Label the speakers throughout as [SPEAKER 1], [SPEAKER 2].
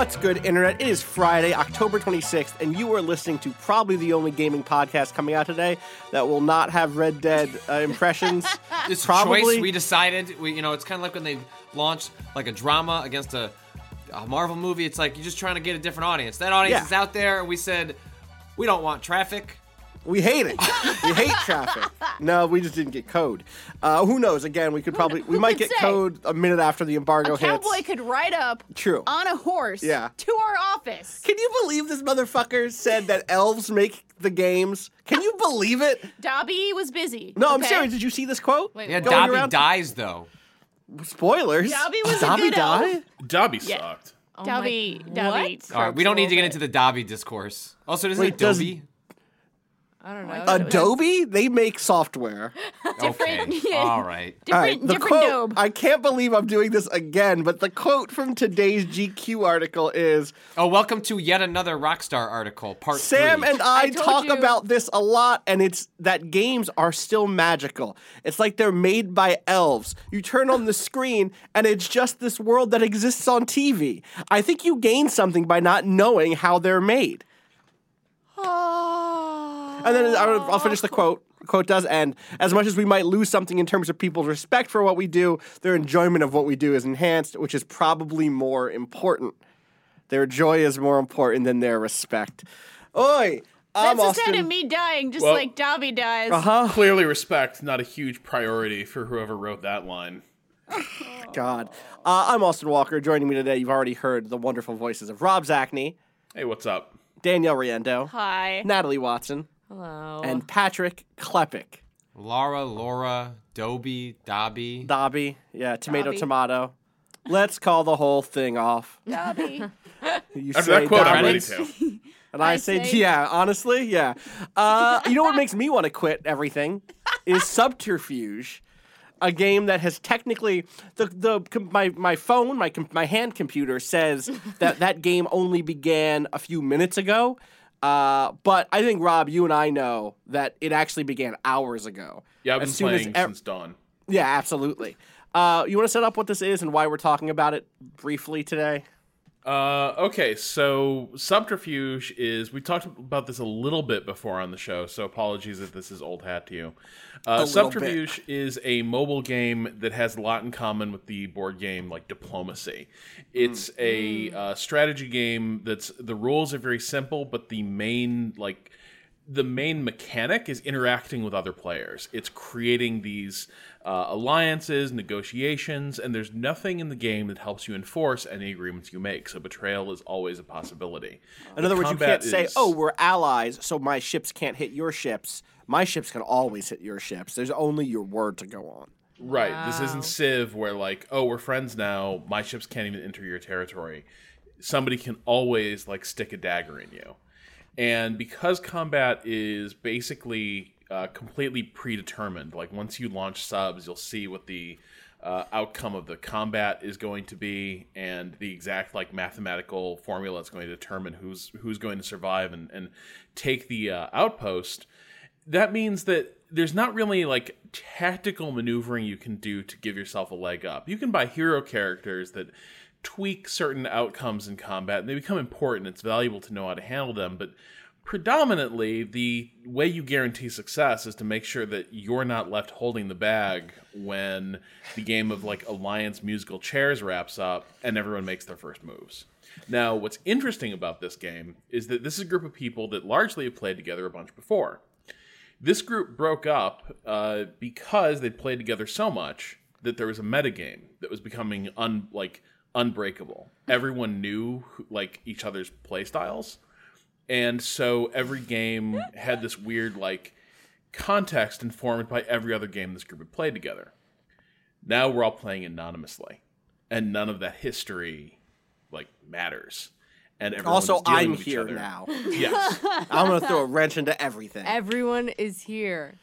[SPEAKER 1] What's good, Internet? It is Friday, October 26th, and you are listening to probably the only gaming podcast coming out today that will not have Red Dead uh, impressions.
[SPEAKER 2] This
[SPEAKER 1] probably.
[SPEAKER 2] choice we decided, we you know, it's kind of like when they launched like a drama against a, a Marvel movie. It's like you're just trying to get a different audience. That audience
[SPEAKER 1] Yeah.
[SPEAKER 2] is out there, and we said we don't want traffic.
[SPEAKER 1] We hate it. we hate traffic. No, we just didn't get code. Uh, who knows? Again, we could probably we
[SPEAKER 3] who
[SPEAKER 1] might get
[SPEAKER 3] say?
[SPEAKER 1] code a minute after the embargo
[SPEAKER 3] A cowboy could ride up
[SPEAKER 1] True.
[SPEAKER 3] on a horse
[SPEAKER 1] Yeah.
[SPEAKER 3] to our office.
[SPEAKER 1] Can you believe this motherfucker said that elves make the games? Can you believe it?
[SPEAKER 3] Dobby was busy.
[SPEAKER 1] No, I'm serious. Did you see this quote?
[SPEAKER 3] Wait,
[SPEAKER 2] Yeah, Dobby
[SPEAKER 1] around-
[SPEAKER 2] dies though.
[SPEAKER 1] Spoilers.
[SPEAKER 3] Dobby was a
[SPEAKER 1] Dobby
[SPEAKER 3] good elf.
[SPEAKER 1] die?
[SPEAKER 4] Dobby
[SPEAKER 3] Yeah.
[SPEAKER 4] sucked.
[SPEAKER 3] Dobby, Dobby.
[SPEAKER 2] All right, we don't need to get into the Dobby discourse. Also, doesn't
[SPEAKER 1] Wait,
[SPEAKER 2] it
[SPEAKER 1] does-
[SPEAKER 2] Dobby?
[SPEAKER 3] I don't oh, know.
[SPEAKER 1] Adobe? They make software.
[SPEAKER 3] different-
[SPEAKER 2] Okay. All right.
[SPEAKER 3] different,
[SPEAKER 1] All right, the
[SPEAKER 3] different
[SPEAKER 1] quote.
[SPEAKER 3] dobe.
[SPEAKER 1] I can't believe I'm doing this again, but the quote from today's GQ article is
[SPEAKER 2] Oh, welcome to yet another Rockstar article, part
[SPEAKER 1] Sam
[SPEAKER 2] three.
[SPEAKER 1] and I,
[SPEAKER 3] I
[SPEAKER 1] talk
[SPEAKER 3] you.
[SPEAKER 1] about this a lot, and it's that games are still magical. It's like they're made by elves. You turn on the screen, and it's just this world that exists on TV. I think you gain something by not knowing how they're made. And then I'll, I'll finish the quote. The quote does end. As much as we might lose something in terms of people's respect for what we do, their enjoyment of what we do is enhanced, which is probably more important. Their joy is more important than their respect. Oi! I'm
[SPEAKER 3] That's instead
[SPEAKER 1] Austin.
[SPEAKER 3] of me dying, just
[SPEAKER 4] Well-
[SPEAKER 3] like Dobby dies.
[SPEAKER 1] Uh-huh.
[SPEAKER 4] Clearly, respect not a huge priority for whoever wrote that line.
[SPEAKER 1] God. Uh, I'm Austin Walker. Joining me today, you've already heard the wonderful voices of Rob Zacny,
[SPEAKER 4] Hey, what's up?
[SPEAKER 1] Danielle Riendeau,
[SPEAKER 3] Hi.
[SPEAKER 1] Natalie Watson,
[SPEAKER 3] Hello.
[SPEAKER 1] and Patrick Klepek.
[SPEAKER 2] Laura, Laura, Dobby, Dobby.
[SPEAKER 1] Dobby. Yeah, tomato,
[SPEAKER 3] Dobby.
[SPEAKER 1] tomato. Let's call the whole thing off.
[SPEAKER 3] Dobby.
[SPEAKER 1] You
[SPEAKER 4] After
[SPEAKER 1] say
[SPEAKER 4] that quote, I'm
[SPEAKER 1] Dobby,
[SPEAKER 4] ready to.
[SPEAKER 1] And I,
[SPEAKER 3] I
[SPEAKER 1] say,
[SPEAKER 3] say-
[SPEAKER 1] yeah, honestly, yeah. Uh, you know what makes me want to quit everything is Subterfuge, a game that has technically the the my my phone my my hand computer says that that game only began a few minutes ago. Uh, but I think Rob, you and I know that it actually began hours ago.
[SPEAKER 4] Yeah, I've
[SPEAKER 1] As
[SPEAKER 4] been
[SPEAKER 1] soon as
[SPEAKER 4] playing
[SPEAKER 1] ev-
[SPEAKER 4] since dawn.
[SPEAKER 1] Yeah, absolutely. Uh, you want to set up what this is and why we're talking about it briefly today?
[SPEAKER 4] Uh, okay, so Subterfuge is. We talked about this a little bit before on the show, so apologies if this is old hat to you. Uh,
[SPEAKER 1] little bit.
[SPEAKER 4] Subterfuge is a mobile game that has a lot in common with the board game like Diplomacy. It's a uh, strategy game that's the rules are very simple, but the main like the main mechanic is interacting with other players. It's creating these uh, alliances, negotiations, and there's nothing in the game that helps you enforce any agreements you make. So betrayal is always a possibility.
[SPEAKER 1] In
[SPEAKER 4] The
[SPEAKER 1] other words, you can't say, "Oh, we're allies, so my ships can't hit your ships." My ships can always hit your ships. There's only your word to go on.
[SPEAKER 4] Right. This isn't Civ where like, oh, we're friends now. My ships can't even enter your territory. Somebody can always like stick a dagger in you. And because combat is basically uh, completely predetermined, like once you launch subs, you'll see what the uh, outcome of the combat is going to be, and the exact like mathematical formula that's going to determine who's who's going to survive and and take the uh, outpost that means that there's not really like tactical maneuvering you can do to give yourself a leg up. You can buy hero characters that tweak certain outcomes in combat and they become important. It's valuable to know how to handle them, but predominantly the way you guarantee success is to make sure that you're not left holding the bag when the game of like alliance musical chairs wraps up and everyone makes their first moves. Now, what's interesting about this game is that this is a group of people that largely have played together a bunch before. This group broke up uh, because they'd played together so much that there was a metagame that was becoming un like unbreakable. Everyone knew like each other's playstyles, and so every game had this weird like context informed by every other game this group had played together. Now we're all playing anonymously, and none of that history like matters. And
[SPEAKER 1] Also, I'm here now.
[SPEAKER 4] Yes.
[SPEAKER 1] I'm gonna throw a wrench into everything.
[SPEAKER 3] Everyone is here.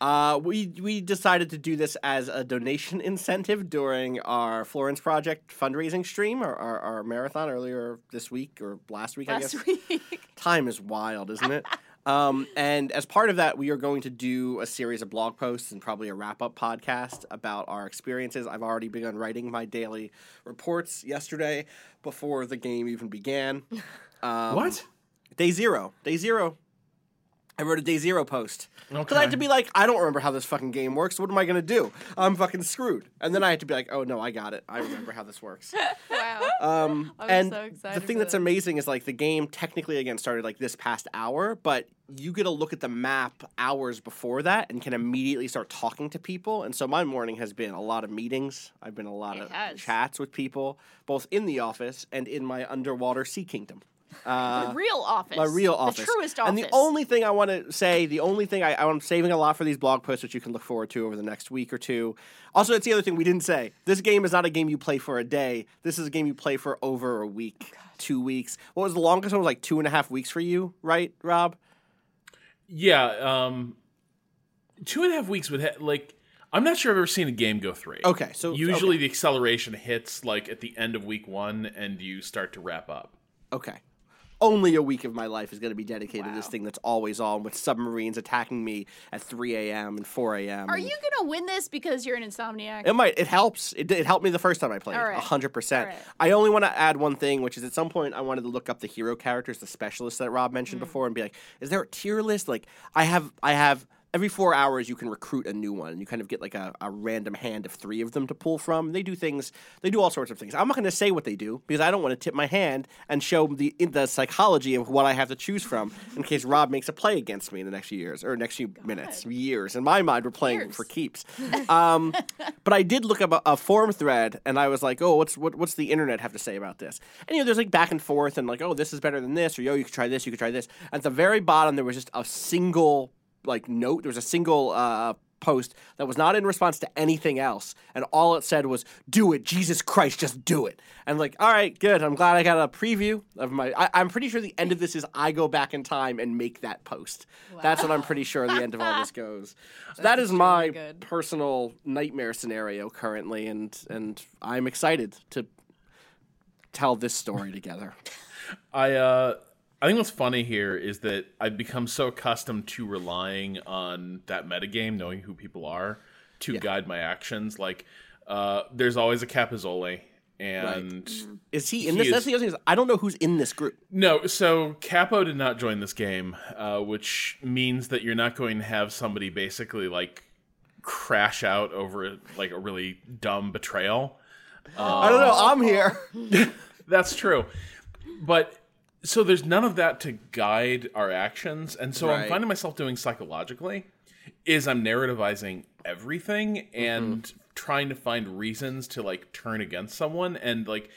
[SPEAKER 1] Uh, we we decided to do this as a donation incentive during our Florence Project fundraising stream, or our, our marathon earlier this week or last week, I guess.
[SPEAKER 3] Last week.
[SPEAKER 1] Time is wild, isn't it? um, and as part of that, we are going to do a series of blog posts and probably a wrap up podcast about our experiences. I've already begun writing my daily reports yesterday before the game even began. Um,
[SPEAKER 4] what?
[SPEAKER 1] Day zero. Day zero. I wrote a day zero post. Because I had to be like, I don't remember how this fucking game works. What am I going to do? I'm fucking screwed. And then I had to be like, oh no, I got it. I remember how this works.
[SPEAKER 3] wow.
[SPEAKER 1] Um,
[SPEAKER 3] I'm
[SPEAKER 1] and
[SPEAKER 3] so excited
[SPEAKER 1] the thing that's
[SPEAKER 3] this.
[SPEAKER 1] amazing is like the game technically again started like this past hour, but you get to look at the map hours before that and can immediately start talking to people. And so my morning has been a lot of meetings. I've been a lot
[SPEAKER 3] It
[SPEAKER 1] of
[SPEAKER 3] has.
[SPEAKER 1] chats with people, both in the office and in my underwater sea kingdom. Uh,
[SPEAKER 3] the real office.
[SPEAKER 1] my real office.
[SPEAKER 3] The
[SPEAKER 1] office.
[SPEAKER 3] truest office.
[SPEAKER 1] And the only thing I want to say, the only thing I, I'm saving a lot for these blog posts, which you can look forward to over the next week or two. Also, that's the other thing we didn't say. This game is not a game you play for a day. This is a game you play for over a week, two weeks. What was the longest one? Was like two and a half weeks for you, right, Rob?
[SPEAKER 4] Yeah, um, two and a half weeks would ha- like. I'm not sure I've ever seen a game go three.
[SPEAKER 1] Okay, so-
[SPEAKER 4] usually
[SPEAKER 1] okay.
[SPEAKER 4] the acceleration hits like at the end of week one, and you start to wrap up.
[SPEAKER 1] Okay. Only a week of my life is going to be dedicated to this thing that's always on with submarines attacking me at 3 a.m. and 4 a.m.
[SPEAKER 3] Are you gonna win this because you're an insomniac?
[SPEAKER 1] It might. It helps. It, it helped me the first time I played.
[SPEAKER 3] All right.
[SPEAKER 1] hundred percent.
[SPEAKER 3] All right.
[SPEAKER 1] I only want to add one thing, which is at some point I wanted to look up the hero characters, the specialists that Rob
[SPEAKER 3] Mm.
[SPEAKER 1] mentioned before, and be like, is there a tier list? Like, I have, I have. Every four hours, you can recruit a new one, and you kind of get like a, a random hand of three of them to pull from. They do things. They do all sorts of things. I'm not going to say what they do because I don't want to tip my hand and show the the psychology of what I have to choose from in case Rob makes a play against me in the next few years or next few minutes, years. In my mind, we're playing
[SPEAKER 3] Years.
[SPEAKER 1] for keeps. Um, but I did look up a, a forum thread, and I was like, "Oh, what's what, what's the internet have to say about this?" And you know, there's like back and forth, and like, "Oh, this is better than this," or "Yo, you could try this, you could try this." At the very bottom, there was just a single like note. There was a single uh, post that was not in response to anything else, and all it said was, "Do it, Jesus Christ, just do it." And like, all right, good. I'm glad I got a preview of my. I, I'm pretty sure the end of this is I go back in time and make that post. That's what I'm pretty sure the end of all this goes. So that is my
[SPEAKER 3] good.
[SPEAKER 1] personal nightmare scenario currently, and and I'm excited to tell this story together.
[SPEAKER 4] I uh I think what's funny here is that I've become so accustomed to relying on that metagame, knowing who people are, to guide my actions. Like, uh, there's always a Capizzoli, and
[SPEAKER 1] Is he in
[SPEAKER 4] He
[SPEAKER 1] this? That's the other thing. Is I don't know who's in this group.
[SPEAKER 4] no, so Capo did not join this game, uh, which means that you're not going to have somebody basically like crash out over like a really dumb betrayal.
[SPEAKER 1] I don't know. I'm here.
[SPEAKER 4] That's true. But so there's none of that to guide our actions. And so I'm finding myself doing psychologically is I'm narrativizing everything and
[SPEAKER 1] Mm-hmm.
[SPEAKER 4] trying to find reasons to like turn against someone and like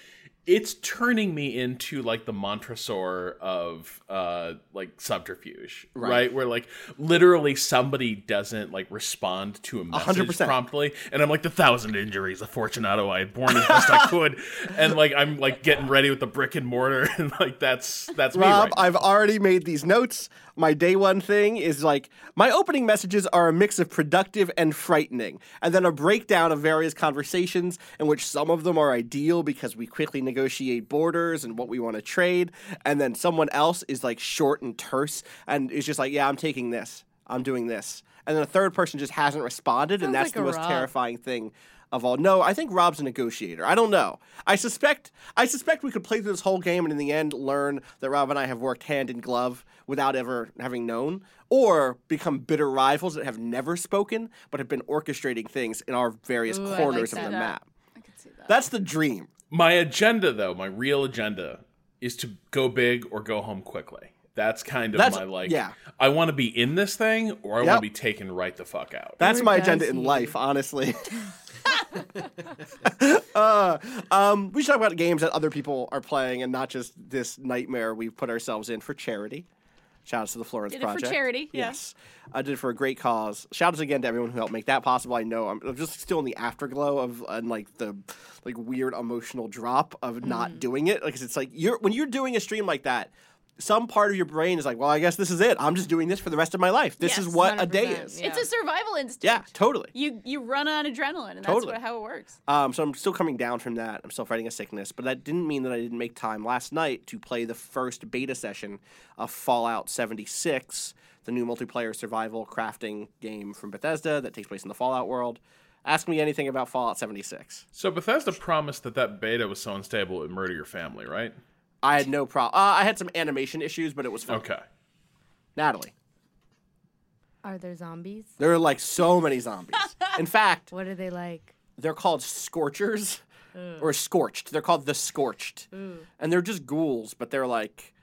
[SPEAKER 4] it's turning me into like the Montresor of uh like subterfuge, right? Where like literally somebody doesn't like respond to a message
[SPEAKER 1] 100%.
[SPEAKER 4] promptly, and I'm like the thousand injuries of Fortunato I had borne as best I could, and like I'm like getting ready with the brick and mortar, and like that's that's me.
[SPEAKER 1] Rob,
[SPEAKER 4] right
[SPEAKER 1] I've already made these notes. My day one thing is like my opening messages are a mix of productive and frightening, and then a breakdown of various conversations in which some of them are ideal because we quickly negotiate borders and what we want to trade, and then someone else is like short and terse and is just like, yeah, I'm taking this, I'm doing this, and then a third person just hasn't responded, and that's
[SPEAKER 3] like
[SPEAKER 1] the most
[SPEAKER 3] Rob.
[SPEAKER 1] terrifying thing of all. No, I think Rob's a negotiator. I don't know. I suspect I suspect we could play through this whole game and in the end learn that Rob and I have worked hand in glove without ever having known, or become bitter rivals that have never spoken but have been orchestrating things in our various
[SPEAKER 3] Ooh, I like
[SPEAKER 1] corners of
[SPEAKER 3] that.
[SPEAKER 1] the map.
[SPEAKER 3] I could see that.
[SPEAKER 1] That's the dream.
[SPEAKER 4] My agenda, though, my real agenda, is to go big or go home quickly. That's kind of
[SPEAKER 1] That's-
[SPEAKER 4] my like.
[SPEAKER 1] yeah.
[SPEAKER 4] I want to be in this thing, or I want to be taken right the fuck out.
[SPEAKER 1] That's
[SPEAKER 3] Or
[SPEAKER 1] my
[SPEAKER 3] does
[SPEAKER 1] agenda in life, honestly. uh, um, we should talk about games that other people are playing and not just this nightmare we've put ourselves in for charity. Shout out to the Florence
[SPEAKER 3] Did it for
[SPEAKER 1] Project.
[SPEAKER 3] charity, yeah.
[SPEAKER 1] Yes. I did it for a great cause. Shout out again to everyone who helped make that possible. I know I'm I'm just still in the afterglow of and like the like weird emotional drop of
[SPEAKER 3] Mm.
[SPEAKER 1] not doing it. Like it's like you're when you're doing a stream like that, some part of your brain is like, well, I guess this is it. I'm just doing this for the rest of my life. This is
[SPEAKER 3] Yes,
[SPEAKER 1] what a day
[SPEAKER 3] 100%,
[SPEAKER 1] is.
[SPEAKER 3] It's a survival instinct.
[SPEAKER 1] Yeah, totally.
[SPEAKER 3] You you run on adrenaline, and
[SPEAKER 1] Totally.
[SPEAKER 3] that's what, how it works.
[SPEAKER 1] Um, so I'm still coming down from that. I'm still fighting a sickness, but that didn't mean that I didn't make time last night to play the first beta session of Fallout 76, the new multiplayer survival crafting game from Bethesda that takes place in the Fallout world. Ask me anything about Fallout 76.
[SPEAKER 4] So Bethesda promised that that beta was so unstable it would murder your family, right?
[SPEAKER 1] I had no problem. Uh, I had some animation issues, but it was fun.
[SPEAKER 4] Okay.
[SPEAKER 1] Natalie,
[SPEAKER 5] Are there zombies?
[SPEAKER 1] there are like so many zombies. In fact,
[SPEAKER 5] What are they like?
[SPEAKER 1] they're called scorchers or scorched. They're called the scorched, and they're just ghouls, but they're like.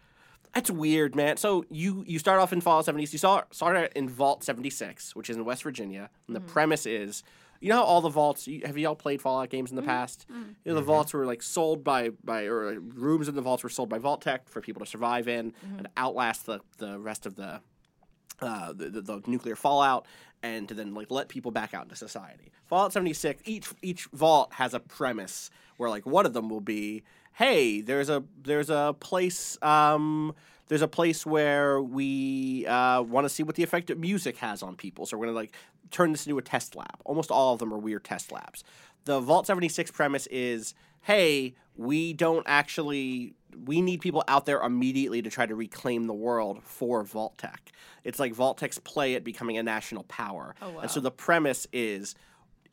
[SPEAKER 1] that's weird, man. So you you start off in Fallout 76. You saw start out in Vault 76, which is in West Virginia, and the premise is, you know how all the vaults. Have y'all played Fallout games in the past? You know the vaults were like sold by by or rooms in the vaults were sold by Vault-Tec for people to survive in and outlast the the rest of the uh, the, the, the nuclear fallout and to then like let people back out into society. Fallout 76 each each vault has a premise where like one of them will be hey there's a there's a place um there's a place where we uh, want to see what the effect of music has on people. So we're gonna like turn this into a test lab. Almost all of them are weird test labs. The Vault 76 premise is hey, we don't actually we need people out there immediately to try to reclaim the world for Vault-Tec. It's like Vault-Tec's play at becoming a national power. Oh, and so the premise is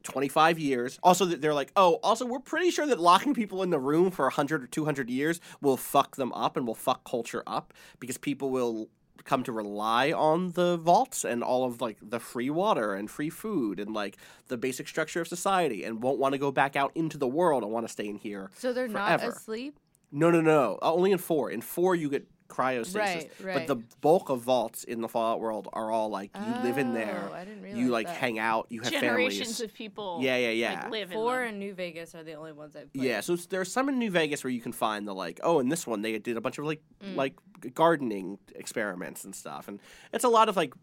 [SPEAKER 1] 25 years. Also, that they're like, oh, also, we're pretty sure that locking people in the room for 100 or 200 years will fuck them up and will fuck culture up because people will come to rely on the vaults and all of like the free water and free food and like the basic structure of society and won't want to go back out into the world and want to stay in here
[SPEAKER 5] So they're
[SPEAKER 1] forever.
[SPEAKER 5] not asleep?
[SPEAKER 1] No, no, no. Only in four. In four, you get cryostasis.
[SPEAKER 5] Right,
[SPEAKER 1] But the bulk of vaults in the Fallout world are all like you live in there.
[SPEAKER 5] Oh, I didn't
[SPEAKER 1] you like
[SPEAKER 5] that.
[SPEAKER 1] hang out. You have
[SPEAKER 3] Generations
[SPEAKER 1] families.
[SPEAKER 3] of people.
[SPEAKER 1] Yeah, yeah, yeah.
[SPEAKER 3] Like, live
[SPEAKER 5] Four
[SPEAKER 3] them.
[SPEAKER 5] and New Vegas are the only ones I've played.
[SPEAKER 1] Yeah, so it's- there's some in New Vegas where you can find the like, oh, in this one they did a bunch of like
[SPEAKER 5] Mm.
[SPEAKER 1] like gardening experiments and stuff, and it's a lot of like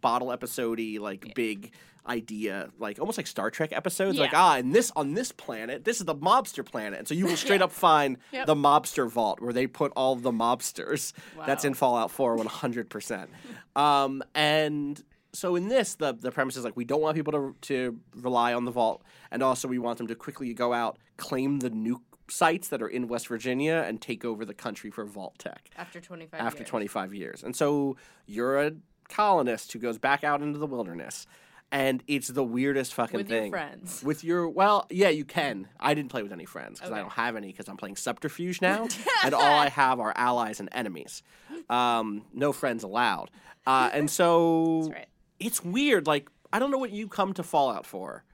[SPEAKER 1] bottle episodey like big idea, like almost like Star Trek episodes. Like ah, and this on this planet, this is the mobster planet, and so you will straight up find
[SPEAKER 3] Yep.
[SPEAKER 1] the mobster vault where they put all the mobsters. That's in Fallout 4, 100. percent Um, and so in this, the the premise is like we don't want people to to rely on the vault, and also we want them to quickly go out, claim the nuke sites that are in West Virginia, and take over the country for Vault-Tec
[SPEAKER 5] After 25
[SPEAKER 1] after
[SPEAKER 5] years.
[SPEAKER 1] 25 years. And so you're a colonist who goes back out into the wilderness. And it's the weirdest fucking
[SPEAKER 5] With your
[SPEAKER 1] thing.
[SPEAKER 5] friends.
[SPEAKER 1] With your well, yeah, you can. I didn't play with any friends because I don't have any because I'm playing subterfuge now, and all I have are allies and enemies. Um, no friends allowed. Uh, and so
[SPEAKER 3] right.
[SPEAKER 1] it's weird. Like I don't know what you come to Fallout for.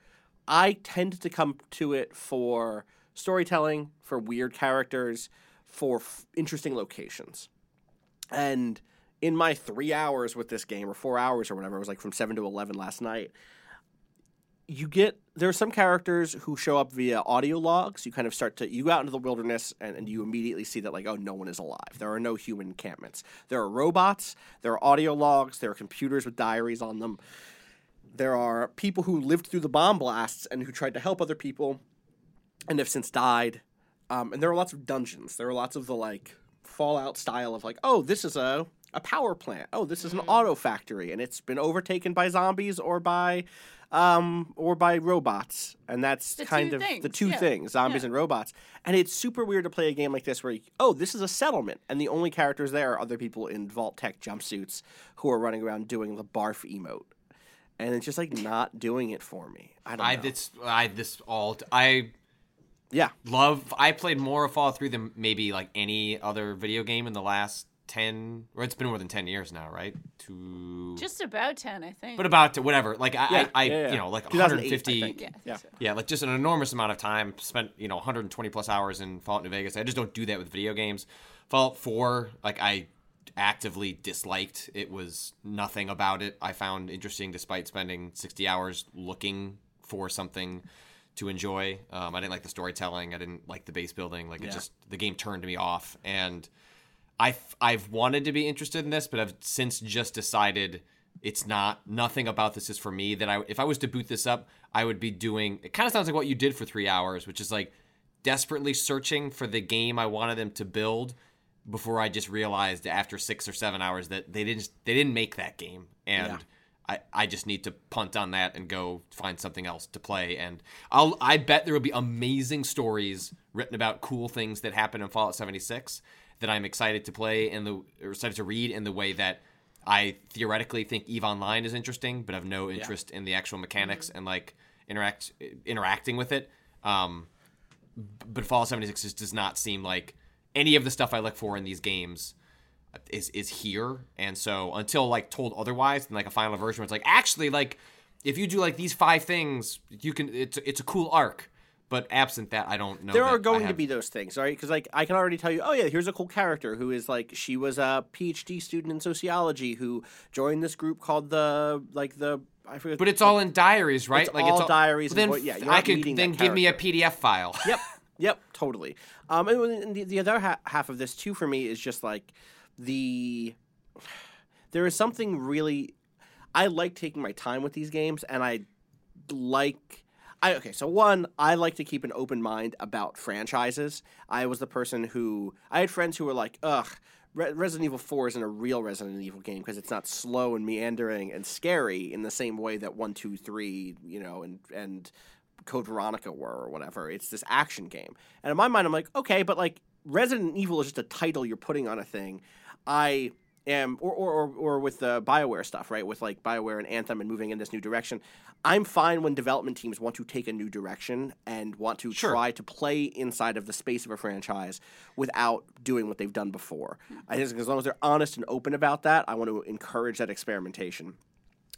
[SPEAKER 1] I tend to come to it for storytelling, for weird characters, for f- interesting locations. And in my three hours with this game, or four hours or whatever, it was like from seven to eleven last night. You get there are some characters who show up via audio logs. You kind of start to you go out into the wilderness and, and you immediately see that like oh no one is alive. There are no human encampments. There are robots. There are audio logs. There are computers with diaries on them. There are people who lived through the bomb blasts and who tried to help other people and have since died. Um, and there are lots of dungeons. There are lots of the like Fallout style of like, oh, this is a a power plant. Oh, this is an auto factory, and it's been overtaken by zombies or by um or by robots, and that's
[SPEAKER 3] The
[SPEAKER 1] kind
[SPEAKER 3] two
[SPEAKER 1] of the
[SPEAKER 3] things,
[SPEAKER 1] two
[SPEAKER 3] yeah.
[SPEAKER 1] things: zombies
[SPEAKER 3] Yeah.
[SPEAKER 1] and robots. And it's super weird to play a game like this where you, oh, this is a settlement, and the only characters there are other people in Vault-Tec jumpsuits who are running around doing the barf emote. And it's just like not doing it for me. I don't
[SPEAKER 2] I
[SPEAKER 1] know.
[SPEAKER 2] this I this all I
[SPEAKER 1] yeah.
[SPEAKER 2] love. I played more of Fallout 3 than maybe like any other video game in the last ten, or it's been more than ten years now, right? To
[SPEAKER 3] Just about 10, I think.
[SPEAKER 2] but about to whatever. Like I,
[SPEAKER 1] Yeah,
[SPEAKER 2] I, I
[SPEAKER 1] yeah, yeah.
[SPEAKER 2] you know, like
[SPEAKER 1] 2008, I
[SPEAKER 2] 150.
[SPEAKER 1] think.
[SPEAKER 3] yeah.
[SPEAKER 1] Yeah.
[SPEAKER 2] Yeah, like just an enormous amount of time spent, you know, 120 plus hours in Fallout New Vegas. I just don't do that with video games. Fallout 4, like I actively disliked. It was nothing about it I found interesting despite spending 60 hours looking for something to enjoy. Um, I didn't like the storytelling. I didn't like the base building. Like it just the game turned me off and I've I've wanted to be interested in this, but I've since just decided it's not. Nothing about this is for me. That I if I was to boot this up, I would be doing. It kind of sounds like what you did for three hours, which is like desperately searching for the game I wanted them to build. Before I just realized after six or seven hours that they didn't they didn't make that game, and I, I just need to punt on that and go find something else to play. And I'll I bet there will be amazing stories written about cool things that happen in Fallout 76 that I'm excited to play in the or excited to read in the way that I theoretically think Eve Online is interesting, but have no interest in the actual mechanics and like interact interacting with it. Um, but Fallout 76 just does not seem like any of the stuff I look for in these games is is here. And so until like told otherwise, and like a final version where it's like actually like if you do like these five things, you can it's it's a cool arc. But absent that, I don't know.
[SPEAKER 1] there are going to be those things, right? Because like I can already tell you, oh yeah, here's a cool character who is like she was a PhD student in sociology who joined this group called the like the I forget.
[SPEAKER 2] But it's all in diaries, right?
[SPEAKER 1] Like it's all diaries and
[SPEAKER 2] Then
[SPEAKER 1] what- yeah,
[SPEAKER 2] I could then give me a. PDF file.
[SPEAKER 1] Yep. Yep. Totally. Um, and the, the other ha- half of this too for me is just like the there is something really I like taking my time with these games, and I like. I, okay, so one, I like to keep an open mind about franchises. I was the person who I had friends who were like, "Ugh, Re- Resident Evil Four isn't a real Resident Evil game because it's not slow and meandering and scary in the same way that one, two, three, you know, and and Code Veronica were or whatever. It's this action game. And in my mind, I'm like, okay, but like Resident Evil is just a title you're putting on a thing. I or, or, or, or with the BioWare stuff, right? With like BioWare and Anthem and moving in this new direction. I'm fine when development teams want to take a new direction and want to
[SPEAKER 2] Sure.
[SPEAKER 1] try to play inside of the space of a franchise without doing what they've done before. I think as long as they're honest and open about that, I want to encourage that experimentation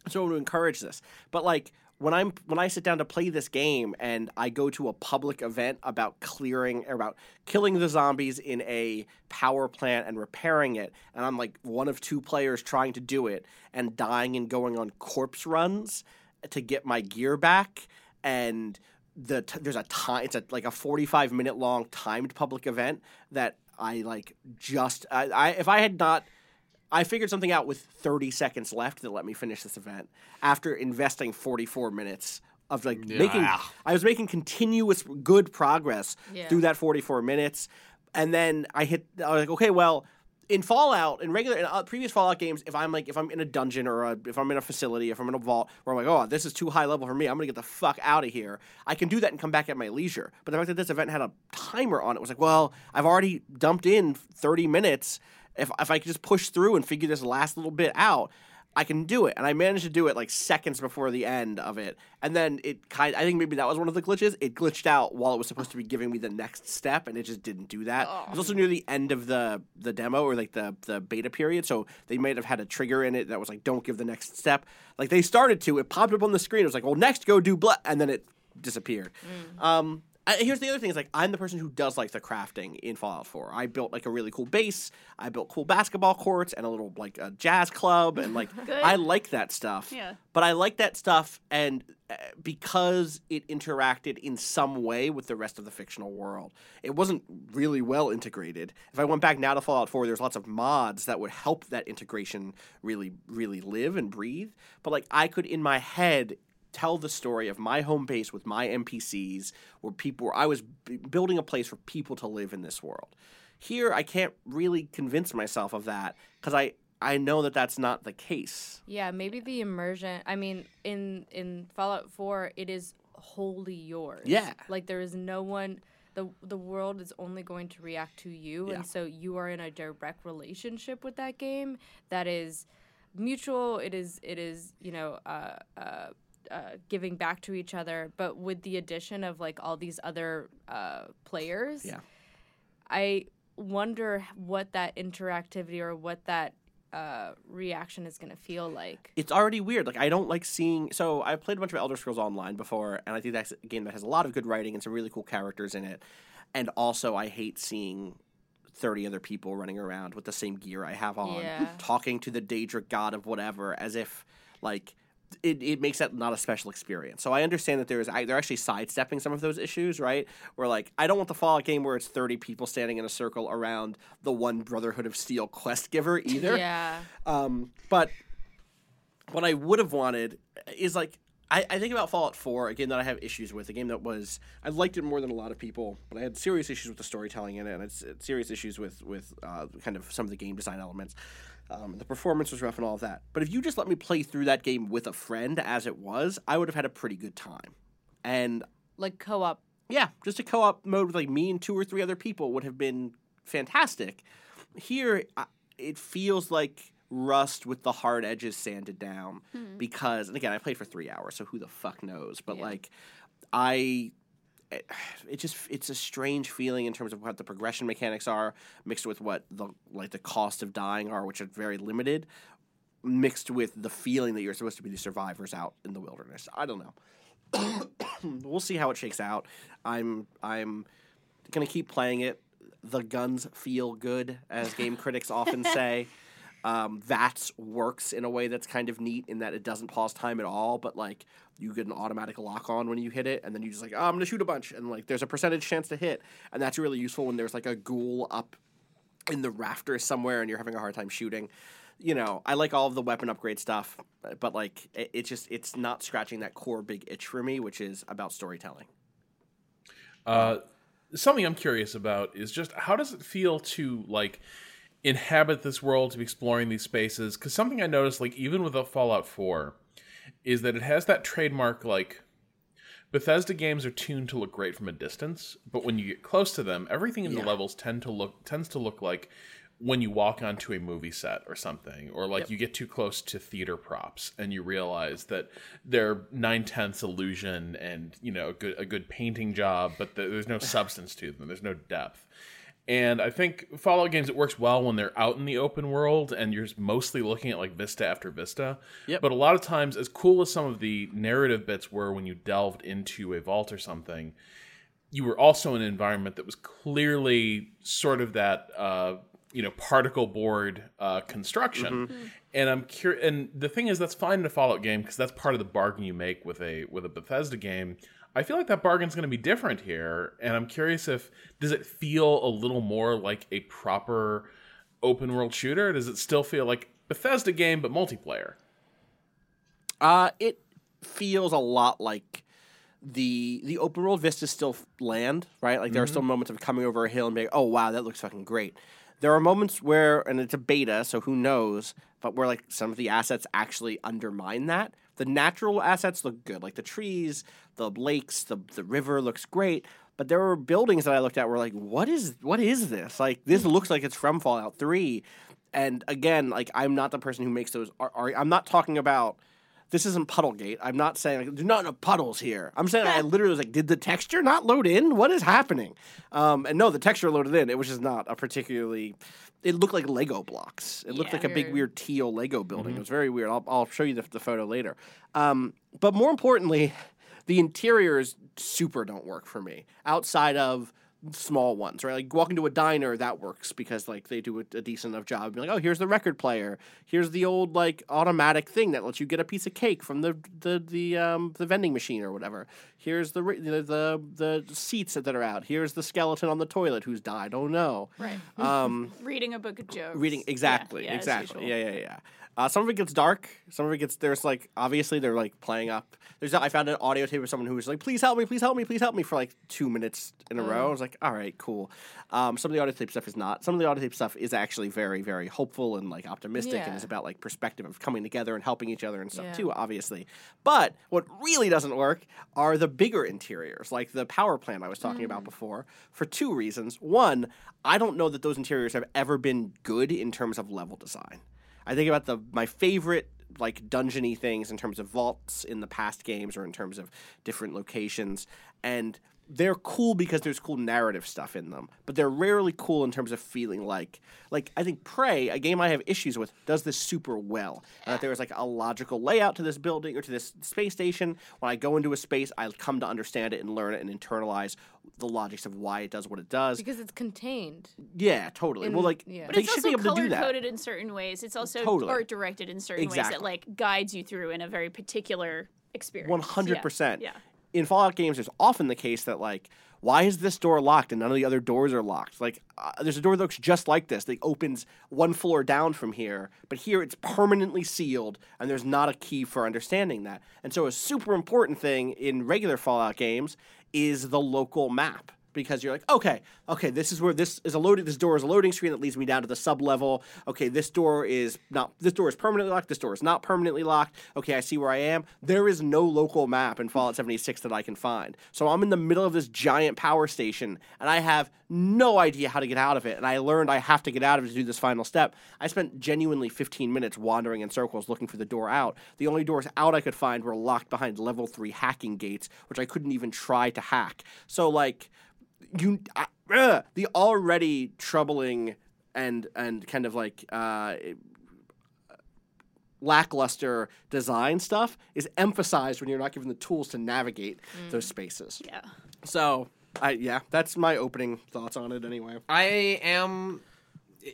[SPEAKER 1] so I want to encourage this. But like when I'm when I sit down to play this game and I go to a public event about clearing about killing the zombies in a power plant and repairing it, and I'm like one of two players trying to do it and dying and going on corpse runs to get my gear back and the t- there's a time it's a like a 45 minute long timed public event that I like just I, I if I had not I figured something out with 30 seconds left that let me finish this event after investing 44 minutes of like making I was making continuous good progress
[SPEAKER 5] Yeah.
[SPEAKER 1] through that 44 minutes. And then I hit I was like okay well in Fallout in regular in uh, previous Fallout games if I'm like if I'm in a dungeon or a, if I'm in a facility if I'm in a vault where I'm like oh this is too high level for me I'm going to get the fuck out of here I can do that and come back at my leisure. But the fact that this event had a timer on it was like well I've already dumped in 30 minutes if if I could just push through and figure this last little bit out, I can do it. And I managed to do it like seconds before the end of it. And then it kind I think maybe that was one of the glitches. It glitched out while it was supposed to be giving me the next step and it just didn't do that. It was also near the end of the the demo or like the the beta period, so they might have had a trigger in it that was like don't give the next step. Like they started to, it popped up on the screen. It was like, "Well, next go do blah," and then it disappeared. Um Here's the other thing: is like I'm the person who does like the crafting in Fallout 4. I built like a really cool base. I built cool basketball courts and a little like a jazz club, and like I like that stuff.
[SPEAKER 3] Yeah.
[SPEAKER 1] But I like that stuff, and uh, because it interacted in some way with the rest of the fictional world, it wasn't really well integrated. If I went back now to Fallout 4, there's lots of mods that would help that integration really, really live and breathe. But like I could in my head tell the story of my home base with my NPCs, where people, where I was b- building a place for people to live in this world. Here, I can't really convince myself of that because I I know that that's not the case.
[SPEAKER 5] Yeah, maybe the immersion. I mean, in in Fallout 4, it is wholly yours.
[SPEAKER 1] Yeah.
[SPEAKER 5] Like there is no one the the world is only going to react to you
[SPEAKER 1] Yeah.
[SPEAKER 5] and so you are in a direct relationship with that game that is mutual. It is it is, you know, uh uh uh, giving back to each other, but with the addition of like all these other uh, players,
[SPEAKER 1] Yeah.
[SPEAKER 5] I wonder what that interactivity or what that uh, reaction is going to feel like.
[SPEAKER 1] it's already weird. Like I don't like seeing. So I've played a bunch of Elder Scrolls Online before, and I think that's a game that has a lot of good writing and some really cool characters in it. And also, I hate seeing thirty other people running around with the same gear I have on,
[SPEAKER 5] Yeah.
[SPEAKER 1] talking to the Daedric god of whatever, as if like. It, it makes that not a special experience. So I understand that there's they're actually sidestepping some of those issues, right? Where like I don't want the Fallout game where it's 30 people standing in a circle around the one Brotherhood of Steel quest giver either.
[SPEAKER 5] Yeah.
[SPEAKER 1] Um, but what I would have wanted is like I, I think about Fallout 4, a game that I have issues with, a game that was I liked it more than a lot of people, but I had serious issues with the storytelling in it, and it's, it's serious issues with with uh, kind of some of the game design elements. Um, the performance was rough and all of that. But if you just let me play through that game with a friend as it was, I would have had a pretty good time. And
[SPEAKER 5] Like co op.
[SPEAKER 1] yeah, just a co-op mode with like me and two or three other people would have been fantastic. Here, I- it feels like rust with the hard edges sanded down because, and again, I played for three hours, so who the fuck knows? But like, I. Eh, it, it just it's a strange feeling in terms of what the progression mechanics are mixed with what the like the cost of dying are which are very limited mixed with the feeling that you're supposed to be the survivors out in the wilderness i don't know we'll see how it shakes out. I'm I'm gonna keep playing it. The guns feel good, as game critics often say. Um, VATS works in a way that's kind of neat in that it doesn't pause time at all, but like you get an automatic lock on when you hit it, and then you just like, oh, I'm gonna shoot a bunch, and like there's a percentage chance to hit, and that's really useful when there's like a ghoul up in the rafters somewhere and you're having a hard time shooting. You know, I like all of the weapon upgrade stuff, but like it, it just it's not scratching that core big itch for me, which is about storytelling.
[SPEAKER 4] Uh, something I'm curious about is just how does it feel to like inhabit this world, to be exploring these spaces? Because something I noticed, like even with a Fallout 4, is that it has that trademark like Bethesda games are tuned to look great from a distance, but when you get close to them, everything in
[SPEAKER 1] Yeah.
[SPEAKER 4] the levels tend to look tends to look like when you walk onto a movie set or something, or like you get too close to theater props and you realize that they're nine tenths illusion and you know a good a good painting job, but th- there's no substance to them. There's no depth. And I think Fallout games it works well when they're out in the open world and you're mostly looking at like vista after vista.
[SPEAKER 1] Yep.
[SPEAKER 4] But a lot of times, as cool as some of the narrative bits were when you delved into a vault or something, you were also in an environment that was clearly sort of that uh, you know particle board uh, construction. And I'm curious. And the thing is, that's fine in a Fallout game because that's part of the bargain you make with a with a Bethesda game. I feel like that bargain's going to be different here, and I'm curious if does it feel a little more like a proper open world shooter? Does it still feel like Bethesda game but multiplayer?
[SPEAKER 1] Uh, it feels a lot like the the open world vistas still land, right? Like there are still moments of coming over a hill and being, oh wow, that looks fucking great. There are moments where, and it's a beta, so who knows, but where like some of the assets actually undermine that. The natural assets look good, like the trees, the lakes, the the river looks great. But there were buildings that I looked at were like, what is what is this? Like this mm. looks like it's from Fallout Three. And again, like I'm not the person who makes those. Are, are, I'm not talking about this isn't Puddlegate. I'm not saying like, there's not enough puddles here. I'm saying I literally was like, did the texture not load in? What is happening? Um, and no, the texture loaded in. It was just not a particularly. It looked like Lego blocks. It looked
[SPEAKER 3] Yeah.
[SPEAKER 1] like a big weird teal Lego building. It was very weird. I'll, I'll show you the, the photo later. Um, but more importantly, the interiors super don't work for me outside of small ones, right? Like walk into a diner, that works because like they do a, a decent enough job. Be like, oh, here's the record player. Here's the old like automatic thing that lets you get a piece of cake from the the the um the vending machine or whatever. Here's the the the, the seats that are out. Here's the skeleton on the toilet who's died. Oh no.
[SPEAKER 3] Right.
[SPEAKER 1] Um,
[SPEAKER 3] Reading a book of jokes.
[SPEAKER 1] reading exactly,
[SPEAKER 3] yeah, as
[SPEAKER 1] exactly. Yeah, yeah, yeah. Uh, some of it gets dark. Some of it gets there's like obviously they're like playing up. There's I found an audio tape of someone who was like, "Please help me, please help me, please help me" for like two minutes in a row. I was like, "All right, cool." Um, some of the audio tape stuff is not. Some of the audio tape stuff is actually very, very hopeful and like optimistic, and
[SPEAKER 5] Yeah.
[SPEAKER 1] is about like perspective of coming together and helping each other and stuff
[SPEAKER 5] Yeah.
[SPEAKER 1] too. Obviously, but what really doesn't work are the bigger interiors, like the power plant I was talking about before, for two reasons. One, I don't know that those interiors have ever been good in terms of level design. I think about the my favorite like dungeony things in terms of vaults in the past games or in terms of different locations and they're cool because there's cool narrative stuff in them, but they're rarely cool in terms of feeling like like I think Prey, a game I have issues with, does this super well. And that there is like a logical layout to this building or to this space station. When I go into a space, I come to understand it and learn it and internalize the logics of why it does what it does.
[SPEAKER 5] because it's contained.
[SPEAKER 1] yeah, totally.
[SPEAKER 5] in-
[SPEAKER 1] well, like
[SPEAKER 5] yeah.
[SPEAKER 3] But
[SPEAKER 1] they
[SPEAKER 3] it's
[SPEAKER 1] should be
[SPEAKER 3] also
[SPEAKER 1] able to do
[SPEAKER 3] color
[SPEAKER 1] that.
[SPEAKER 3] coded in certain ways. It's also
[SPEAKER 1] Totally.
[SPEAKER 3] art directed in certain ways that like guides you through in a very particular experience.
[SPEAKER 1] One hundred percent.
[SPEAKER 3] Yeah.
[SPEAKER 1] In Fallout games, there's often the case that like, why is this door locked and none of the other doors are locked? Like, uh, there's a door that looks just like this. that opens one floor down from here, but here it's permanently sealed, and there's not a key for understanding that. And so, a super important thing in regular Fallout games is the local map because you're like, okay, okay, this is where this is a loading. This door is a loading screen that leads me down to the sub level. Okay, this door is not. This door is permanently locked. This door is not permanently locked. Okay, I see where I am. There is no local map in Fallout 76 that I can find. So I'm in the middle of this giant power station, and I have no idea how to get out of it. And I learned I have to get out of it to do this final step. I spent genuinely 15 minutes wandering in circles looking for the door out. The only doors out I could find were locked behind level three hacking gates, which I couldn't even try to hack. So like you I, ugh, the already troubling and and kind of like uh, lackluster design stuff is emphasized when you're not given the tools to navigate those spaces.
[SPEAKER 3] Yeah.
[SPEAKER 1] So, I yeah, that's my opening thoughts on it anyway.
[SPEAKER 2] I am.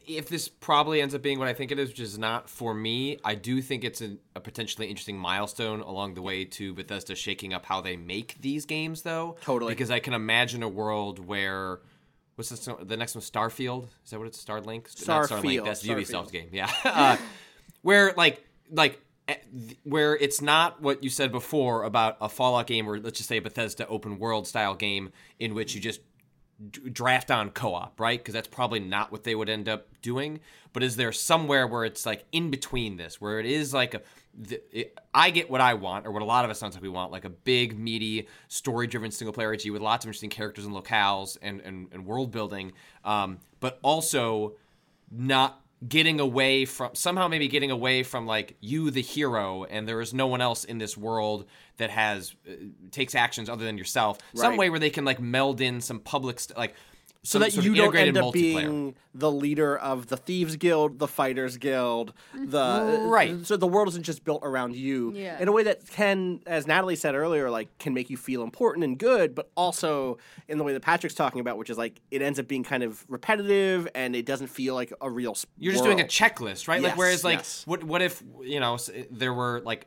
[SPEAKER 2] If this probably ends up being what I think it is, which is not for me, I do think it's a, a potentially interesting milestone along the way to Bethesda shaking up how they make these games, though.
[SPEAKER 1] Totally.
[SPEAKER 2] Because I can imagine a world where. What's this, the next one? Starfield? Is that what it's? Starlink? Not
[SPEAKER 1] Starfield,
[SPEAKER 2] Starlink. That's
[SPEAKER 1] Starfield.
[SPEAKER 2] Ubisoft's game. Yeah. uh, where like like eh, where it's not what you said before about a Fallout game or let's just say a Bethesda open world style game in which you just draft on co-op, right? Because that's probably not what they would end up doing. But is there somewhere where it's like in between this, where it is like a the, it, I get what I want, or what a lot of us sounds like we want, like a big, meaty, story-driven single-player RPG with lots of interesting characters and locales and and, and world building, um, but also not getting away from somehow maybe getting away from like you the hero and there is no one else in this world that has uh, takes actions other than yourself. Some way where they can like meld in some public st- like
[SPEAKER 1] So that you don't end up
[SPEAKER 2] multiplayer.
[SPEAKER 1] being the leader of the thieves guild, the fighters guild, mm-hmm. the uh,
[SPEAKER 2] Right.
[SPEAKER 1] So the world isn't just built around you
[SPEAKER 5] Yeah.
[SPEAKER 1] in a way that can, as Natalie said earlier, like can make you feel important and good, but also in the way that Patrick's talking about, which is like it ends up being kind of repetitive and it doesn't feel like a real.
[SPEAKER 2] You're just doing a checklist, right?
[SPEAKER 1] Yes,
[SPEAKER 2] like whereas like
[SPEAKER 1] yes.
[SPEAKER 2] what what if you know there were like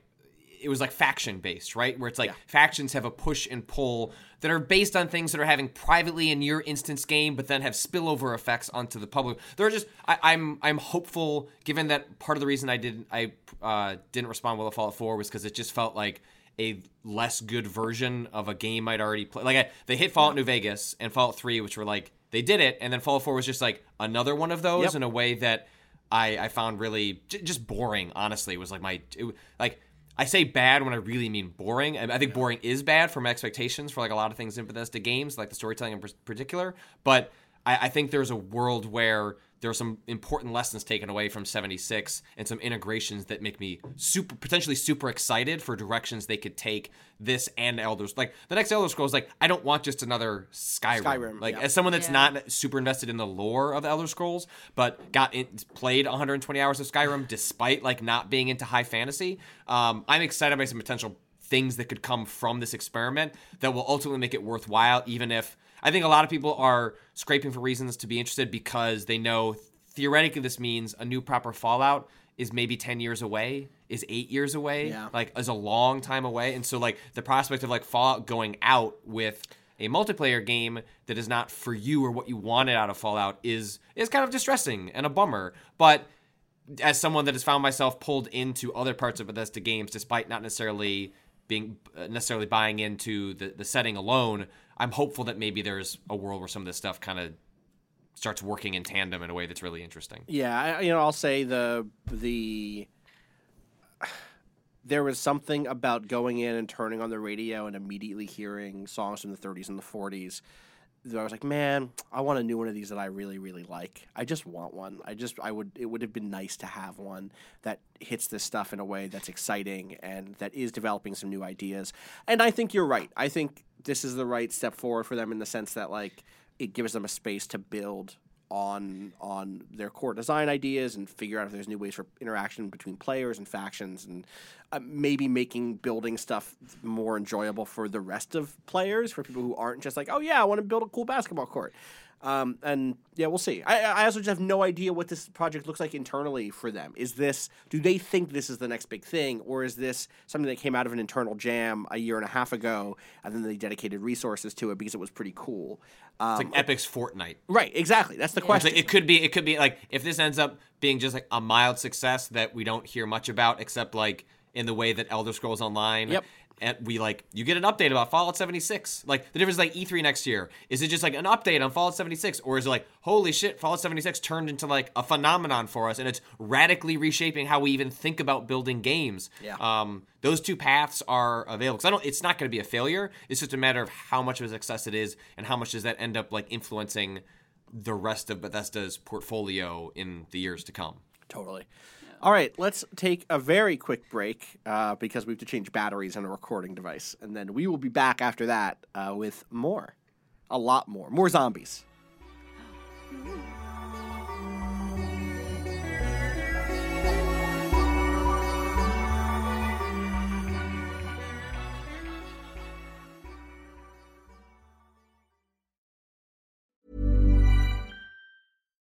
[SPEAKER 2] it was like faction based, right? Where it's like factions have a push and pull that are based on things that are having privately in your instance game, but then have spillover effects onto the public. There are just I, I'm I'm hopeful, given that part of the reason I didn't I uh, didn't respond well to Fallout 4 was because it just felt like a less good version of a game I'd already played. Like I, they hit Fallout New Vegas and Fallout 3, which were like they did it, and then Fallout 4 was just like another one of those
[SPEAKER 1] Yep.
[SPEAKER 2] in a way that I, I found really j- just boring. Honestly, it was like my it, like I say bad when I really mean boring. I, I think boring is bad for my expectations for like a lot of things in Bethesda games, like the storytelling in particular. But I, I think there's a world where there are some important lessons taken away from 76 and some integrations that make me super potentially super excited for directions they could take this and Elders. Like the next Elder Scrolls, like I don't want just another Skyrim.
[SPEAKER 1] Skyrim,
[SPEAKER 2] like
[SPEAKER 1] yeah.
[SPEAKER 2] as someone that's
[SPEAKER 5] Yeah.
[SPEAKER 2] not super invested in the lore of the Elder Scrolls, but got in, played 120 hours of Skyrim despite like not being into high fantasy. Um, I'm excited by some potential things that could come from this experiment that will ultimately make it worthwhile, even if I think a lot of people are scraping for reasons to be interested because they know theoretically this means a new proper Fallout is maybe 10 years away, is eight years away,
[SPEAKER 1] Yeah.
[SPEAKER 2] like is a long time away. And so like the prospect of like Fallout going out with a multiplayer game that is not for you or what you wanted out of Fallout is is kind of distressing and a bummer. But as someone that has found myself pulled into other parts of Bethesda games, despite not necessarily being uh, necessarily buying into the, the setting alone, I'm hopeful that maybe there's a world where some of this stuff kind of starts working in tandem in a way that's really interesting.
[SPEAKER 1] Yeah, I, you know, I'll say the the there was something about going in and turning on the radio and immediately hearing songs from the 30s and the 40s I was like, man, I want a new one of these that I really, really like. I just want one. I just, I would, it would have been nice to have one that hits this stuff in a way that's exciting and that is developing some new ideas. And I think you're right. I think this is the right step forward for them in the sense that like it gives them a space to build on on their core design ideas and figure out if there's new ways for interaction between players and factions and uh, maybe making building stuff more enjoyable for the rest of players for people who aren't just like oh yeah I want to build a cool basketball court um, and yeah we'll see I, I also just have no idea what this project looks like internally for them is this do they think this is the next big thing or is this something that came out of an internal jam a year and a half ago and then they dedicated resources to it because it was pretty cool um,
[SPEAKER 2] It's like Epic's Fortnite.
[SPEAKER 1] Right, exactly. That's the
[SPEAKER 2] It's
[SPEAKER 1] question.
[SPEAKER 2] like, it could be. It could be like if this ends up being just like a mild success that we don't hear much about, except like in the way that Elder Scrolls Online.
[SPEAKER 1] Yep.
[SPEAKER 2] And we like you get an update about Fallout 76. Like the difference is like E3 next year. Is it just like an update on Fallout 76, or is it like holy shit, Fallout 76 turned into like a phenomenon for us, and it's radically reshaping how we even think about building games.
[SPEAKER 1] Yeah.
[SPEAKER 2] Um, those two paths are available. Because I don't. It's not going to be a failure. It's just a matter of how much of a success it is, and how much does that end up like influencing the rest of Bethesda's portfolio in the years to come.
[SPEAKER 1] Totally. All right, let's take a very quick break uh, because we have to change batteries on a recording device. And then we will be back after that uh, with more. A lot more. More zombies.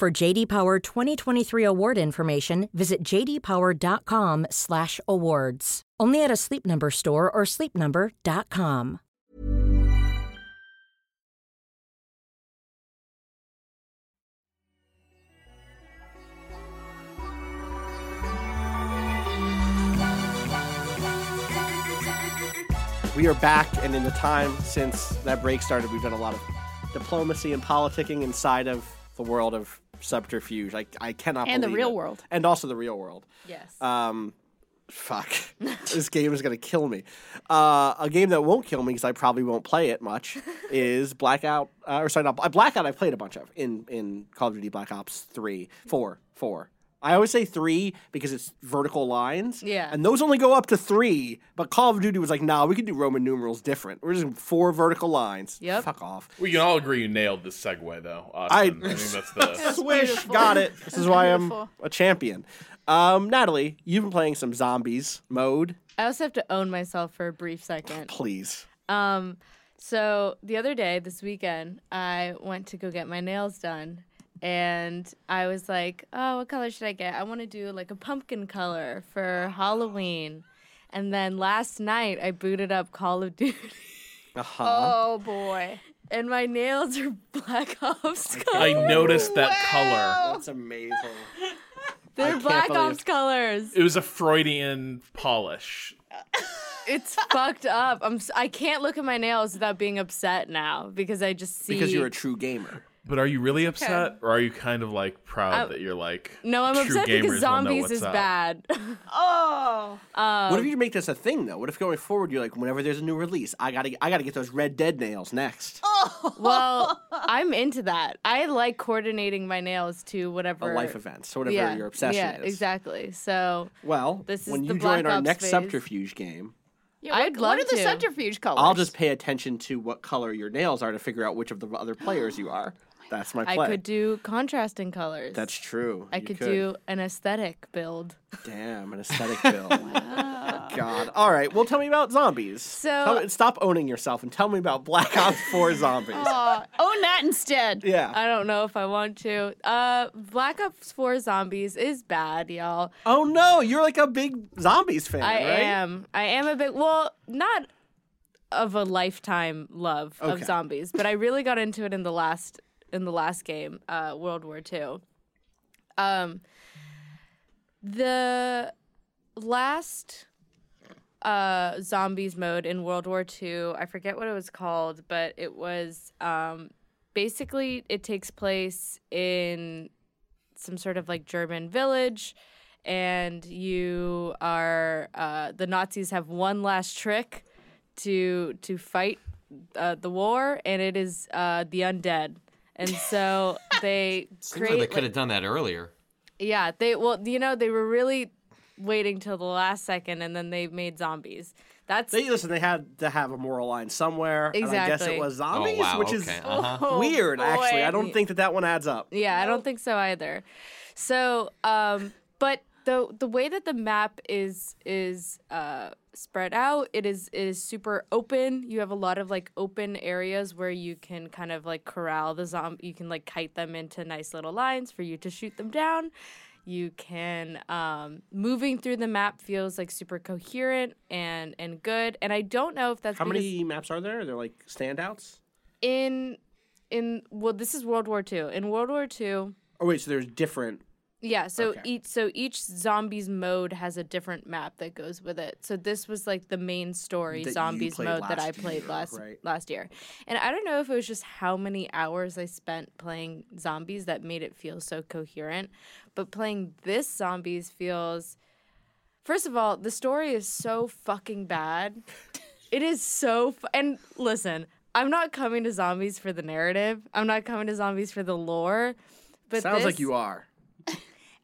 [SPEAKER 6] For JD Power 2023 award information, visit jdpower.com/awards. Only at a Sleep Number store or sleepnumber.com.
[SPEAKER 1] We are back, and in the time since that break started, we've done a lot of diplomacy and politicking inside of the world of subterfuge. I, I cannot
[SPEAKER 3] And the real
[SPEAKER 1] it.
[SPEAKER 3] world.
[SPEAKER 1] And also the real world.
[SPEAKER 5] Yes.
[SPEAKER 1] Um, fuck. this game is gonna kill me. Uh, a game that won't kill me because I probably won't play it much is Blackout. Uh, or sorry, not Blackout. I've played a bunch of in in Call of Duty Black Ops three, four, four. I always say three because it's vertical lines.
[SPEAKER 5] Yeah.
[SPEAKER 1] And those only go up to three. But Call of Duty was like, nah, we can do Roman numerals different. We're just four vertical lines.
[SPEAKER 5] Yep.
[SPEAKER 1] Fuck off.
[SPEAKER 4] We can all agree you nailed this segue, though. Austin. I,
[SPEAKER 1] I-
[SPEAKER 4] think that's the.
[SPEAKER 1] Swish,
[SPEAKER 3] beautiful.
[SPEAKER 1] got it. This is why I'm a champion. Um, Natalie, you've been playing some zombies mode.
[SPEAKER 5] I also have to own myself for a brief second.
[SPEAKER 1] Please.
[SPEAKER 5] Um, so the other day, this weekend, I went to go get my nails done, and I was like, "Oh, what color should I get? I want to do like a pumpkin color for Halloween." And then last night, I booted up Call of Duty,
[SPEAKER 1] Uh huh.
[SPEAKER 3] Oh boy.
[SPEAKER 5] and my nails are Black Ops
[SPEAKER 4] I noticed that color.
[SPEAKER 1] That's amazing.
[SPEAKER 5] They're
[SPEAKER 1] can't
[SPEAKER 5] Black
[SPEAKER 1] believe-
[SPEAKER 5] Ops colors.
[SPEAKER 4] It was a Freudian polish.
[SPEAKER 5] It's fucked up. I'm. s- I can't look at my nails without being upset now because I just see.
[SPEAKER 1] Because you're a true gamer.
[SPEAKER 4] But are you really upset, or are you kind of like proud
[SPEAKER 5] I'm-
[SPEAKER 4] that you're like?
[SPEAKER 5] no, I'm
[SPEAKER 4] true
[SPEAKER 5] upset
[SPEAKER 4] gamers
[SPEAKER 5] because zombies is
[SPEAKER 4] up?
[SPEAKER 5] bad.
[SPEAKER 3] Oh.
[SPEAKER 1] Um, what if you make this a thing though? What if going forward you're like, whenever there's a new release, I gotta, I gotta get those Red Dead nails next. Oh.
[SPEAKER 5] Well, I'm into that. I like coordinating my nails to
[SPEAKER 1] A
[SPEAKER 5] whatever
[SPEAKER 1] life events, So whatever
[SPEAKER 5] yeah,
[SPEAKER 1] your obsession
[SPEAKER 5] yeah,
[SPEAKER 1] is.
[SPEAKER 5] exactly. So
[SPEAKER 1] Well,
[SPEAKER 5] This is
[SPEAKER 1] when
[SPEAKER 5] the
[SPEAKER 1] you join
[SPEAKER 5] Black
[SPEAKER 1] our
[SPEAKER 5] Ops
[SPEAKER 1] next
[SPEAKER 5] phase.
[SPEAKER 1] subterfuge game,
[SPEAKER 3] Yeah,
[SPEAKER 5] I'd
[SPEAKER 3] what,
[SPEAKER 5] love
[SPEAKER 3] what are the
[SPEAKER 5] to.
[SPEAKER 3] subterfuge colors?
[SPEAKER 1] I'll just pay attention to what color your nails are to figure out which of the other players you are. That's my
[SPEAKER 5] I could do contrasting colors.
[SPEAKER 1] That's true.
[SPEAKER 5] I
[SPEAKER 1] You
[SPEAKER 5] could, do an aesthetic build.
[SPEAKER 1] Damn, an aesthetic build. God. All right. Well, tell me about zombies.
[SPEAKER 5] So-
[SPEAKER 1] me- stop owning yourself and tell me about Black Ops 4 zombies.
[SPEAKER 3] Aw, own that instead.
[SPEAKER 1] yeah.
[SPEAKER 5] I don't know if I want to. Uh, Black Ops 4 Zombies is bad, y'all.
[SPEAKER 1] oh no, you're like a big zombies fan, right?
[SPEAKER 5] I
[SPEAKER 1] right?
[SPEAKER 5] am. I am a big. Well, not. of a lifetime love of zombies, but I really got into it in the last in the last game, uh, World War II. Um, the last uh, zombies mode in World War II, I forget what it was called, but it was um, basically it takes place in some sort of like German village, and you are uh, the Nazis have one last trick to to fight uh, the war, and it is uh, the undead. And so they
[SPEAKER 2] Seems
[SPEAKER 5] create.
[SPEAKER 2] like they could have done that earlier.
[SPEAKER 5] yeah, they well, you know, they were really waiting till the last second, and then they made zombies. That's
[SPEAKER 1] They listen. They had to have a moral line somewhere. And I guess it was zombies,
[SPEAKER 2] wow,
[SPEAKER 1] which is
[SPEAKER 2] uh-huh.
[SPEAKER 5] Oh,
[SPEAKER 1] weird. Actually, I don't think that that one adds up.
[SPEAKER 5] Yeah, I don't think so either. So, um, but the the way that the map is is uh, spread out, it is it is super open. You have a lot of like open areas where you can kind of like corral the zombie. You can like kite them into nice little lines for you to shoot them down. You can um, moving through the map feels like super coherent and and good. And I don't know if that's
[SPEAKER 1] How many maps are there? They're like standouts.
[SPEAKER 5] in in well this is World War II. In World War II,
[SPEAKER 1] Oh wait, so there's different.
[SPEAKER 5] Yeah, so
[SPEAKER 1] Okay.
[SPEAKER 5] each so each zombies mode has a different map that goes with it. So this was like the main story
[SPEAKER 1] That
[SPEAKER 5] zombies mode that I played
[SPEAKER 1] year,
[SPEAKER 5] last
[SPEAKER 1] right.
[SPEAKER 5] last year. And I don't know if it was just how many hours I spent playing zombies that made it feel so coherent, but playing this zombies feels First of all, the story is so fucking bad. It is so fu- and listen, I'm not coming to zombies for the narrative. I'm not coming to zombies for the lore. But
[SPEAKER 1] Sounds like you are.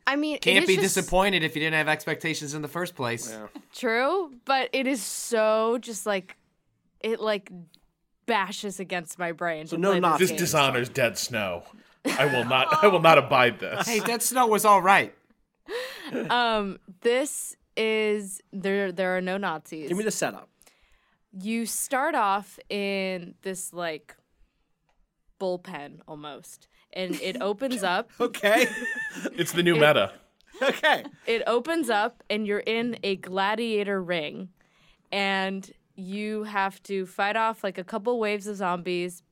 [SPEAKER 5] I mean,
[SPEAKER 2] Can't
[SPEAKER 5] is
[SPEAKER 2] be
[SPEAKER 5] just
[SPEAKER 2] disappointed if you didn't have expectations in the first place.
[SPEAKER 5] True, but it is so just like it like bashes against my brain. to
[SPEAKER 1] no
[SPEAKER 5] play
[SPEAKER 1] Nazis.
[SPEAKER 5] this
[SPEAKER 4] This
[SPEAKER 5] game.
[SPEAKER 4] dishonors Dead Snow. I will not. I will not abide this.
[SPEAKER 2] Hey, Dead Snow was all right.
[SPEAKER 5] Um, this is there. There are no Nazis.
[SPEAKER 1] Give me the setup.
[SPEAKER 5] you start off in this like bullpen almost, and it opens up.
[SPEAKER 1] Okay.
[SPEAKER 4] It's the new meta.
[SPEAKER 1] okay.
[SPEAKER 5] it opens up and you're in a gladiator ring and you have to fight off like a couple waves of zombies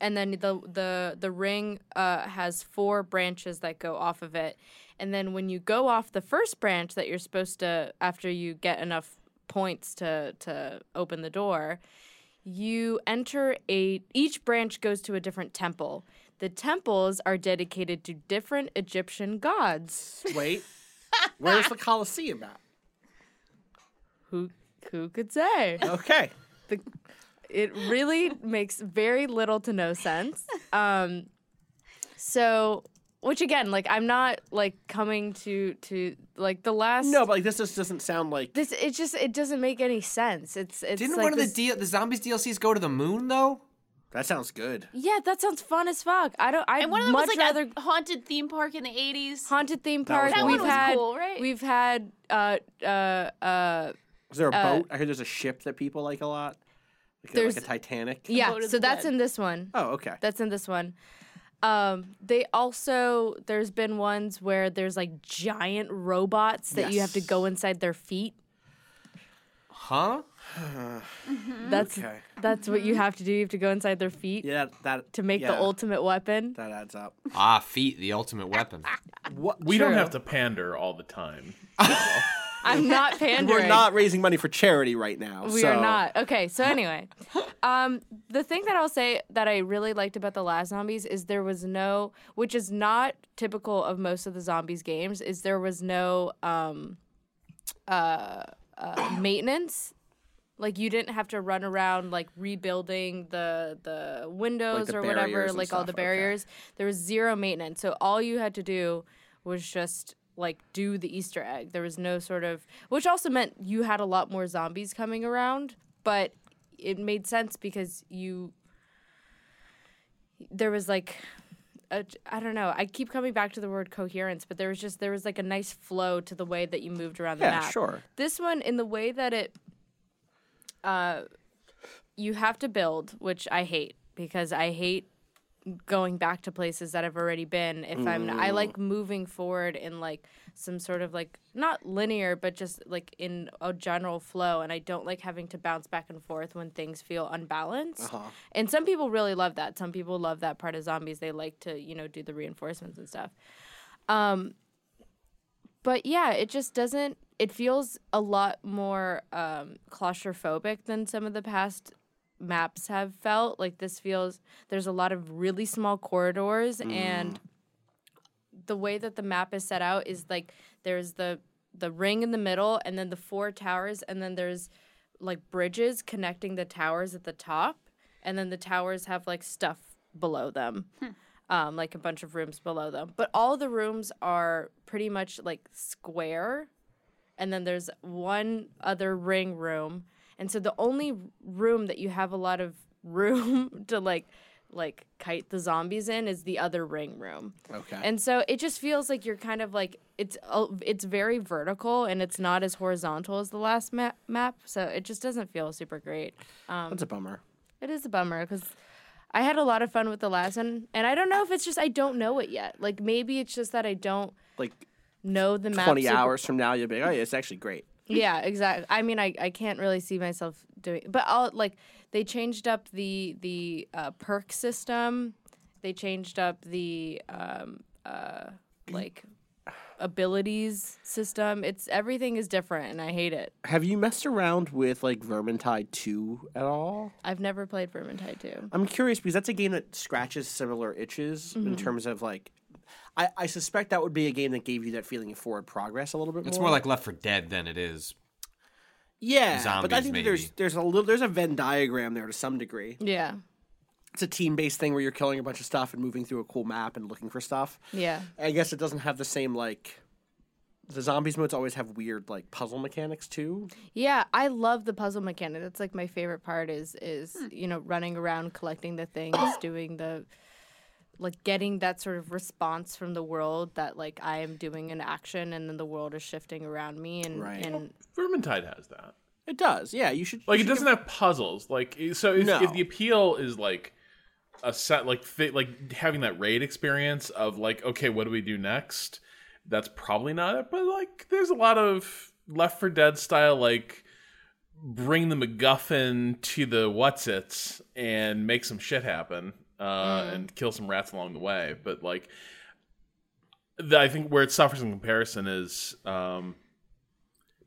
[SPEAKER 5] and then the the the ring uh, has four branches that go off of it and then when you go off the first branch that you're supposed to after you get enough points to to open the door you enter a each branch goes to a different temple the temples are dedicated to different egyptian gods
[SPEAKER 1] Wait. Where's the Colosseum at?
[SPEAKER 5] who who could say
[SPEAKER 1] Okay.
[SPEAKER 5] the, it really makes very little to no sense um so which again like i'm not like coming to to like the last
[SPEAKER 1] No, but like this just doesn't sound like.
[SPEAKER 5] this it just it doesn't make any sense it's it's
[SPEAKER 2] Didn't
[SPEAKER 5] like
[SPEAKER 2] one of
[SPEAKER 5] this-
[SPEAKER 2] the deal the zombies DLCs go to the moon though?
[SPEAKER 1] That sounds good.
[SPEAKER 5] yeah that sounds fun as fuck i don't i
[SPEAKER 3] And one of them
[SPEAKER 5] much
[SPEAKER 3] was like
[SPEAKER 5] rather
[SPEAKER 3] a haunted theme park in the 80s.
[SPEAKER 5] haunted theme
[SPEAKER 1] That was
[SPEAKER 5] park
[SPEAKER 1] That
[SPEAKER 5] we've
[SPEAKER 1] one was
[SPEAKER 5] had
[SPEAKER 3] cool, right?
[SPEAKER 5] we've had uh uh uh
[SPEAKER 1] Is there a
[SPEAKER 5] Uh,
[SPEAKER 1] boat? I heard there's a ship that people like a lot. Like, a,
[SPEAKER 5] There's-
[SPEAKER 1] like a Titanic.
[SPEAKER 5] yeah so that's
[SPEAKER 3] Dead.
[SPEAKER 5] in this one
[SPEAKER 1] Oh, okay.
[SPEAKER 5] That's in this one. Um, they also there's been ones where there's like giant robots that you have to go inside their feet.
[SPEAKER 2] Huh?
[SPEAKER 5] That's
[SPEAKER 1] Okay.
[SPEAKER 5] that's what you have to do. You have to go inside their feet
[SPEAKER 1] Yeah, that
[SPEAKER 5] to make
[SPEAKER 1] yeah,
[SPEAKER 5] the ultimate weapon.
[SPEAKER 1] That adds up.
[SPEAKER 2] Ah, feet, the ultimate weapon.
[SPEAKER 1] What?
[SPEAKER 4] We don't have to pander all the time.
[SPEAKER 5] I'm not pandering.
[SPEAKER 1] We're not raising money for charity right now.
[SPEAKER 5] We
[SPEAKER 1] so.
[SPEAKER 5] are not. Okay, so anyway, um, the thing that I'll say that I really liked about the last zombies is there was no, which is not typical of most of the zombies games, is there was no um, uh, uh, maintenance. Like you didn't have to run around like rebuilding the the windows
[SPEAKER 1] the
[SPEAKER 5] or whatever,
[SPEAKER 1] barriers
[SPEAKER 5] like all the
[SPEAKER 1] stuff, okay.
[SPEAKER 5] barriers. There was zero maintenance, so all you had to do was just like do the Easter egg. There was no sort of, which also meant you had a lot more zombies coming around, but it made sense because you there was like a, I don't know. I keep coming back to the word coherence, but there was just there was like a nice flow to the way that you moved around the map.
[SPEAKER 1] Yeah,
[SPEAKER 5] map.
[SPEAKER 1] sure.
[SPEAKER 5] This one in the way that it uh you have to build, which I hate because I hate going back to places that I've already been. If I'm I
[SPEAKER 1] Mm.
[SPEAKER 5] like moving forward in like some sort of like not linear but just like in a general flow and I don't like having to bounce back and forth when things feel unbalanced.
[SPEAKER 1] Uh-huh.
[SPEAKER 5] And some people really love that. Some people love that part of zombies. They like to, you know, do the reinforcements and stuff. Um but yeah, it just doesn't it feels a lot more um claustrophobic than some of the past maps have felt. Like this feels there's a lot of really small corridors and the way that the map is set out is like there's the the ring in the middle and then the four towers and then there's like bridges connecting the towers at the top and then the towers have like stuff below them um, like a bunch of rooms below them. But all the rooms are pretty much like square and then there's one other ring room and so the only room that you have a lot of room to like like kite the zombies in is the other ring room
[SPEAKER 1] Okay.
[SPEAKER 5] and so it just feels like you're kind of like it's uh, it's very vertical and it's not as horizontal as the last map map so it just doesn't feel super great um,
[SPEAKER 1] That's a bummer.
[SPEAKER 5] it is a bummer because I had a lot of fun with the last one, and I don't know if it's just I don't know it yet. Like maybe it's just that I don't
[SPEAKER 1] Like
[SPEAKER 5] know the map.
[SPEAKER 1] 20
[SPEAKER 5] super-
[SPEAKER 1] hours from now, you'll be like, oh, yeah, it's actually great.
[SPEAKER 5] Yeah, exactly. I mean, I, I can't really see myself doing, but I'll like they changed up the the uh, perk system. They changed up the um uh like abilities system. It's everything is different, and I hate it.
[SPEAKER 1] Have you messed around with like Vermintide 2 at all?
[SPEAKER 5] I've never played Vermintide 2.
[SPEAKER 1] I'm curious because that's a game that scratches similar itches in
[SPEAKER 5] Mhm.
[SPEAKER 1] terms of like. I, I suspect that would be a game that gave you that feeling of forward progress a little bit more.
[SPEAKER 2] It's
[SPEAKER 1] more.
[SPEAKER 2] more like Left 4 Dead than it is.
[SPEAKER 1] yeah, zombies, but I think that there's there's a little there's a Venn diagram there to some degree.
[SPEAKER 5] Yeah,
[SPEAKER 1] It's a team based thing where you're killing a bunch of stuff and moving through a cool map and looking for stuff.
[SPEAKER 5] yeah.
[SPEAKER 1] I guess it doesn't have the same like. The zombies modes always have weird like puzzle mechanics too.
[SPEAKER 5] Yeah, I love the puzzle mechanic. That's like my favorite part is is hmm. you know running around collecting the things, doing the like getting that sort of response from the world that like I am doing an action and then the world is shifting around me and
[SPEAKER 1] Right.
[SPEAKER 5] and
[SPEAKER 4] Vermintide has that.
[SPEAKER 1] It does, yeah. You should
[SPEAKER 4] Like
[SPEAKER 1] you
[SPEAKER 4] it
[SPEAKER 1] should
[SPEAKER 4] doesn't have puzzles. Like so, if,
[SPEAKER 1] No.
[SPEAKER 4] if the appeal is like a set, like fi- like having that raid experience of like, okay, what do we do next? That's probably not it. But like, there's a lot of Left 4 Dead style, like bring the MacGuffin to the what's its and make some shit happen uh, and kill some rats along the way. But like, the, I think where it suffers in comparison is um,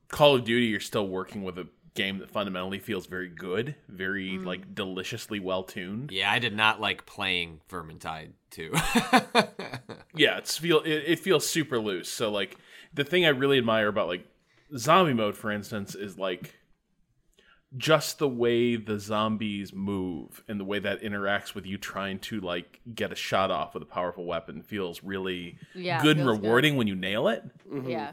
[SPEAKER 4] Call of Duty. You're still working with a game that fundamentally feels very good, very like deliciously well tuned.
[SPEAKER 2] Yeah, I did not like playing Vermintide too.
[SPEAKER 4] yeah, it's feel it, it feels super loose. So like the thing I really admire about like zombie mode, for instance, is like just the way the zombies move and the way that interacts with you trying to like get a shot off with a powerful weapon feels really
[SPEAKER 5] Yeah, it
[SPEAKER 4] good and
[SPEAKER 5] feels good.
[SPEAKER 4] rewarding when you nail it. Mm-hmm.
[SPEAKER 5] yeah.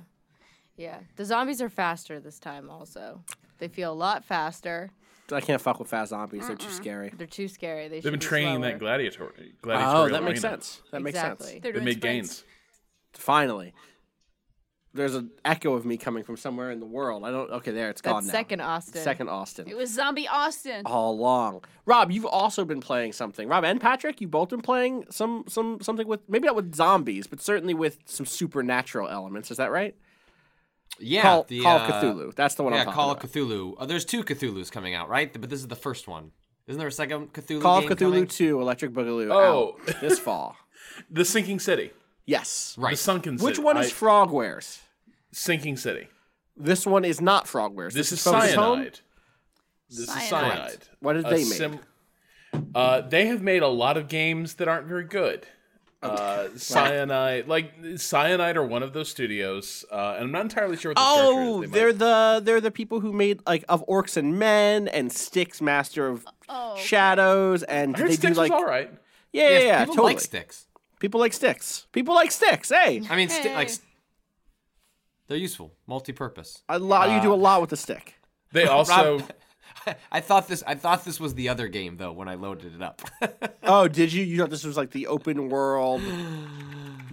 [SPEAKER 5] Yeah. The zombies are faster this time also. They feel a lot faster.
[SPEAKER 1] I can't fuck with fast zombies. They're too scary.
[SPEAKER 5] They're too scary. They
[SPEAKER 4] They've been
[SPEAKER 5] be
[SPEAKER 4] training in
[SPEAKER 5] slower.
[SPEAKER 4] that gladiator.
[SPEAKER 1] Oh,
[SPEAKER 4] gladiatorial
[SPEAKER 1] that makes sense. That makes sense.
[SPEAKER 3] They're
[SPEAKER 4] They made
[SPEAKER 3] sprints.
[SPEAKER 4] gains.
[SPEAKER 1] Finally. There's an echo of me coming from somewhere in the world. I don't. Okay, there it's gone
[SPEAKER 5] That's
[SPEAKER 1] now.
[SPEAKER 5] second Austin.
[SPEAKER 1] Second Austin.
[SPEAKER 3] It was Zombie Austin.
[SPEAKER 1] all along. Rob, you've also been playing something. Rob and Patrick, you've both been playing some some something with maybe not with zombies, but certainly with some supernatural elements. Is that right?
[SPEAKER 2] yeah.
[SPEAKER 1] Call,
[SPEAKER 2] the,
[SPEAKER 1] Call
[SPEAKER 2] uh,
[SPEAKER 1] of Cthulhu. That's the one
[SPEAKER 2] yeah,
[SPEAKER 1] I'm talking
[SPEAKER 2] Call
[SPEAKER 1] about.
[SPEAKER 2] of Cthulhu. Uh, there's two Cthulhu's coming out, right? But this is the first one. Isn't there a second Cthulhu
[SPEAKER 1] Call of Cthulhu
[SPEAKER 2] coming?
[SPEAKER 1] 2 Electric Boogaloo
[SPEAKER 4] Oh.
[SPEAKER 1] out this fall.
[SPEAKER 4] The sinking city,
[SPEAKER 1] Yes.
[SPEAKER 4] the
[SPEAKER 2] Right.
[SPEAKER 4] sunken city.
[SPEAKER 1] Which one is
[SPEAKER 4] I-
[SPEAKER 1] Frogwares?
[SPEAKER 4] sinking city?
[SPEAKER 1] This one is not Frogwares.
[SPEAKER 4] This, is
[SPEAKER 1] Focus Home?
[SPEAKER 4] cyanide. Is
[SPEAKER 3] Cyanide.
[SPEAKER 4] cyanide.
[SPEAKER 1] What did
[SPEAKER 4] A
[SPEAKER 1] they make?
[SPEAKER 4] uh, they have made a lot of games that aren't very good. Uh, cyanide, like Cyanide, are one of those studios, uh, and I'm not entirely sure what the
[SPEAKER 1] Oh.
[SPEAKER 4] They
[SPEAKER 1] they're
[SPEAKER 4] might-
[SPEAKER 1] the they're the people who made like of Orcs and Men and Styx, Master of
[SPEAKER 3] Oh,
[SPEAKER 1] Shadows and
[SPEAKER 4] I heard
[SPEAKER 1] they
[SPEAKER 4] Styx
[SPEAKER 1] do like
[SPEAKER 4] was all right.
[SPEAKER 1] yeah yeah, yeah
[SPEAKER 2] people
[SPEAKER 1] totally.
[SPEAKER 2] like sticks.
[SPEAKER 1] People like sticks. People like sticks. Hey,
[SPEAKER 2] I mean, sti-
[SPEAKER 3] Hey.
[SPEAKER 2] like they're useful, multi-purpose.
[SPEAKER 1] a lot. you do a lot with the stick.
[SPEAKER 4] They also
[SPEAKER 2] I thought this. I thought this was the other game though when I loaded it up.
[SPEAKER 1] Oh, did you? You thought this was like the open world,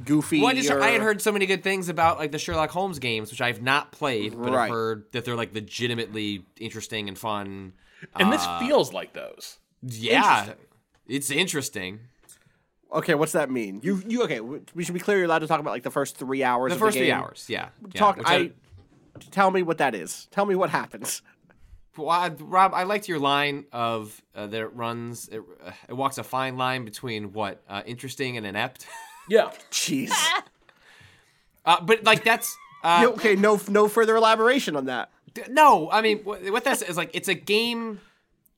[SPEAKER 1] goofy?
[SPEAKER 2] well, I, just, I had heard so many good things about like the Sherlock Holmes games, which I've not played, but
[SPEAKER 1] Right.
[SPEAKER 2] I've heard that they're like legitimately interesting and fun.
[SPEAKER 4] and this
[SPEAKER 2] Uh,
[SPEAKER 4] feels like those.
[SPEAKER 2] Yeah, it's interesting.
[SPEAKER 1] Okay, what's that mean? You you okay? We should be clear. You're allowed to talk about like the first three hours. Of the
[SPEAKER 2] first
[SPEAKER 1] the
[SPEAKER 2] three hours, yeah. yeah.
[SPEAKER 1] Talk.
[SPEAKER 2] Which
[SPEAKER 1] I tell me what that is. Tell me what happens.
[SPEAKER 2] Well, I, Rob, I liked your line of uh, that it runs, it, uh, it walks a fine line between what uh, interesting and inept.
[SPEAKER 4] Yeah.
[SPEAKER 1] Jeez.
[SPEAKER 2] Uh, but like that's uh,
[SPEAKER 1] Yeah, okay, no no further elaboration on that.
[SPEAKER 2] no. I mean, what, what that's like it's a game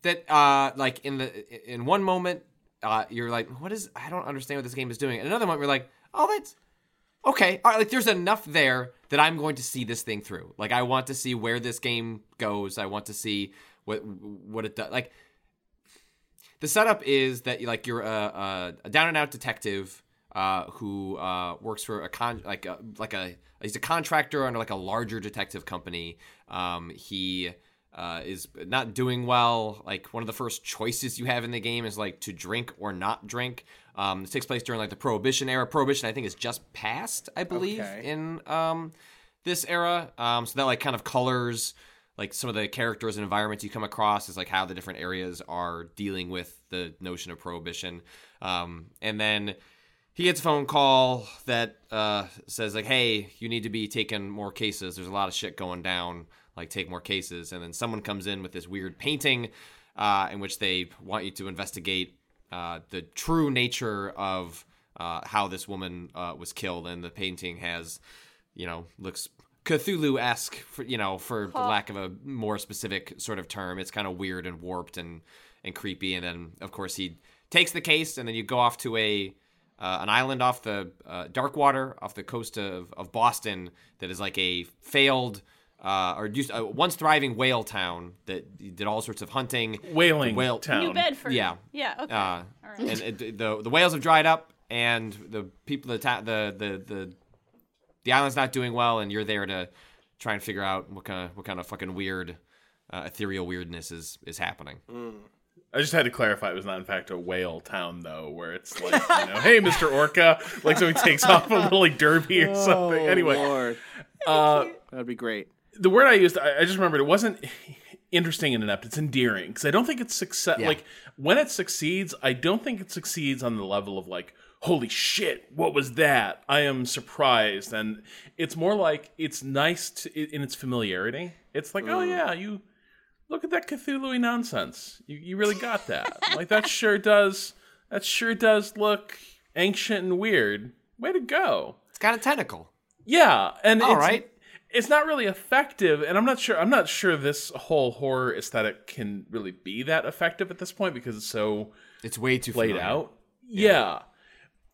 [SPEAKER 2] that uh, like in the in one moment uh, you're like, what is? I don't understand what this game is doing. And another moment you're like, oh, that's okay. All right, like there's enough there that I'm going to see this thing through. Like I want to see where this game goes. I want to see what what it does. Like the setup is that like you're a, a, a down and out detective uh, who uh, works for a con like a, like a he's a contractor under like a larger detective company. Um, he uh, is not doing well. Like one of the first choices you have in the game is like to drink or not drink. Um, this takes place during like the Prohibition era. Prohibition, I think, is just passed, I believe,
[SPEAKER 1] Okay.
[SPEAKER 2] in um, this era. Um, so that like kind of colors like some of the characters and environments you come across is like how the different areas are dealing with the notion of prohibition. Um, and then he gets a phone call that uh, says like, "Hey, you need to be taking more cases. There's a lot of shit going down. Like, take more cases." And then someone comes in with this weird painting, uh, in which they want you to investigate uh, the true nature of uh, how this woman uh, was killed. And the painting has, you know, looks Cthulhu esque, for you know, for the lack of a more specific sort of term. It's kind of weird and warped and and creepy. And then, of course, he takes the case, and then you go off to a uh, an island off the uh, dark water off the coast of, of Boston that is like a failed uh, or used, uh, once thriving whale town that did all sorts of hunting.
[SPEAKER 4] Whaling
[SPEAKER 2] whale
[SPEAKER 4] town.
[SPEAKER 3] New Bedford.
[SPEAKER 2] Yeah.
[SPEAKER 3] Yeah. Okay.
[SPEAKER 2] Uh,
[SPEAKER 3] All right.
[SPEAKER 2] and it, the the whales have dried up, and the people the ta- the the the the island's not doing well, and you're there to try and figure out what kind of what kind of fucking weird, uh, ethereal weirdness is is happening.
[SPEAKER 4] I just had to clarify it was not in fact a whale town though, where it's like, you know, hey Mr. Orca, like somebody takes off a little like derby or something. Anyway,
[SPEAKER 1] Oh, Lord,
[SPEAKER 4] uh,
[SPEAKER 1] that'd be great.
[SPEAKER 4] The word I used, I, I just remembered it wasn't interesting and inept. It's endearing because I don't think it's success.
[SPEAKER 2] Yeah.
[SPEAKER 4] Like when it succeeds, I don't think it succeeds on the level of like, holy shit, what was that? I am surprised, and it's more like it's nice to, in its familiarity. It's like, oh mm. yeah, you look at that Cthulhu nonsense. You you really got that. like that sure does. That sure does look ancient and weird. Way to go.
[SPEAKER 2] It's got a tentacle.
[SPEAKER 4] Yeah, and
[SPEAKER 2] All
[SPEAKER 4] it's,
[SPEAKER 2] right.
[SPEAKER 4] It's not really effective, and I'm not sure. I'm not sure this whole horror aesthetic can really be that effective at this point because it's so
[SPEAKER 2] It's way too
[SPEAKER 4] played
[SPEAKER 2] familiar.
[SPEAKER 4] out. Yeah.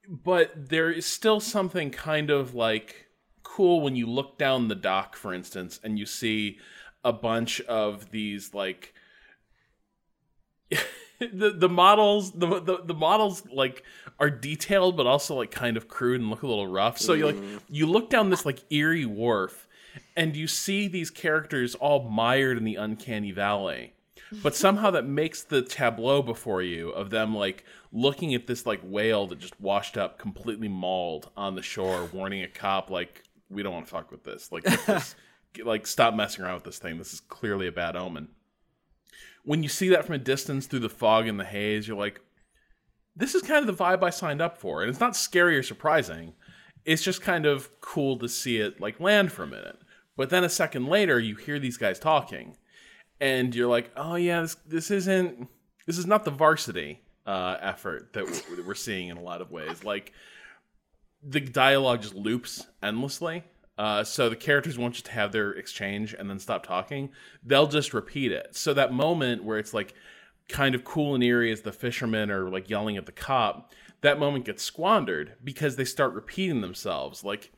[SPEAKER 4] but there is still something kind of like cool when you look down the dock, for instance, and you see a bunch of these like the the models the, the the models like are detailed but also like kind of crude and look a little rough so you like mm. you look down this like eerie wharf and you see these characters all mired in the uncanny valley but somehow that makes the tableau before you of them like looking at this like whale that just washed up completely mauled on the shore warning a cop like we don't want to fuck with this like this, like stop messing around with this thing this is clearly a bad omen when you see that from a distance through the fog and the haze, you're like, this is kind of the vibe I signed up for. And it's not scary or surprising. It's just kind of cool to see it like land for a minute. But then a second later, you hear these guys talking, and you're like, oh yeah, this this isn't this is not the varsity uh, effort that w- we're seeing in a lot of ways. Like the dialogue just loops endlessly. Uh, so the characters won't just have their exchange and then stop talking. They'll just repeat it. So that moment where it's like kind of cool and eerie as the fishermen are like yelling at the cop, that moment gets squandered because they start repeating themselves. Like,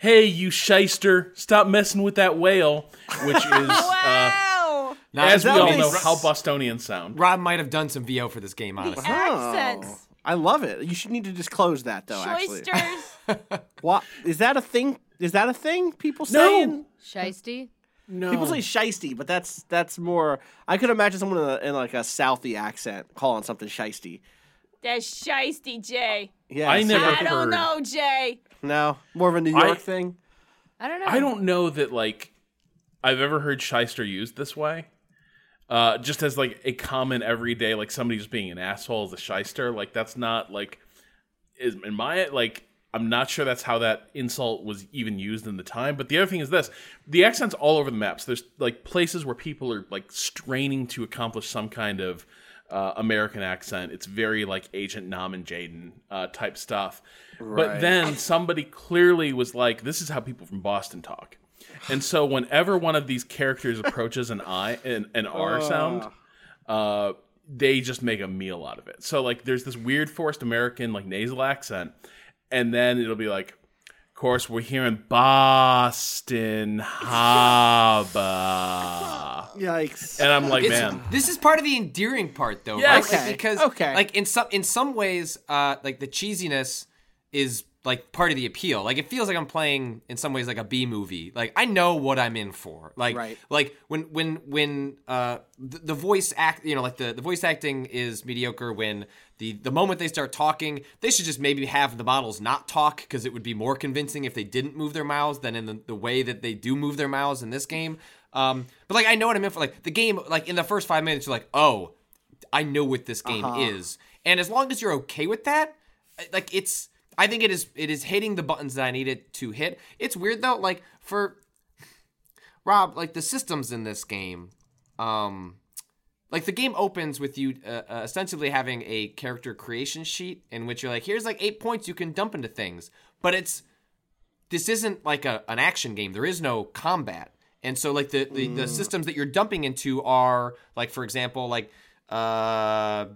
[SPEAKER 4] hey, you shyster, stop messing with that whale, which is, uh,
[SPEAKER 2] Now,
[SPEAKER 4] as we all
[SPEAKER 2] makes-
[SPEAKER 4] know, how Bostonians sound.
[SPEAKER 2] Rob might have done some VO for this game, honestly.
[SPEAKER 3] The Accents.
[SPEAKER 1] I love it. You should need to disclose that though. Actually,
[SPEAKER 3] Shoysters.
[SPEAKER 1] what is that a thing? Is that a thing? People
[SPEAKER 4] No.
[SPEAKER 1] saying
[SPEAKER 5] Shiesty.
[SPEAKER 4] No.
[SPEAKER 1] people say shisty, but that's that's more. I could imagine someone in, a, in like a Southie accent calling something shisty.
[SPEAKER 3] That's shisty, Jay.
[SPEAKER 1] Yeah,
[SPEAKER 4] I
[SPEAKER 1] see,
[SPEAKER 4] never
[SPEAKER 3] I
[SPEAKER 4] heard.
[SPEAKER 3] don't know, Jay.
[SPEAKER 1] No, more of a New
[SPEAKER 4] I-
[SPEAKER 1] York thing.
[SPEAKER 5] I don't know.
[SPEAKER 4] I don't know that like I've ever heard shyster used this way. Uh, just as like a common everyday like somebody just being an asshole as a shyster. Like that's not like is in my like I'm not sure that's how that insult was even used in the time. But the other thing is this: the accents all over the maps. There's like places where people are like straining to accomplish some kind of uh, American accent. It's very like Agent Nam and Jaden uh, type stuff. But then somebody clearly was like, "This is how people from Boston talk." And so whenever one of these characters approaches an I an, an R sound, uh, they just make a meal out of it. So like there's this weird forced American like nasal accent, and then it'll be like, course we're here in Boston Harbor.
[SPEAKER 1] Yikes.
[SPEAKER 4] And I'm like,
[SPEAKER 2] It's-
[SPEAKER 4] man,
[SPEAKER 2] this is part of the endearing part, though,
[SPEAKER 4] Yes.
[SPEAKER 2] right? Like,
[SPEAKER 1] Okay,
[SPEAKER 2] because,
[SPEAKER 1] okay.
[SPEAKER 2] like in some in some ways, uh, like the cheesiness is like part of the appeal. Like it feels like I'm playing in some ways like a B movie. Like I know what I'm in for. Like
[SPEAKER 1] Right.
[SPEAKER 2] like when when when uh the, the voice act, you know, like the the voice acting is mediocre. When the the moment they start talking, they should just maybe have the models not talk because it would be more convincing if they didn't move their mouths than in the, the way that they do move their mouths in this game. Um, but like I know what I'm in for. Like the game, like in the first five minutes, you're like, oh, I know what this game is, and as long as you're okay with that, like it's. I think it is. It is hitting the buttons that I need it to hit. It's weird though. Like for Rob, like the systems in this game, um, like the game opens with you uh, uh, ostensibly having a character creation sheet in which you're like, here's like eight points you can dump into things, but it's this isn't like a, an action game. There is no combat. And so like the, the, the systems that you're dumping into are like for example like uh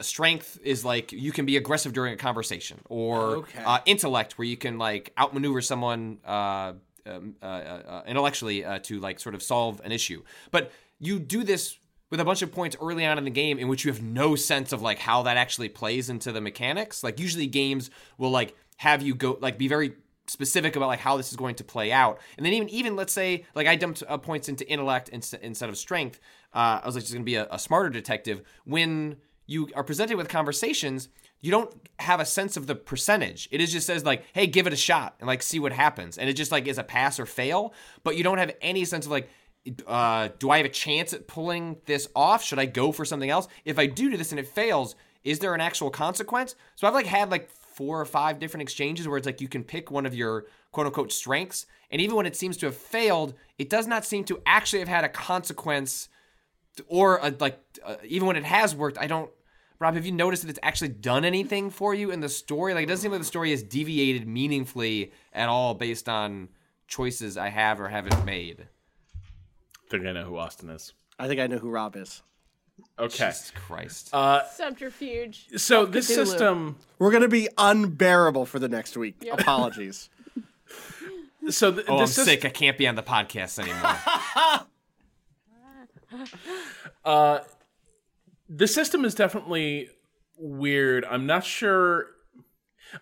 [SPEAKER 2] strength is like you can be aggressive during a conversation or
[SPEAKER 1] Okay.
[SPEAKER 2] uh, intellect where you can like outmaneuver someone uh, um, uh, uh, intellectually uh, to like sort of solve an issue but you do this with a bunch of points early on in the game in which you have no sense of like how that actually plays into the mechanics. Like usually games will like have you go like be very specific about like how this is going to play out. And then even even let's say like i dumped uh, points into intellect ins- instead of strength uh, i was like just going to be a, a smarter detective. When you are presented with conversations you don't have a sense of the percentage. It is just says like hey give it a shot and like see what happens. And it just like is a pass or fail but you don't have any sense of like uh, do I have a chance at pulling this off? Should I go for something else? If I do do this and it fails, is there an actual consequence? So I've like had like four or five different exchanges where it's like you can pick one of your quote unquote strengths, and even when it seems to have failed, it does not seem to actually have had a consequence, or a, like uh, even when it has worked, I don't. Rob, have you noticed that it's actually done anything for you in the story? Like it doesn't seem like the story has deviated meaningfully at all based on choices I have or haven't made.
[SPEAKER 4] I think I know who Austin is.
[SPEAKER 1] I think I know who Rob is.
[SPEAKER 4] Okay,
[SPEAKER 2] Jesus Christ.
[SPEAKER 3] Uh, Subterfuge.
[SPEAKER 4] so this
[SPEAKER 1] Cthulhu.
[SPEAKER 4] system,
[SPEAKER 1] We're gonna be unbearable for for the next week. Apologies.
[SPEAKER 4] so th-
[SPEAKER 2] Oh, I'm
[SPEAKER 4] this
[SPEAKER 2] sick. I can't be on the podcast anymore.
[SPEAKER 4] Uh, the system is definitely weird. I'm not sure.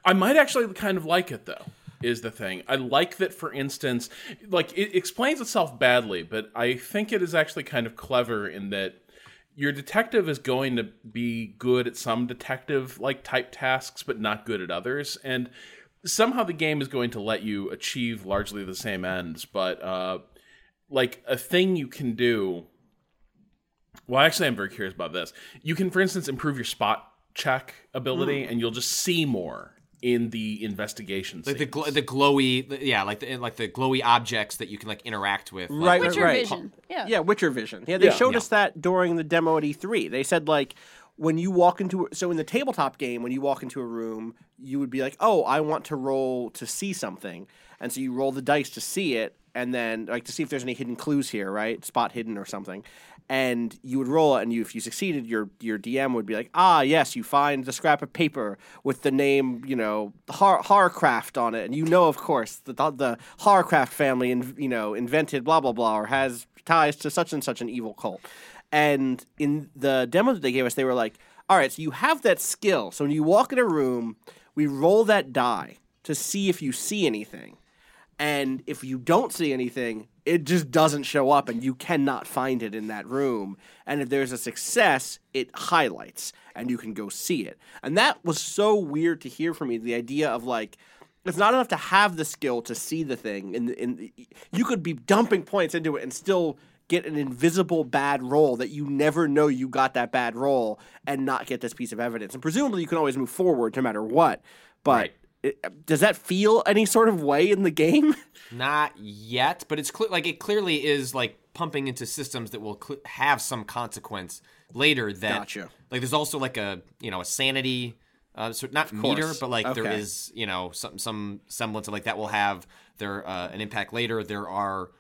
[SPEAKER 4] I might actually kind of like it though. Is the thing I like that? For instance, like it explains itself badly, but I think it is actually kind of clever in that your detective is going to be good at some detective like type tasks, but not good at others, and somehow the game is going to let you achieve largely the same ends, but uh, like a thing you can do well, actually, I'm very curious about this. You can, for instance, improve your spot check ability, and you'll just see more in the investigation.
[SPEAKER 2] like the gl- the glowy, yeah, like the like the glowy objects that you can like interact with. like-
[SPEAKER 1] Right,
[SPEAKER 3] Witcher
[SPEAKER 1] right.
[SPEAKER 3] vision. Yeah.
[SPEAKER 1] Yeah, Witcher Vision. Yeah, they
[SPEAKER 4] Yeah.
[SPEAKER 1] showed
[SPEAKER 2] Yeah.
[SPEAKER 1] us that during the demo at E3. They said like when you walk into so in the tabletop game when you walk into a room, you would be like, "Oh, I want to roll to see something." And so you roll the dice to see it and then like to see if there's any hidden clues here, right? Spot hidden or something. And you would roll it and you if you succeeded, your your DM would be like, "Ah, yes, you find the scrap of paper with the name, you know, Har- Harcraft on it." And you know, of course, the, the Harcraft family in, you know, invented blah blah blah or has ties to such and such an evil cult. And in the demo that they gave us, they were like, all right, so you have that skill. So when you walk in a room, we roll that die to see if you see anything. And if you don't see anything, it just doesn't show up and you cannot find it in that room. And if there's a success, it highlights and you can go see it. And that was so weird to hear from me the idea of like, it's not enough to have the skill to see the thing. In, in, you could be dumping points into it and still get an invisible bad roll that you never know you got that bad roll and not get this piece of evidence. And presumably you can always move forward no matter what. but
[SPEAKER 2] Right.
[SPEAKER 1] It, does that feel any sort of way in the game?
[SPEAKER 2] Not yet, but it's clear. Like it clearly is like pumping into systems that will cl- have some consequence later. That
[SPEAKER 1] Gotcha.
[SPEAKER 2] like there's also like a you know a sanity, uh, so not meter, but like there
[SPEAKER 1] Okay.
[SPEAKER 2] is you know some some semblance of like that will have their uh, an impact later. There are.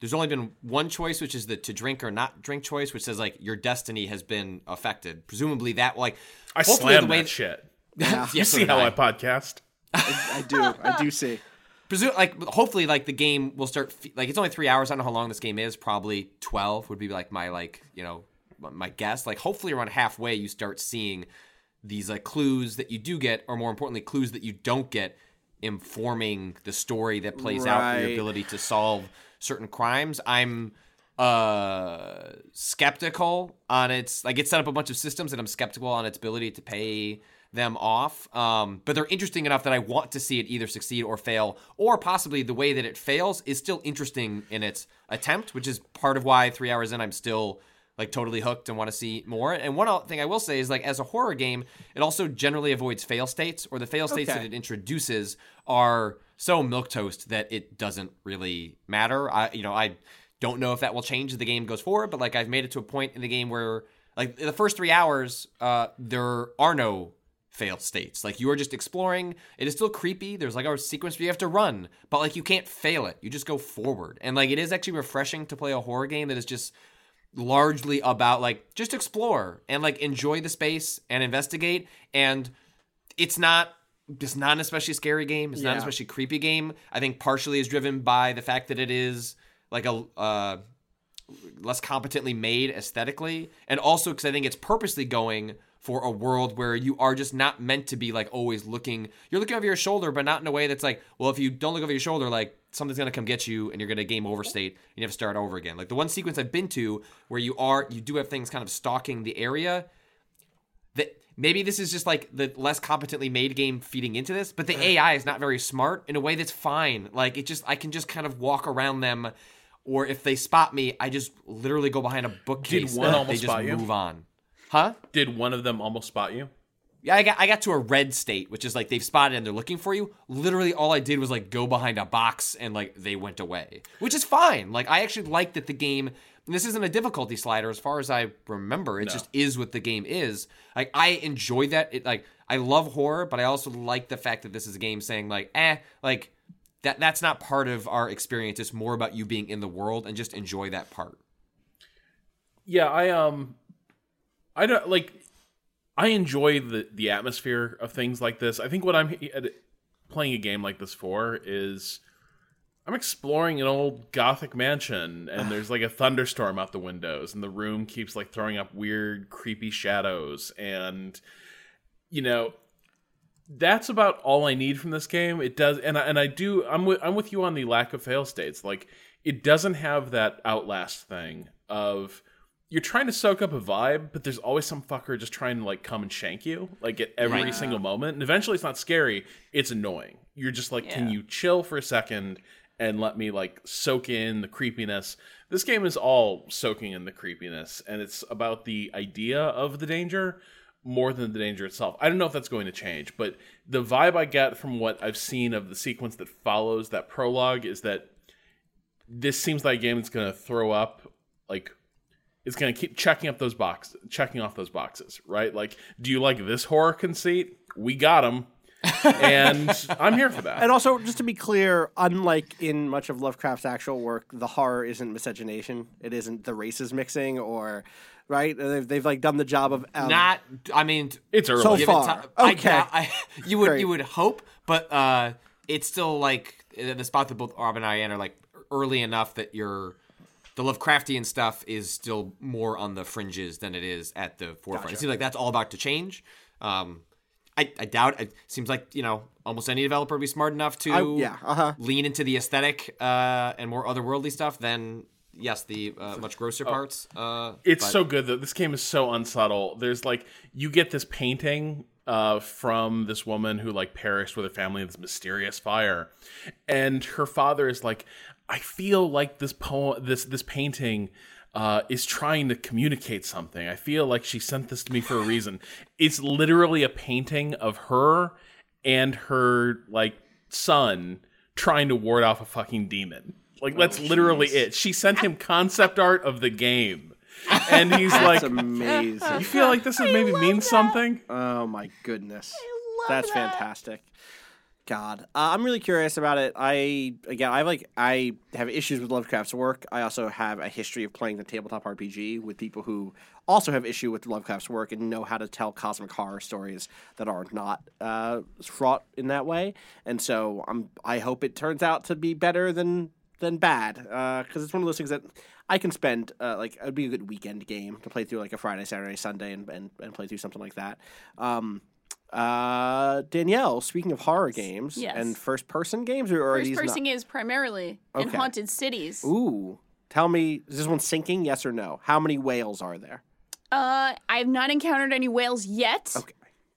[SPEAKER 2] There's only been one choice, which is the to drink or not drink choice, which says like your destiny has been affected. Presumably that like
[SPEAKER 4] I
[SPEAKER 2] hopefully
[SPEAKER 4] slam
[SPEAKER 2] the way
[SPEAKER 4] that shit.
[SPEAKER 2] Yeah,
[SPEAKER 4] You see
[SPEAKER 2] did
[SPEAKER 4] how I podcast?
[SPEAKER 1] I do. I do see.
[SPEAKER 2] presume like hopefully like the game will start fe- like it's only three hours. I don't know how long this game is. Probably twelve would be like my like you know my guess. Like hopefully around halfway you start seeing these like clues that you do get, or more importantly, clues that you don't get, informing the story that plays out for your ability to solve certain crimes. I'm uh skeptical on its like it set up a bunch of systems and I'm skeptical on its ability to pay them off. Um, but they're interesting enough that I want to see it either succeed or fail, or possibly the way that it fails is still interesting in its attempt, which is part of why three hours in I'm still like totally hooked and want to see more. And one thing I will say is like as a horror game, it also generally avoids fail states, or the fail states
[SPEAKER 1] Okay.
[SPEAKER 2] that it introduces are so milk toast that it doesn't really matter. I you know I don't know if that will change as the game goes forward, but like I've made it to a point in the game where like the first three hours, uh, there are no failed states. Like you are just exploring. It is still creepy. There's like a sequence where you have to run, but like you can't fail it. You just go forward. And like it is actually refreshing to play a horror game that is just largely about like just explore and like enjoy the space and investigate. And it's not it's not an especially scary game. It's not an especially creepy game. I think partially is driven by the fact that it is like a uh less competently made aesthetically and also because i think it's purposely going for a world where you are just not meant to be like always looking you're looking over your shoulder but not in a way that's like well if you don't look over your shoulder like something's to come get you and you're to game over state and you have to start over again like the one sequence i've been to where you are you do have things kind of stalking the area that maybe this is just like the less competently made game feeding into this, but the AI is not very smart in a way that's fine. Like it just I can just kind of walk around them or if they spot me, I just literally go behind a bookcase
[SPEAKER 4] one
[SPEAKER 2] and
[SPEAKER 4] almost
[SPEAKER 2] they just
[SPEAKER 4] spot you?
[SPEAKER 2] move on. Huh?
[SPEAKER 4] Did one of them almost spot you?
[SPEAKER 2] Yeah, I got I got to a red state, which is like they've spotted and they're looking for you. Literally, all I did was like go behind a box and like they went away, which is fine. Like I actually like that the game. And this isn't a difficulty slider, as far as I remember. It just is what the game is. Like I enjoy that. It like I love horror, but I also like the fact that this is a game saying like, eh, like that. That's not part of our experience. It's more about you being in the world and just enjoy that part.
[SPEAKER 4] Yeah, I um, I don't like. I enjoy the the atmosphere of things like this. I think what I'm playing a game like this for is I'm exploring an old gothic mansion and there's like a thunderstorm out the windows and the room keeps like throwing up weird creepy shadows and you know that's about all I need from this game. It does, and I, and I do. I'm with I'm with you on the lack of fail states. Like it doesn't have that outlast thing of you're trying to soak up a vibe, but there's always some fucker just trying to like come and shank you, like at every
[SPEAKER 2] Right.
[SPEAKER 4] single moment. And eventually, it's not scary; it's annoying. You're just like, can you chill for a second and let me like soak in the creepiness? This game is all soaking in the creepiness, and it's about the idea of the danger more than the danger itself. I don't know if that's going to change, but the vibe I get from what I've seen of the sequence that follows that prologue is that this seems like a game that's going to throw up like it's going to keep checking up those boxes, checking off those boxes, right? Like, do you like this horror conceit? We got them, and I'm here for that.
[SPEAKER 1] And also, just to be clear, unlike in much of Lovecraft's actual work, the horror isn't miscegenation. It isn't the races mixing or right. They've, they've like done the job of um,
[SPEAKER 2] Not, I mean,
[SPEAKER 4] It's early.
[SPEAKER 1] So
[SPEAKER 2] give it
[SPEAKER 1] far.
[SPEAKER 2] ti- I
[SPEAKER 1] Okay.
[SPEAKER 2] doubt- I, you would
[SPEAKER 1] Great.
[SPEAKER 2] you would hope, but uh, it's still like the spot that both Rob and I in are like early enough that you're the Lovecraftian stuff is still more on the fringes than it is at the forefront. It seems like that's all about to change. Um, I, I doubt it seems like you know almost any developer would be smart enough to
[SPEAKER 1] I- yeah, uh-huh.
[SPEAKER 2] lean into the aesthetic uh, and more otherworldly stuff than yes the uh, much grosser parts. Uh,
[SPEAKER 4] it's
[SPEAKER 2] but-
[SPEAKER 4] so good that this game is so unsubtle. There's like you get this painting uh, from this woman who like perished with her family in this mysterious fire, and her father is like, I feel like this poem, this this painting. Uh, is trying to communicate something. I feel like she sent this to me for a reason. It's literally a painting of her and her like son trying to ward off a fucking demon. Like that's literally it. She sent him concept art of the game. And he's like
[SPEAKER 1] amazing.
[SPEAKER 4] You feel like this is maybe means something?
[SPEAKER 1] Oh my goodness. That's fantastic. God, uh, I'm really curious about it. I again, I like I have issues with Lovecraft's work. I also have a history of playing the tabletop RPG with people who also have issue with Lovecraft's work and know how to tell cosmic horror stories that are not uh, fraught in that way. And so I'm I hope it turns out to be better than than bad because it's one of those things that I can spend uh, like it'd be a good weekend game to play through like a Friday, Saturday, Sunday, and and, and play through something like that. Um, uh, Danielle, speaking of horror games
[SPEAKER 3] Yes.
[SPEAKER 1] and first person games, or are
[SPEAKER 3] First
[SPEAKER 1] these
[SPEAKER 3] person
[SPEAKER 1] not?
[SPEAKER 3] is primarily in haunted cities.
[SPEAKER 1] Ooh, tell me, is this one sinking? Yes or no? How many whales are there?
[SPEAKER 3] Uh, I've not encountered any whales yet.
[SPEAKER 1] Okay.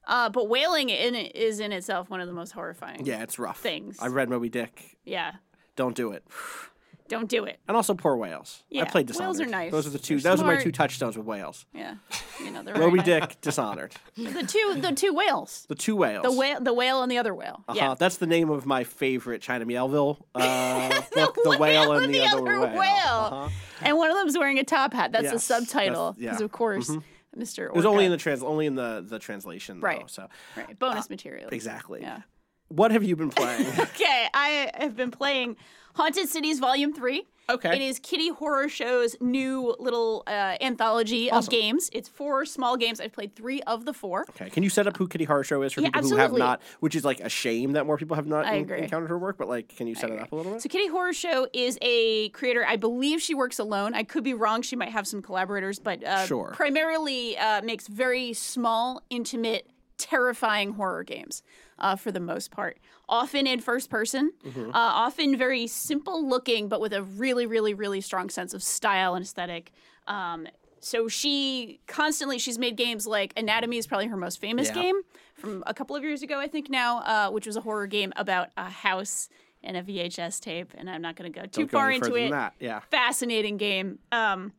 [SPEAKER 3] Uh, but whaling in it is in itself one of the most horrifying.
[SPEAKER 1] Yeah, it's rough.
[SPEAKER 3] Things.
[SPEAKER 1] I read Moby Dick.
[SPEAKER 3] Yeah.
[SPEAKER 1] Don't do it.
[SPEAKER 3] Don't do it.
[SPEAKER 1] And also poor whales. I
[SPEAKER 3] Yeah,
[SPEAKER 1] played
[SPEAKER 3] whales are nice.
[SPEAKER 1] Those are the two.
[SPEAKER 3] They're
[SPEAKER 1] those are my two touchstones with whales.
[SPEAKER 3] Yeah. You know, they're
[SPEAKER 1] Moby
[SPEAKER 3] very-
[SPEAKER 1] Dick, Dishonored.
[SPEAKER 3] The two the two whales.
[SPEAKER 1] The two whales.
[SPEAKER 3] The whale the whale and the other whale.
[SPEAKER 1] Uh-huh.
[SPEAKER 3] Yeah.
[SPEAKER 1] That's the name of my favorite China Miéville uh, book, The Whale and the, Other Whale. Uh-huh.
[SPEAKER 3] And one of them's wearing a top hat. That's the subtitle.
[SPEAKER 1] that's- yeah.
[SPEAKER 3] Because of course,
[SPEAKER 1] Mhm.
[SPEAKER 3] Mr.
[SPEAKER 1] It was only in the trans, only in the the translation, though,
[SPEAKER 3] Right.
[SPEAKER 1] So
[SPEAKER 3] right. bonus material.
[SPEAKER 1] exactly.
[SPEAKER 3] Yeah.
[SPEAKER 1] What have you been playing?
[SPEAKER 3] Okay, I have been playing Haunted Cities Volume 3.
[SPEAKER 1] Okay.
[SPEAKER 3] It is Kitty Horrorshow's new little uh, anthology of games. It's four small games. I've played three of the four.
[SPEAKER 1] okay, can you set up who Kitty Horrorshow is for
[SPEAKER 3] Yeah,
[SPEAKER 1] people who have not? Which is like a shame that more people have not encountered her work. But like, can you set it up a little bit?
[SPEAKER 3] So Kitty Horrorshow is a creator. I believe she works alone. I could be wrong. She might have some collaborators, but uh,
[SPEAKER 1] Sure.
[SPEAKER 3] primarily uh, makes very small, intimate, terrifying horror games uh, for the most part. Often in first person,
[SPEAKER 1] Mm-hmm.
[SPEAKER 3] uh, often very simple looking, but with a really, really, really strong sense of style and aesthetic. Um, so she constantly she's made games like Anatomy is probably her most famous
[SPEAKER 1] Yeah.
[SPEAKER 3] game from a couple of years ago, I think now, uh, which was a horror game about a house and a VHS tape. And I'm not going to go too
[SPEAKER 1] Don't
[SPEAKER 3] far
[SPEAKER 1] any
[SPEAKER 3] into it.
[SPEAKER 1] Yeah.
[SPEAKER 3] Fascinating game. Um,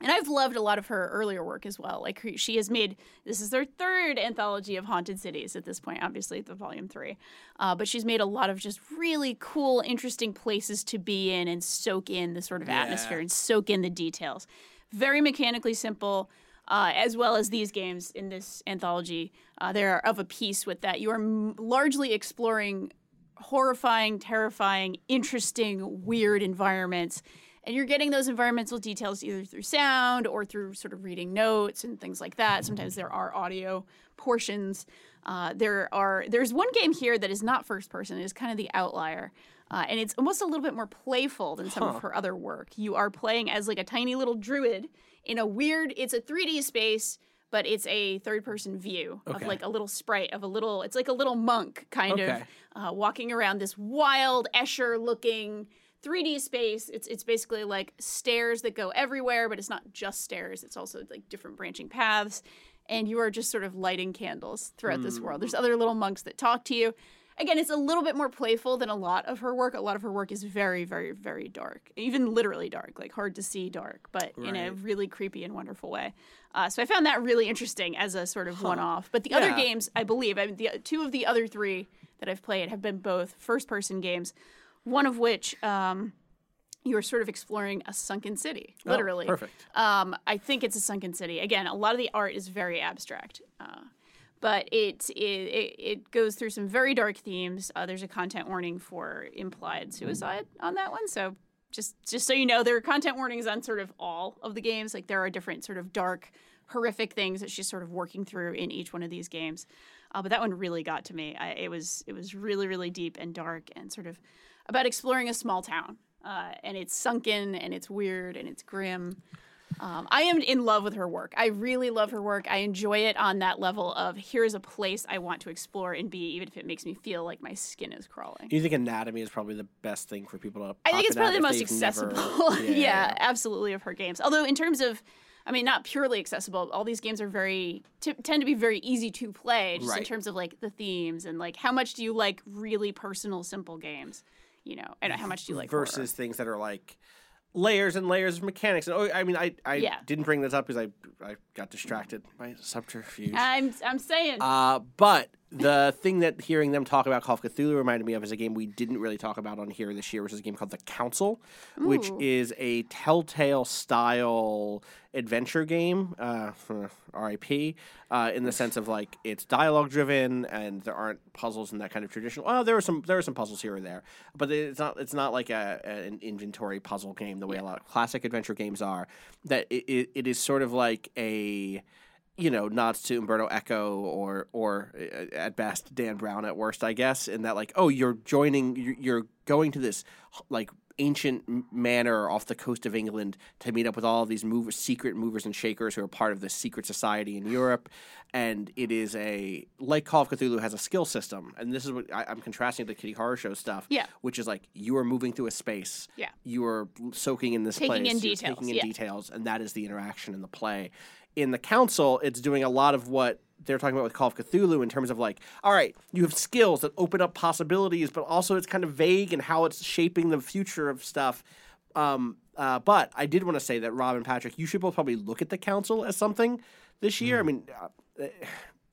[SPEAKER 3] and I've loved a lot of her earlier work as well. Like her- she has made this is her third anthology of haunted cities at this point, obviously the volume three. Uh, but she's made a lot of just really cool, interesting places to be in and soak in the sort of atmosphere and soak in the details. Very mechanically simple. Uh, as well as these games in this anthology, uh, they are of a piece with that. You are m- largely exploring horrifying, terrifying, interesting, weird environments. And you're getting those environmental details either through sound or through sort of reading notes and things like that. Sometimes there are audio portions. Uh, there are there's one game here that is not first person. It is kind of the outlier. Uh, and it's almost a little bit more playful than some of her other work. You are playing as like a tiny little druid in a weird. It's a 3D space, but it's a third-person view of like a little sprite of a little. It's like a little monk kind
[SPEAKER 1] Okay.
[SPEAKER 3] of uh, walking around this wild Escher-looking 3D space. It's it's basically like stairs that go everywhere, but it's not just stairs. It's also like different branching paths, and you are just sort of lighting candles throughout this world. There's other little monks that talk to you. Again, it's a little bit more playful than a lot of her work. A lot of her work is very, very, very dark, even literally dark, like hard to see dark, but in a really creepy and wonderful way. Uh, so I found that really interesting as a sort of one-off. But the other games, I believe, I mean, the two of the other three that I've played have been both first-person games. One of which um, you're sort of exploring a sunken city, literally.
[SPEAKER 1] perfect.
[SPEAKER 3] Um, I think it's a sunken city. Again, a lot of the art is very abstract, uh, but it, it it it goes through some very dark themes. Uh, there's a content warning for implied suicide on that one, so just just so you know, there are content warnings on sort of all of the games. Like there are different sort of dark, horrific things that she's sort of working through in each one of these games. Uh, but that one really got to me. I, it was it was really really deep and dark and sort of about exploring a small town. Uh, and it's sunken and it's weird and it's grim. Um, I am in love with her work. I really love her work. I enjoy it on that level of here's a place I want to explore and be, even if it makes me feel like my skin is crawling.
[SPEAKER 1] Do you think anatomy is probably the best thing for people to?
[SPEAKER 3] I think it's probably the most
[SPEAKER 1] they've never-
[SPEAKER 3] accessible.
[SPEAKER 1] Yeah,
[SPEAKER 3] yeah, absolutely, of her games. Although, in terms of, I mean, not purely accessible, all these games are very, t- tend to be very easy to play, just in terms of like the themes and like how much do you like really personal, simple games, you know, and how much do you like horror?
[SPEAKER 1] versus things that are like layers and layers of mechanics. And oh, I mean, I I
[SPEAKER 3] Yeah.
[SPEAKER 1] didn't bring this up because I I got distracted by subterfuge.
[SPEAKER 3] I'm, I'm saying.
[SPEAKER 1] Uh, but the thing that hearing them talk about Call of Cthulhu reminded me of is a game we didn't really talk about on here this year, which is a game called The Council, which is a Telltale style adventure game, uh, RIP, uh, in the sense of like it's dialogue driven and there aren't puzzles in that kind of traditional. Well, there are some there are some puzzles here or there, but it's not it's not like a, an inventory puzzle game the way a lot of classic adventure games are. That it, it, it is sort of like a you know, nods to Umberto Eco or or uh, at best Dan Brown at worst, I guess, in that like, oh, you're joining, you're, going to this like ancient manor off the coast of England to meet up with all of these movers, secret movers and shakers who are part of this secret society in Europe, and it is a like Call of Cthulhu has a skill system, and this is what I, I'm contrasting to the Kitty Horrorshow stuff,
[SPEAKER 3] Yeah.
[SPEAKER 1] which is like you are moving through a space,
[SPEAKER 3] Yeah.
[SPEAKER 1] you are soaking in this
[SPEAKER 3] Taking
[SPEAKER 1] place,
[SPEAKER 3] in details,
[SPEAKER 1] taking in
[SPEAKER 3] yeah.
[SPEAKER 1] details, and that is the interaction in the play. In the council, it's doing a lot of what they're talking about with Call of Cthulhu in terms of like, all right, you have skills that open up possibilities, but also it's kind of vague in how it's shaping the future of stuff. Um, uh, but I did want to say that Rob and Patrick, you should both probably look at the council as something this year. I mean, uh,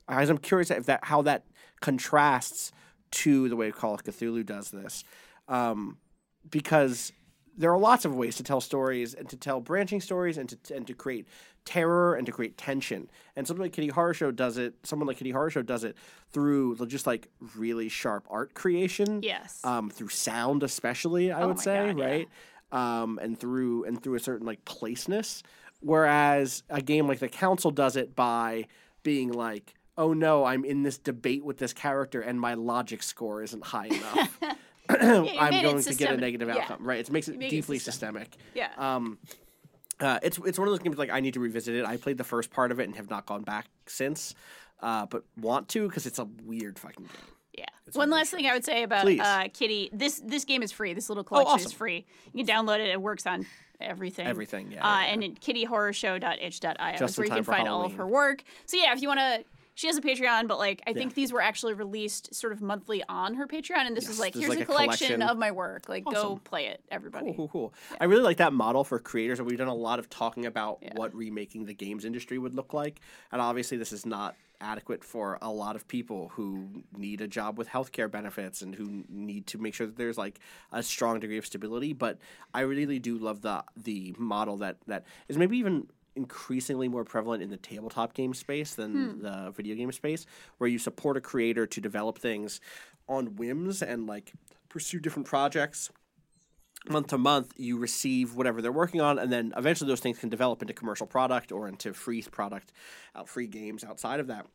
[SPEAKER 1] as I'm curious if that how that contrasts to the way Call of Cthulhu does this, um, because there are lots of ways to tell stories and to tell branching stories and to and to create terror and to create tension. And something like Kitty Horrorshow does it. Someone like Kitty Horrorshow does it through just like really sharp art creation.
[SPEAKER 3] Yes.
[SPEAKER 1] Um, through sound, especially, I
[SPEAKER 3] Oh
[SPEAKER 1] would say,
[SPEAKER 3] God, yeah.
[SPEAKER 1] right? Um, and through and through a certain like placeness. Whereas a game like The Council does it by being like, oh no, I'm in this debate with this character and my logic score isn't high enough. I'm going to get a negative
[SPEAKER 3] Yeah.
[SPEAKER 1] outcome. Right. It makes it
[SPEAKER 3] make it
[SPEAKER 1] deeply
[SPEAKER 3] systemic.
[SPEAKER 1] systemic.
[SPEAKER 3] Yeah.
[SPEAKER 1] Um, uh, it's it's one of those games like I need to revisit it. I played the first part of it and have not gone back since, uh, but want to because it's a weird fucking game.
[SPEAKER 3] Yeah. One last thing I would say about uh, Kitty. This this game is free. This little collection is
[SPEAKER 1] awesome.
[SPEAKER 3] free. You can download it. It works on everything.
[SPEAKER 1] Everything, yeah,
[SPEAKER 3] Uh,
[SPEAKER 1] yeah,
[SPEAKER 3] and at kittyhorrorshow.itch.io
[SPEAKER 1] Just
[SPEAKER 3] is where you can find all of her work. So yeah, if you want to. She has a Patreon, but like I think these were actually released sort of monthly on her Patreon, and this is like here's
[SPEAKER 1] like
[SPEAKER 3] a collection,
[SPEAKER 1] collection.
[SPEAKER 3] of my work. Like go play it, everybody.
[SPEAKER 1] Cool, cool, cool. I really like that model for creators. and We've done a lot of talking about what remaking the games industry would look like, and obviously this is not adequate for a lot of people who need a job with healthcare benefits and who need to make sure that there's like a strong degree of stability. But I really do love the the model that that is maybe even increasingly more prevalent in the tabletop game space than hmm. the video game space where you support a creator to develop things on whims and like pursue different projects month to month you receive whatever they're working on and then eventually those things can develop into commercial product or into free product out free games outside of that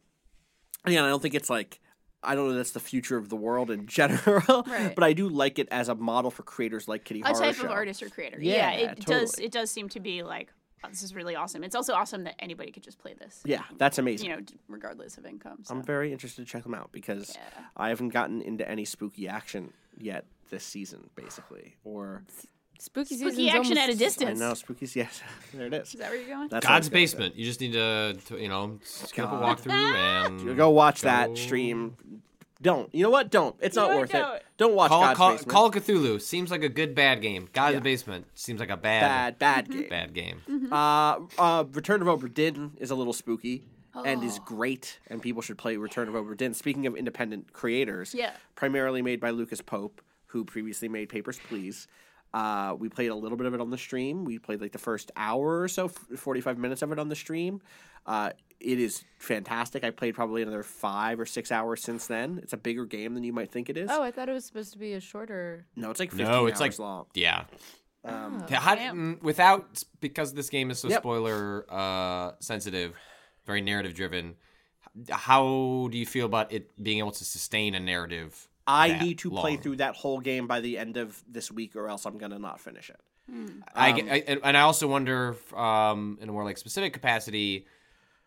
[SPEAKER 1] again i don't think it's like i don't know that's the future of the world in general
[SPEAKER 3] Right.
[SPEAKER 1] but i do like it as a model for creators like kitty
[SPEAKER 3] a
[SPEAKER 1] horror
[SPEAKER 3] type
[SPEAKER 1] Show.
[SPEAKER 3] of artist or creator.
[SPEAKER 1] Yeah,
[SPEAKER 3] it does. It does seem to be like oh, this is really awesome. It's also awesome that anybody could just play this.
[SPEAKER 1] yeah that's amazing
[SPEAKER 3] You know, regardless of income. So.
[SPEAKER 1] i'm very interested to check them out because i haven't gotten into any spooky action yet this season basically or
[SPEAKER 5] Spooky,
[SPEAKER 3] Spooky
[SPEAKER 5] season's
[SPEAKER 3] action at a
[SPEAKER 5] almost-
[SPEAKER 1] i
[SPEAKER 3] distance.
[SPEAKER 1] know spooky's yes there it is
[SPEAKER 3] Is that where you're going?
[SPEAKER 1] That's where I
[SPEAKER 2] God's
[SPEAKER 1] going with it.
[SPEAKER 2] Basement. You just need to, to you know, skip a walkthrough and
[SPEAKER 1] Go watch
[SPEAKER 2] go-
[SPEAKER 1] that stream. Don't. You know what? Don't. It's
[SPEAKER 3] You
[SPEAKER 1] not worth
[SPEAKER 3] Don't.
[SPEAKER 1] it. Don't watch
[SPEAKER 2] Call,
[SPEAKER 1] God's
[SPEAKER 2] call,
[SPEAKER 1] Basement.
[SPEAKER 2] Call of Cthulhu seems like a good bad game. God of the Basement seems like a bad
[SPEAKER 1] bad,
[SPEAKER 3] Mm-hmm.
[SPEAKER 1] bad game.
[SPEAKER 2] bad game.
[SPEAKER 1] Uh, uh, Return of Obra Dinn is a little spooky and
[SPEAKER 3] Oh.
[SPEAKER 1] is great, and people should play Return of Obra Dinn. Speaking of independent creators,
[SPEAKER 3] Yeah.
[SPEAKER 1] primarily made by Lucas Pope, who previously made Papers, Please. Uh, we played a little bit of it on the stream. We played like the first hour or so, f- 45 minutes of it on the stream. Uh, it is fantastic. I played probably another five or six hours since then. It's a bigger game than you might think it is.
[SPEAKER 5] Oh, I thought it was supposed to be a shorter.
[SPEAKER 1] No, it's like 15
[SPEAKER 2] No, it's
[SPEAKER 1] hours
[SPEAKER 2] like
[SPEAKER 1] long.
[SPEAKER 2] yeah.
[SPEAKER 1] Um,
[SPEAKER 2] Yeah, how- without because this game is so
[SPEAKER 1] Yep.
[SPEAKER 2] spoiler uh, sensitive, very narrative driven. How do you feel about it being able to sustain a narrative?
[SPEAKER 1] I need to play through that whole game by the end of this week, or else I'm gonna not finish it.
[SPEAKER 2] I,
[SPEAKER 1] Um,
[SPEAKER 2] get- I and and I also wonder, if, um, in a more like specific capacity,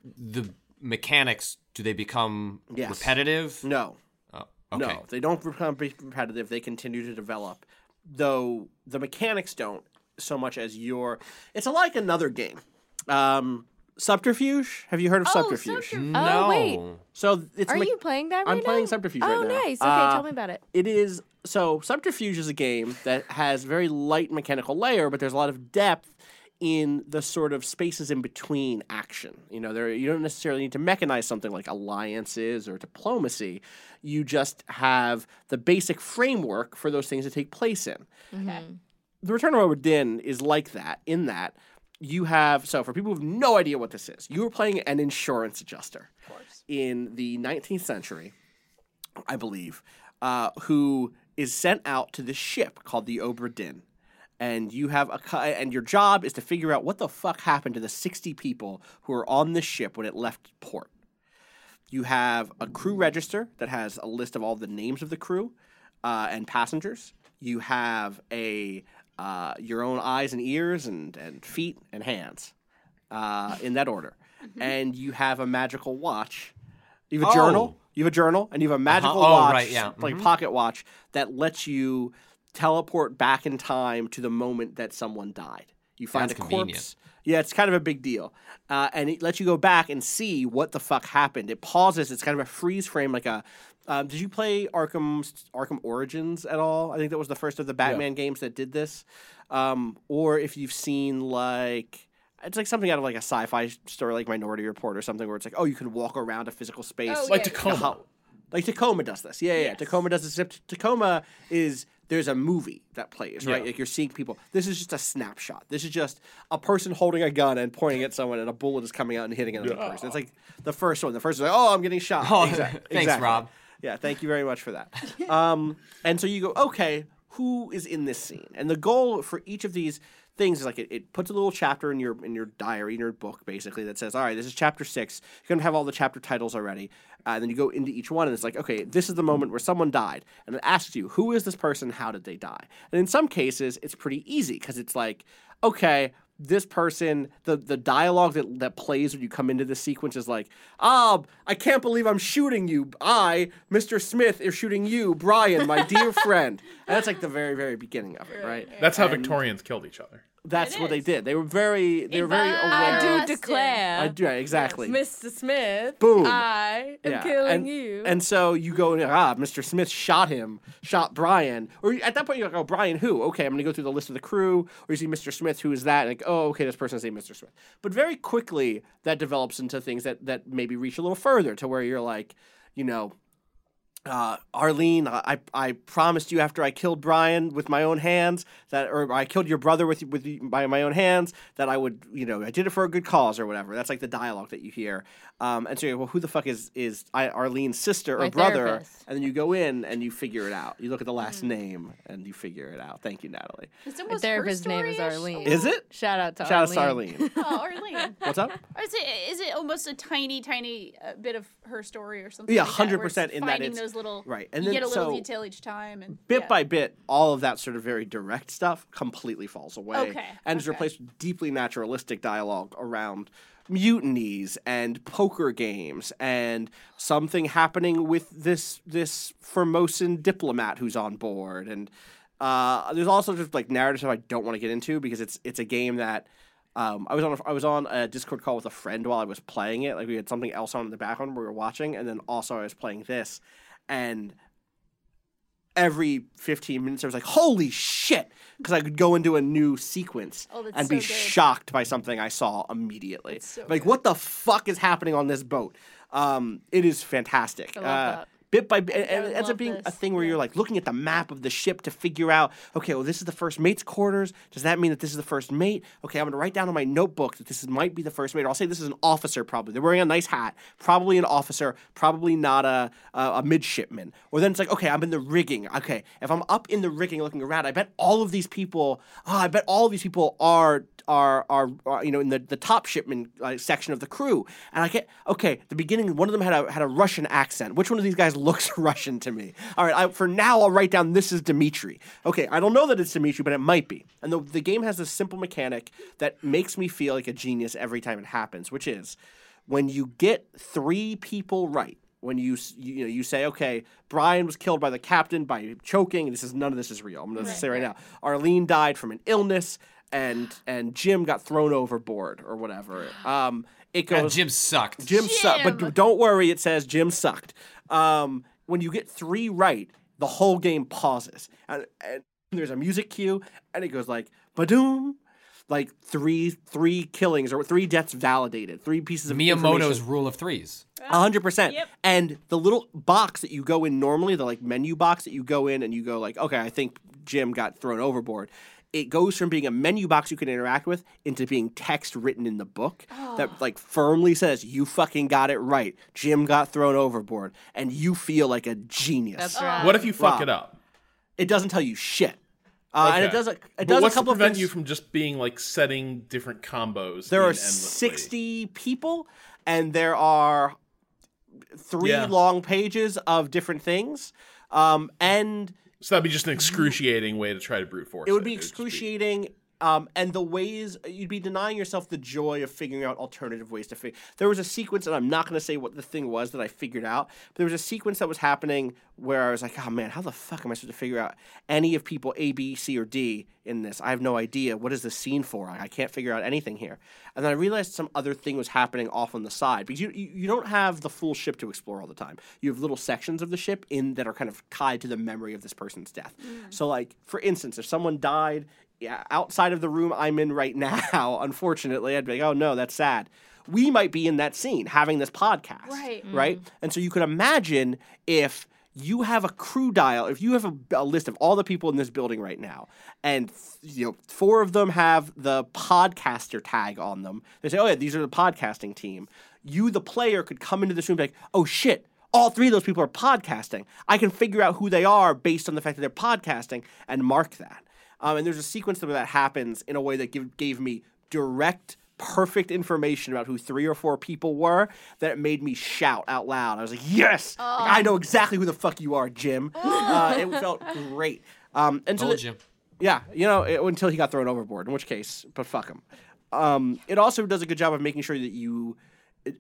[SPEAKER 2] the mechanics do they become
[SPEAKER 1] Yes.
[SPEAKER 2] repetitive?
[SPEAKER 1] No,
[SPEAKER 2] Oh, okay.
[SPEAKER 1] no, they don't become repetitive. They continue to develop, though the mechanics don't so much as your. It's like another game. Um, Subterfuge. Have you heard of
[SPEAKER 3] Oh,
[SPEAKER 1] Subterfuge?
[SPEAKER 3] Subterfuge.
[SPEAKER 2] No.
[SPEAKER 5] Oh, wait.
[SPEAKER 1] So it's
[SPEAKER 5] Are
[SPEAKER 1] me-
[SPEAKER 5] you playing that right
[SPEAKER 1] I'm playing? Subterfuge
[SPEAKER 5] oh,
[SPEAKER 1] right now.
[SPEAKER 5] nice. Okay,
[SPEAKER 1] Uh,
[SPEAKER 5] tell me about it.
[SPEAKER 1] It is so Subterfuge is a game that has very light mechanical layer, but there's a lot of depth in the sort of spaces in between action. You know, there you don't necessarily need to mechanize something like alliances or diplomacy. You just have the basic framework for those things to take place in. The Return of Obra Dinn is like that in that you have so for people who have no idea what this is, you are playing an insurance adjuster in the 19th century, I believe, uh, who is sent out to this ship called the Obra Dinn. And you have a and your job is to figure out what the fuck happened to the 60 people who were on this ship when it left port. You have a crew register that has a list of all the names of the crew uh, and passengers. You have a uh, your own eyes and ears and, and feet and hands uh, in that order. And you have a magical watch. You have a
[SPEAKER 2] Oh.
[SPEAKER 1] journal. You have a journal, and you have a magical
[SPEAKER 2] Oh,
[SPEAKER 1] watch,
[SPEAKER 2] right, yeah.
[SPEAKER 1] like pocket watch, that lets you teleport back in time to the moment that someone died. You find
[SPEAKER 2] That's
[SPEAKER 1] a corpse. Yeah, it's kind of a big deal. Uh, and it lets you go back and see what the fuck happened. It pauses. It's kind of a freeze frame, like a. Um, did you play Arkham Arkham Origins at all? I think that was the first of the Batman games that did this. Um, or if you've seen like. It's like something out of like a sci-fi story, like Minority Report or something, where it's like, oh, you can walk around a physical space,
[SPEAKER 3] Oh,
[SPEAKER 4] like
[SPEAKER 3] yeah.
[SPEAKER 4] Tacoma.
[SPEAKER 1] how- like Tacoma does this. Yeah, yeah. yeah. Tacoma does this. Except Tacoma is there's a movie that plays, right?
[SPEAKER 4] Yeah.
[SPEAKER 1] Like you're seeing people. This is just a snapshot. This is just a person holding a gun and pointing at someone, and a bullet is coming out and hitting another person. It's like the first one. The first one, like, oh, I'm getting shot.
[SPEAKER 2] Oh,
[SPEAKER 1] Exact-
[SPEAKER 2] thanks, Rob.
[SPEAKER 1] Yeah, thank you very much for that. Um, and so you go, okay, who is in this scene? And the goal for each of these things is like it, it puts a little chapter in your in your diary in your book basically that says, all right, this is chapter six. You're gonna have all the chapter titles already, uh, and then you go into each one, and it's like, okay, this is the moment where someone died, and it asks you, who is this person? How did they die? And in some cases, it's pretty easy because it's like, okay, this person, the the dialogue that, that plays when you come into this sequence is like, ah, I can't believe I'm shooting you. I, Mr. Smith, is shooting you, Brian, my dear friend. And that's like the very, very beginning of it, right?
[SPEAKER 4] That's how Victorians killed each other.
[SPEAKER 1] That's
[SPEAKER 3] It
[SPEAKER 1] what they did. They were very, they were very aware.
[SPEAKER 5] I do declare,
[SPEAKER 1] I do, exactly.
[SPEAKER 5] Mr. Smith,
[SPEAKER 1] Boom.
[SPEAKER 5] I am
[SPEAKER 1] Yeah,
[SPEAKER 5] killing
[SPEAKER 1] and,
[SPEAKER 5] you.
[SPEAKER 1] And so you go, ah, Mr. Smith shot him, shot Brian. Or at that point, you're like, oh, Brian who? Okay, I'm going to go through the list of the crew. Or you see Mr. Smith, who is that? And like, oh, okay, this person's named Mr. Smith. But very quickly, that develops into things that, that maybe reach a little further to where you're like, you know, uh, Arlene, I, I promised you after I killed Brian with my own hands that, or I killed your brother with with by my own hands that I would, you know, I did it for a good cause or whatever. That's like the dialogue that you hear. Um, and so you're, well, who the fuck is is I, Arlene's sister or
[SPEAKER 5] My
[SPEAKER 1] brother?
[SPEAKER 5] therapist.
[SPEAKER 1] And then you go in and you figure it out. You look at the last name and you figure it out. Thank you, Natalie.
[SPEAKER 3] It's
[SPEAKER 5] My
[SPEAKER 3] almost her
[SPEAKER 5] therapist's name is
[SPEAKER 3] story-ish.
[SPEAKER 5] Arlene.
[SPEAKER 1] Is it?
[SPEAKER 5] Shout out to
[SPEAKER 1] Shout out
[SPEAKER 5] Arlene.
[SPEAKER 1] to Arlene.
[SPEAKER 3] Oh, Arlene.
[SPEAKER 1] What's up?
[SPEAKER 3] Or is it is it almost a tiny, tiny uh, bit of her story or something?
[SPEAKER 1] Yeah,
[SPEAKER 3] like
[SPEAKER 1] 100% in that
[SPEAKER 3] finding
[SPEAKER 1] it's-
[SPEAKER 3] those little
[SPEAKER 1] right, and
[SPEAKER 3] you
[SPEAKER 1] then
[SPEAKER 3] get a little
[SPEAKER 1] so-
[SPEAKER 3] detail each time, and
[SPEAKER 1] bit
[SPEAKER 3] yeah.
[SPEAKER 1] by bit, all of that sort of very direct stuff completely falls away
[SPEAKER 3] Okay,
[SPEAKER 1] and is replaced with deeply naturalistic dialogue around mutinies and poker games and something happening with this this Formosan diplomat who's on board. And uh, there's also just like narrative stuff I don't want to get into because it's it's a game that um, I was on a, I was on a Discord call with a friend while I was playing it. Like we had something else on in the background we were watching and then also I was playing this and every 15 minutes I was like, holy shit! Because I could go into a new sequence
[SPEAKER 3] Oh,
[SPEAKER 1] and be
[SPEAKER 3] good.
[SPEAKER 1] shocked by something I saw immediately.
[SPEAKER 3] so
[SPEAKER 1] like, what the fuck is happening on this boat? Um, it is fantastic. Uh. Bit by bit, it ends up being a thing where you're like looking at the map of the ship to figure out, okay, well, this is the first mate's quarters. Does that mean that this is the first mate? Okay, I'm going to write down on my notebook that this is, might be the first mate. Or I'll say this is an officer, probably. They're wearing a nice hat, probably an officer, probably not a, a, a midshipman. Or then it's like, okay, I'm in the rigging. Okay, if I'm up in the rigging looking around, I bet all of these people, oh, I bet all of these people are are are, are you know in the, the top shipman uh, section of the crew and i get okay the beginning one of them had a had a russian accent which one of these guys looks russian to me. All right I, for now i'll write down this is dimitri. Okay i don't know that it's dimitri but it might be. And the, the game has this simple mechanic that makes me feel like a genius every time it happens which is when you get three people right when you you, you know you say okay Brian was killed by the captain by choking this is none of this is real. I'm going to say right. now Arlene died from an illness and and Jim got thrown overboard or whatever. Um it
[SPEAKER 2] God,
[SPEAKER 1] goes
[SPEAKER 2] Jim sucked.
[SPEAKER 1] Jim sucked but don't worry it says Jim sucked um when you get 3 right the whole game pauses and, and there's a music cue and it goes like badoom like three three killings or three deaths validated, three pieces of
[SPEAKER 2] Miyamoto's rule of threes.
[SPEAKER 1] A hundred percent.
[SPEAKER 3] Yep.
[SPEAKER 1] And the little box that you go in normally, the like menu box that you go in and you go like, okay, I think Jim got thrown overboard. It goes from being a menu box you can interact with into being text written in the book that like firmly says you fucking got it right. Jim got thrown overboard, and you feel like a genius.
[SPEAKER 5] That's right.
[SPEAKER 4] What if you fuck
[SPEAKER 1] Wow.
[SPEAKER 4] it up?
[SPEAKER 1] It doesn't tell you shit. Uh, And it does a, it
[SPEAKER 4] But
[SPEAKER 1] does
[SPEAKER 4] what's
[SPEAKER 1] a couple
[SPEAKER 4] to prevent
[SPEAKER 1] of things.
[SPEAKER 4] you from just being like setting different combos?
[SPEAKER 1] There are
[SPEAKER 4] endlessly?
[SPEAKER 1] 60 people, and there are three
[SPEAKER 4] Yeah.
[SPEAKER 1] long pages of different things. Um, and
[SPEAKER 4] So that'd be just an excruciating way to try to brute force.
[SPEAKER 1] it would be
[SPEAKER 4] just
[SPEAKER 1] excruciating. Um, and the ways you'd be denying yourself the joy of figuring out alternative ways to figure. There was a sequence, and I'm not going to say what the thing was that I figured out. But there was a sequence that was happening where I was like, "Oh man, how the fuck am I supposed to figure out any of people A, B, C, or D in this? I have no idea. What is the scene for? I, can't figure out anything here." And then I realized some other thing was happening off on the side because you, you don't have the full ship to explore all the time. You have little sections of the ship in that are kind of tied to the memory of this person's death. So, like for instance, if someone died outside of the room I'm in right now, unfortunately, I'd be like, oh no, that's sad. We might be in that scene having this podcast.
[SPEAKER 3] Right. Mm.
[SPEAKER 1] Right. And so you could imagine if you have a crew dial, if you have a, a list of all the people in this building right now, and you know four of them have the podcaster tag on them, they say, oh yeah, these are the podcasting team. You, the player, could come into this room and be like, oh shit, all three of those people are podcasting. I can figure out who they are based on the fact that they're podcasting and mark that. Um, and there's a sequence where that happens in a way that give, gave me direct, perfect information about who three or four people were that it made me shout out loud. I was like, yes, Like, I know exactly who the fuck you are, Jim. Uh, it felt great. Um, and so
[SPEAKER 2] Told
[SPEAKER 1] the-
[SPEAKER 2] you.
[SPEAKER 1] yeah, you know, it, until he got thrown overboard, in which case, but fuck him. Um, it also does a good job of making sure that you,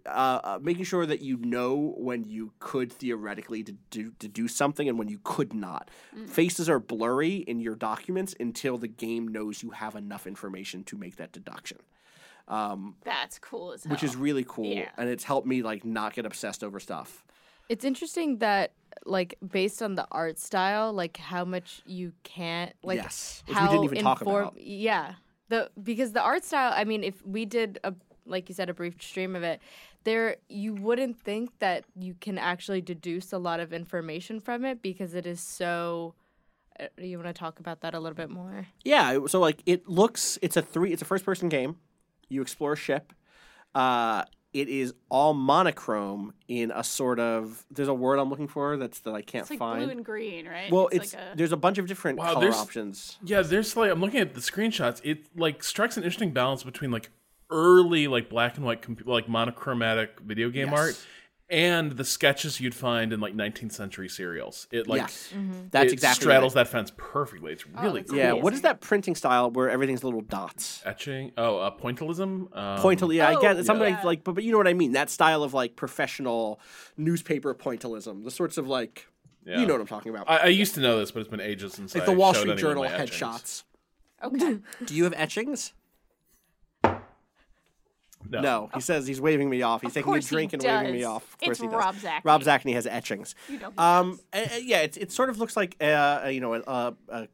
[SPEAKER 1] uh, uh, making sure that you know when you could theoretically to do to do something and when you could not. Faces are blurry in your documents until the game knows you have enough information to make that deduction,
[SPEAKER 3] That's cool as hell.
[SPEAKER 1] which is really cool,
[SPEAKER 3] Yeah.
[SPEAKER 1] and it's helped me like not get obsessed over stuff.
[SPEAKER 5] It's interesting that like based on the art style, like how much you can't like
[SPEAKER 1] Yes, which we
[SPEAKER 5] how
[SPEAKER 1] didn't even talk about.
[SPEAKER 5] Yeah. The because the art style, I mean, if we did a like you said a brief stream of it, there you wouldn't think that you can actually deduce a lot of information from it because it is so uh, you want to talk about that a little bit more?
[SPEAKER 1] Yeah, so like it looks it's a three it's a first person game. You explore a ship. Uh it is all monochrome in a sort of there's a word I'm looking for that's that I can't
[SPEAKER 3] It's like
[SPEAKER 1] find.
[SPEAKER 3] blue and green, right?
[SPEAKER 1] well, it's,
[SPEAKER 3] like a,
[SPEAKER 1] there's a bunch of different
[SPEAKER 4] Wow,
[SPEAKER 1] color options.
[SPEAKER 4] Yeah, there's like I'm looking at the screenshots. It like strikes an interesting balance between like early like black and white comp- like monochromatic video game
[SPEAKER 1] Yes.
[SPEAKER 4] art and the sketches you'd find in like 19th century serials. It like
[SPEAKER 1] yes, that's
[SPEAKER 4] it
[SPEAKER 1] exactly
[SPEAKER 4] straddles
[SPEAKER 1] right.
[SPEAKER 4] that fence perfectly. It's really
[SPEAKER 3] that's
[SPEAKER 4] cool.
[SPEAKER 1] Yeah, what is that printing style where everything's little dots?
[SPEAKER 4] etching. Oh, uh, pointillism. Um,
[SPEAKER 1] Pointil, yeah, I get
[SPEAKER 3] oh,
[SPEAKER 1] it. Something
[SPEAKER 3] yeah.
[SPEAKER 1] like, like, but, but you know what I mean. That style of like professional newspaper pointillism, the sorts of like,
[SPEAKER 4] Yeah.
[SPEAKER 1] you know what I'm talking about,
[SPEAKER 4] I, I used to know this, but it's been ages since
[SPEAKER 1] like
[SPEAKER 4] I
[SPEAKER 1] the Wall Street Journal headshots.
[SPEAKER 3] okay.
[SPEAKER 1] Do you have etchings?
[SPEAKER 4] No.
[SPEAKER 1] No, he says he's waving me off. He's
[SPEAKER 3] Of
[SPEAKER 1] taking a drink and waving me off. Of course
[SPEAKER 3] It's
[SPEAKER 1] he does.
[SPEAKER 3] Rob Zacny.
[SPEAKER 1] Rob Zacny has etchings.
[SPEAKER 3] You know he
[SPEAKER 1] Um, yeah, it, it sort of looks like uh, a, you know, a, a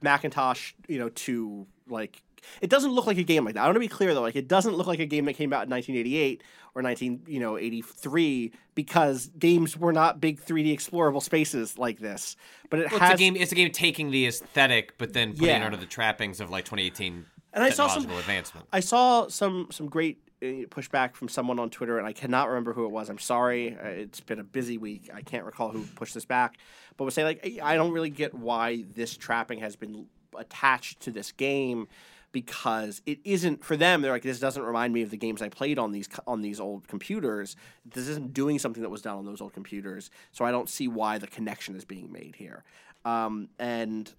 [SPEAKER 1] Macintosh, you know, to like. It doesn't look like a game like that. I want to be clear though, like it doesn't look like a game that came out in 1988 or 19, you know, 83 because games were not big 3D explorable spaces like this. But it
[SPEAKER 2] Well,
[SPEAKER 1] has
[SPEAKER 2] it's a game. It's a game taking the aesthetic, but then putting it under the trappings of like 2018
[SPEAKER 1] And I saw some-
[SPEAKER 2] advancement.
[SPEAKER 1] I saw some some great uh, pushback from someone on Twitter, and I cannot remember who it was. I'm sorry. Uh, it's been a busy week. I can't recall who pushed this back, but was saying like I don't really get why this trapping has been attached to this game because it isn't for them. They're like this doesn't remind me of the games I played on these on these old computers. This isn't doing something that was done on those old computers, so I don't see why the connection is being made here. Um, and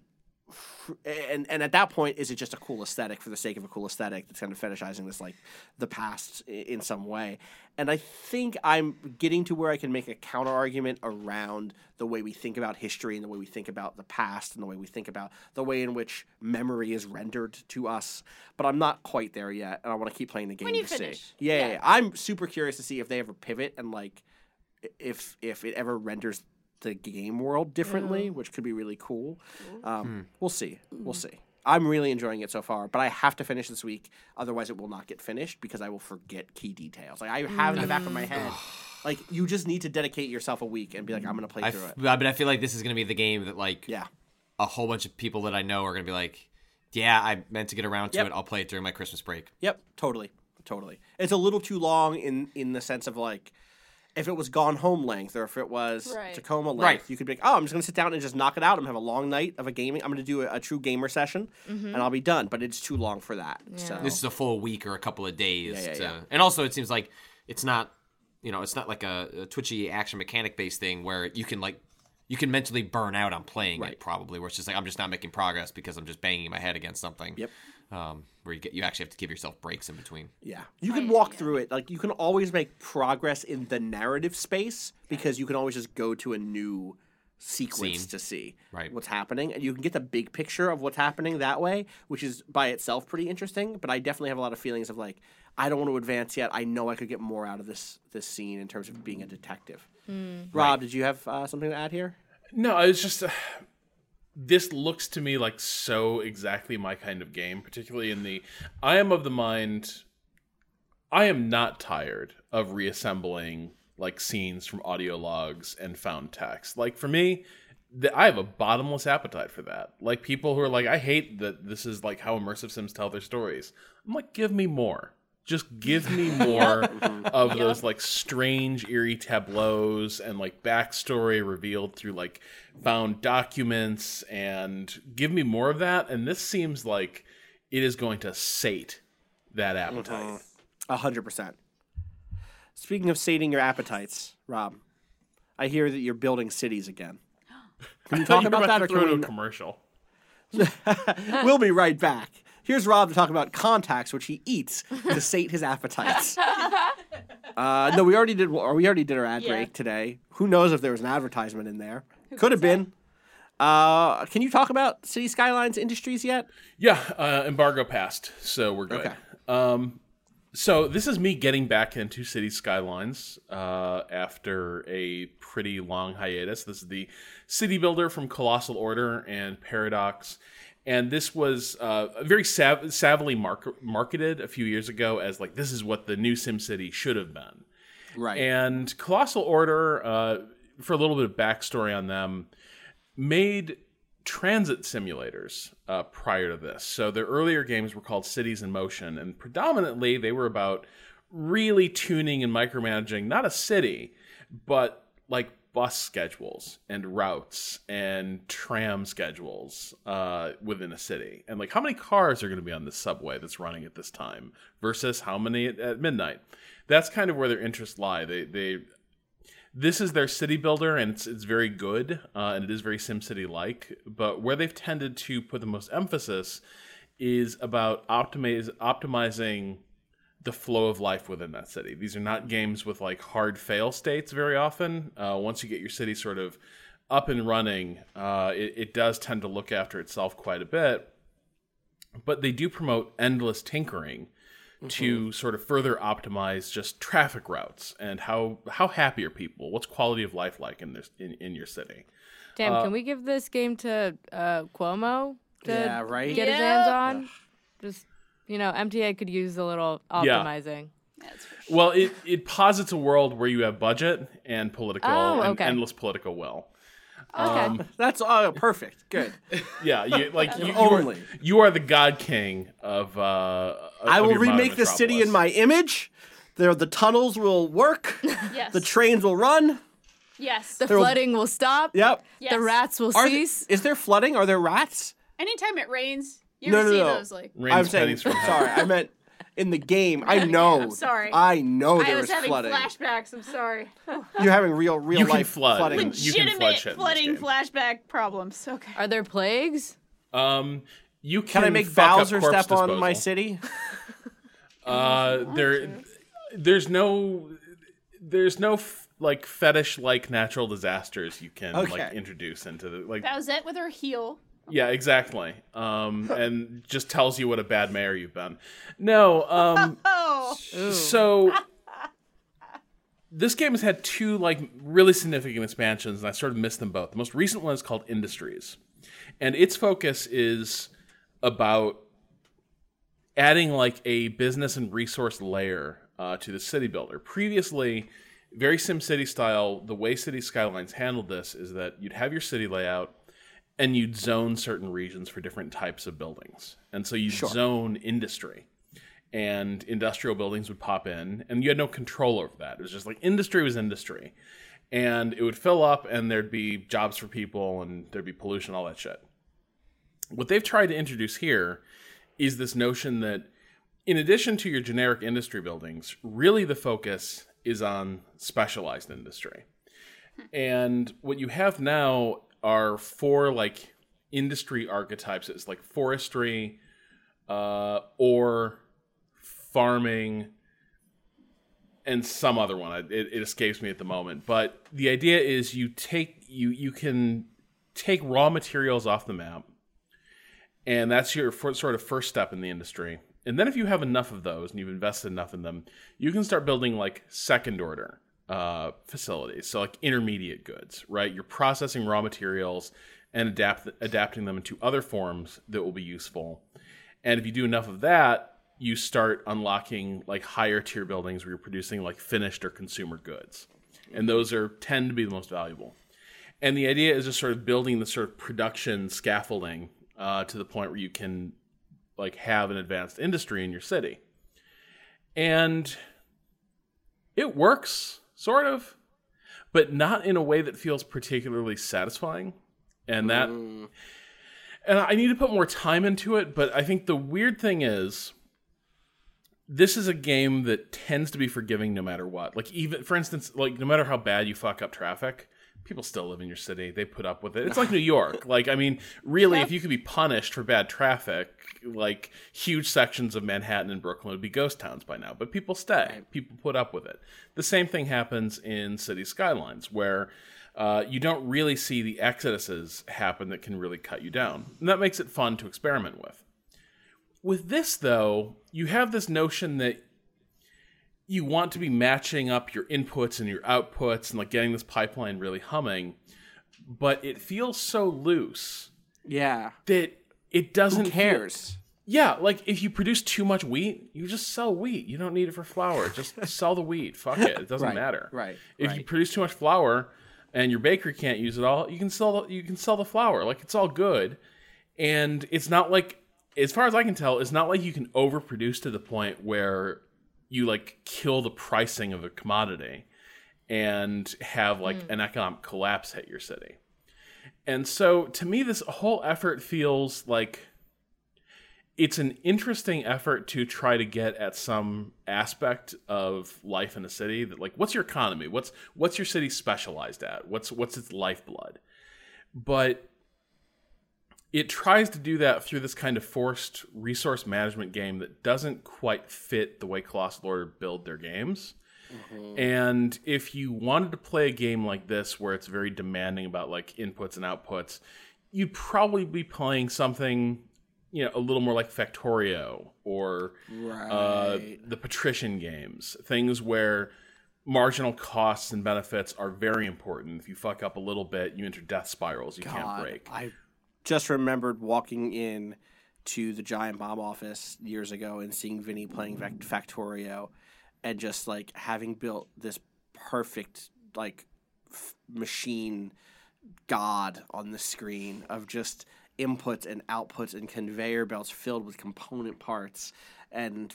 [SPEAKER 1] and and at that point, is it just a cool aesthetic for the sake of a cool aesthetic that's kind of fetishizing this like the past in some way? And I think I'm getting to where I can make a counter argument around the way we think about history and the way we think about the past and the way we think about the way in which memory is rendered to us. But I'm not quite there yet, and I want to keep playing the game
[SPEAKER 3] When you
[SPEAKER 1] to see.
[SPEAKER 3] finish,
[SPEAKER 1] Yeah, yeah,
[SPEAKER 3] yeah.
[SPEAKER 1] yeah. I'm super curious to see if they ever pivot and like if if it ever renders the game world differently, mm. which could be really cool. Mm. Um, hmm. We'll see. We'll mm. see. I'm really enjoying it so far, but I have to finish this week. Otherwise, it will not get finished because I will forget key details. Like I have in the back of my head. Like you just need to dedicate yourself a week and be like, I'm gonna play
[SPEAKER 2] I
[SPEAKER 1] through
[SPEAKER 2] f-
[SPEAKER 1] it.
[SPEAKER 2] but I feel like this is gonna be the game that like
[SPEAKER 1] Yeah.
[SPEAKER 2] a whole bunch of people that I know are gonna be like, yeah, I meant to get around to
[SPEAKER 1] Yep.
[SPEAKER 2] it. I'll play it during my Christmas break.
[SPEAKER 1] Yep, totally, totally. It's a little too long in in the sense of like, if it was Gone Home length or if it was
[SPEAKER 3] Right.
[SPEAKER 1] Tacoma length,
[SPEAKER 2] Right.
[SPEAKER 1] you could be like, oh, I'm just gonna sit down and just knock it out. I'm gonna have a long night of a gaming. I'm gonna do a, a true gamer session, mm-hmm. and I'll be done. But it's too long for that. So
[SPEAKER 2] This is a full week or a couple of days.
[SPEAKER 1] Yeah, yeah,
[SPEAKER 2] to,
[SPEAKER 1] yeah.
[SPEAKER 2] And also, it seems like it's not, you know, it's not like a, a twitchy action mechanic based thing where you can like. You can mentally burn out on playing
[SPEAKER 1] Right.
[SPEAKER 2] it, probably. Where it's just like I'm just not making progress because I'm just banging my head against something.
[SPEAKER 1] Yep.
[SPEAKER 2] Um, where you get you actually have to give yourself breaks in between.
[SPEAKER 1] Yeah, you can walk through it. Like you can always make progress in the narrative space because you can always just go to a new sequence
[SPEAKER 2] Scene.
[SPEAKER 1] to see
[SPEAKER 2] Right.
[SPEAKER 1] what's happening, and you can get the big picture of what's happening that way, which is by itself pretty interesting. But I definitely have a lot of feelings of like I don't want to advance yet. I know I could get more out of this this scene in terms of being a detective. Rob, did you have uh, something to add here?
[SPEAKER 4] No, it's just uh, this looks to me like so exactly my kind of game, particularly in the I am of the mind I am not tired of reassembling like scenes from audio logs and found text. Like for me, th- I have a bottomless appetite for that. Like people who are like, I hate that this is like how immersive sims tell their stories. I'm like, give me more. Just give me more of those like strange, eerie tableaus and like backstory revealed through like found documents and give me more of that. And this seems like it is going to sate that mm-hmm. appetite.
[SPEAKER 1] A hundred percent. Speaking of sating your appetites, Rob, I hear that you're building cities again. Can you talk
[SPEAKER 4] you were
[SPEAKER 1] about that, or
[SPEAKER 4] throw
[SPEAKER 1] can
[SPEAKER 4] to
[SPEAKER 1] we?
[SPEAKER 4] a commercial.
[SPEAKER 1] we'll be right back. Here's Rob to talk about contacts, which he eats to sate his appetites. Uh, no, we already did. Or we already did our ad
[SPEAKER 3] Yeah.
[SPEAKER 1] break today. Who knows if there was an advertisement in there? Could have been. Uh, can you talk about City Skylines Industries yet?
[SPEAKER 4] Yeah, uh, embargo passed, so we're good.
[SPEAKER 1] Okay.
[SPEAKER 4] Um, so this is me getting back into City Skylines uh, after a pretty long hiatus. This is the city builder from Colossal Order and Paradox, and this was uh, very sav- savvily mar- marketed a few years ago as like this is what the new SimCity should have been.
[SPEAKER 1] Right.
[SPEAKER 4] And Colossal Order, uh, for a little bit of backstory on them, made transit simulators uh, prior to this. So their earlier games were called Cities in Motion, and predominantly they were about really tuning and micromanaging not a city, but like bus schedules and routes and tram schedules uh, within a city. And like how many cars are going to be on this subway that's running at this time versus how many at, at midnight. That's kind of where their interests lie. They they this is their city builder and it's, it's very good uh, and it is very SimCity like. But where they've tended to put the most emphasis is about optimize, optimizing the flow of life within that city. These are not games with like hard fail states very often. Uh, once you get your city sort of up and running, uh, it, it does tend to look after itself quite a bit. But they do promote endless tinkering to sort of further optimize just traffic routes and how how happy are people? What's quality of life like in this in, in your city?
[SPEAKER 5] Damn, can we give this game to uh, Cuomo to
[SPEAKER 1] Yeah, right?
[SPEAKER 5] get his hands on? Just you know, MTA could use a little optimizing.
[SPEAKER 3] That's for sure.
[SPEAKER 4] Well, it, it posits a world where you have budget and political
[SPEAKER 5] Oh,
[SPEAKER 4] and
[SPEAKER 5] okay.
[SPEAKER 4] endless political will.
[SPEAKER 5] Okay.
[SPEAKER 1] That's uh, perfect. Good.
[SPEAKER 4] Yeah, you, like you, you,
[SPEAKER 1] Only.
[SPEAKER 4] are, you are the god king of. Uh,
[SPEAKER 1] I
[SPEAKER 4] of
[SPEAKER 1] will
[SPEAKER 4] your
[SPEAKER 1] remake the city in my image. There, the tunnels will work.
[SPEAKER 3] Yes.
[SPEAKER 1] The trains will run.
[SPEAKER 3] yes.
[SPEAKER 5] The
[SPEAKER 1] There
[SPEAKER 5] flooding will stop.
[SPEAKER 1] Yep.
[SPEAKER 3] yes.
[SPEAKER 5] The rats will
[SPEAKER 1] Are
[SPEAKER 5] cease.
[SPEAKER 1] is there flooding? Are there rats?
[SPEAKER 3] Anytime it rains, you
[SPEAKER 1] No,
[SPEAKER 3] ever
[SPEAKER 1] no,
[SPEAKER 3] see
[SPEAKER 1] no.
[SPEAKER 3] those like
[SPEAKER 4] Rains
[SPEAKER 1] I'm saying.
[SPEAKER 4] from.
[SPEAKER 1] Sorry, I meant in the game. I know.
[SPEAKER 3] I'm sorry.
[SPEAKER 1] I know
[SPEAKER 3] I
[SPEAKER 1] there
[SPEAKER 3] was
[SPEAKER 1] is
[SPEAKER 3] having
[SPEAKER 1] flooding.
[SPEAKER 3] flashbacks. I'm sorry.
[SPEAKER 1] You're having real, real
[SPEAKER 4] You can
[SPEAKER 1] life
[SPEAKER 4] flood.
[SPEAKER 1] flooding.
[SPEAKER 4] Leg- You can flood
[SPEAKER 3] Legitimate
[SPEAKER 4] shit in this
[SPEAKER 3] flooding
[SPEAKER 4] game.
[SPEAKER 3] flashback problems. Okay.
[SPEAKER 5] Are there plagues?
[SPEAKER 4] Um, you
[SPEAKER 1] Can
[SPEAKER 4] can
[SPEAKER 1] I make Bowser
[SPEAKER 4] corpse
[SPEAKER 1] step on my city?
[SPEAKER 4] Uh, there, there's no, there's no f- like fetish like natural disasters you can like introduce into the like.
[SPEAKER 3] Bowsette with her heel.
[SPEAKER 4] Yeah, exactly. Um, and just tells you what a bad mayor you've been. No, um,
[SPEAKER 3] Oh.
[SPEAKER 4] so this game has had two like really significant expansions, and I sort of missed them both. The most recent one is called Industries, and its focus is about adding like a business and resource layer uh, to the city builder. Previously, very SimCity style, the way City Skylines handled this is that you'd have your city layout and you'd zone certain regions for different types of buildings. And so you'd zone industry. And industrial buildings would pop in, and you had no control over that. It was just like industry was industry. And it would fill up, and there'd be jobs for people, and there'd be pollution, all that shit. What they've tried to introduce here is this notion that in addition to your generic industry buildings, really the focus is on specialized industry. Hmm. And what you have now are four like industry archetypes. It's like forestry, uh, or farming, and some other one. It, it escapes me at the moment. But the idea is you take you you can take raw materials off the map and that's your for, sort of first step in the industry. And then if you have enough of those and you've invested enough in them, you can start building like second order uh, facilities. So like intermediate goods, right? You're processing raw materials and adapt adapting them into other forms that will be useful. And if you do enough of that, you start unlocking like higher tier buildings where you're producing like finished or consumer goods. And those are tend to be the most valuable. And the idea is just sort of building the sort of production scaffolding uh, to the point where you can like have an advanced industry in your city. And it works, sort of, but not in a way that feels particularly satisfying. And that and I need to put more time into it, but I think the weird thing is this is a game that tends to be forgiving no matter what. Like even for instance, like no matter how bad you fuck up traffic, people still live in your city. They put up with it. It's like New York. Like I mean, really if you could be punished for bad traffic, like huge sections of Manhattan and Brooklyn would be ghost towns by now, but people stay. People put up with it. The same thing happens in city skylines where uh, you don't really see the exoduses happen that can really cut you down. And that makes it fun to experiment with. With this, though, you have this notion that you want to be matching up your inputs and your outputs and like getting this pipeline really humming, but it feels so loose
[SPEAKER 1] Yeah.
[SPEAKER 4] that it doesn't
[SPEAKER 1] Who
[SPEAKER 4] feel-
[SPEAKER 1] cares?
[SPEAKER 4] yeah, like if you produce too much wheat, you just sell wheat. You don't need it for flour. Just sell the wheat. Fuck it. It doesn't
[SPEAKER 1] Right,
[SPEAKER 4] matter.
[SPEAKER 1] right,
[SPEAKER 4] If you produce too much flour and your bakery can't use it all, you can sell the, you can sell the flour. Like it's all good. And it's not like as far as I can tell, it's not like you can overproduce to the point where you like kill the pricing of a commodity and have like hmm. an economic collapse hit your city. And so to me this whole effort feels like it's an interesting effort to try to get at some aspect of life in a city that like what's your economy? What's what's your city specialized at? What's what's its lifeblood? But it tries to do that through this kind of forced resource management game that doesn't quite fit the way Colossal Order build their games. And if you wanted to play a game like this where it's very demanding about like inputs and outputs, you'd probably be playing something, you know, a little more like Factorio or uh, the Patrician games, things where marginal costs and benefits are very important. If you fuck up a little bit, you enter death spirals you can't break.
[SPEAKER 1] I just remembered walking in to the Giant Bomb office years ago and seeing Vinny playing Fac- Factorio, and just like having built this perfect like f- machine god on the screen of just inputs and outputs and conveyor belts filled with component parts and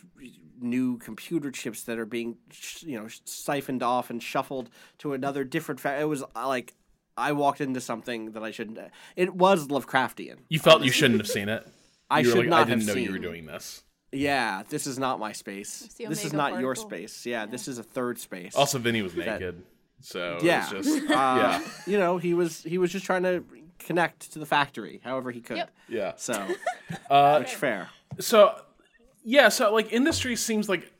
[SPEAKER 1] new computer chips that are being sh- you know siphoned off and shuffled to another different fa- it was uh, like I walked into something that I shouldn't it was Lovecraftian
[SPEAKER 4] You felt you shouldn't have seen it.
[SPEAKER 1] I
[SPEAKER 4] You were
[SPEAKER 1] should
[SPEAKER 4] like,
[SPEAKER 1] not
[SPEAKER 4] I didn't know you were doing this.
[SPEAKER 1] Yeah this is not my space. This is
[SPEAKER 3] Omega
[SPEAKER 1] not your space. Yeah, this is a third space.
[SPEAKER 4] Also, Vinny was naked, so
[SPEAKER 1] yeah
[SPEAKER 4] it was just
[SPEAKER 1] uh,
[SPEAKER 4] yeah,
[SPEAKER 1] you know he was he was just trying to connect to the factory however he could.
[SPEAKER 3] Yep.
[SPEAKER 4] yeah.
[SPEAKER 1] so
[SPEAKER 4] Uh,
[SPEAKER 1] which fair.
[SPEAKER 4] So yeah, so like industry seems like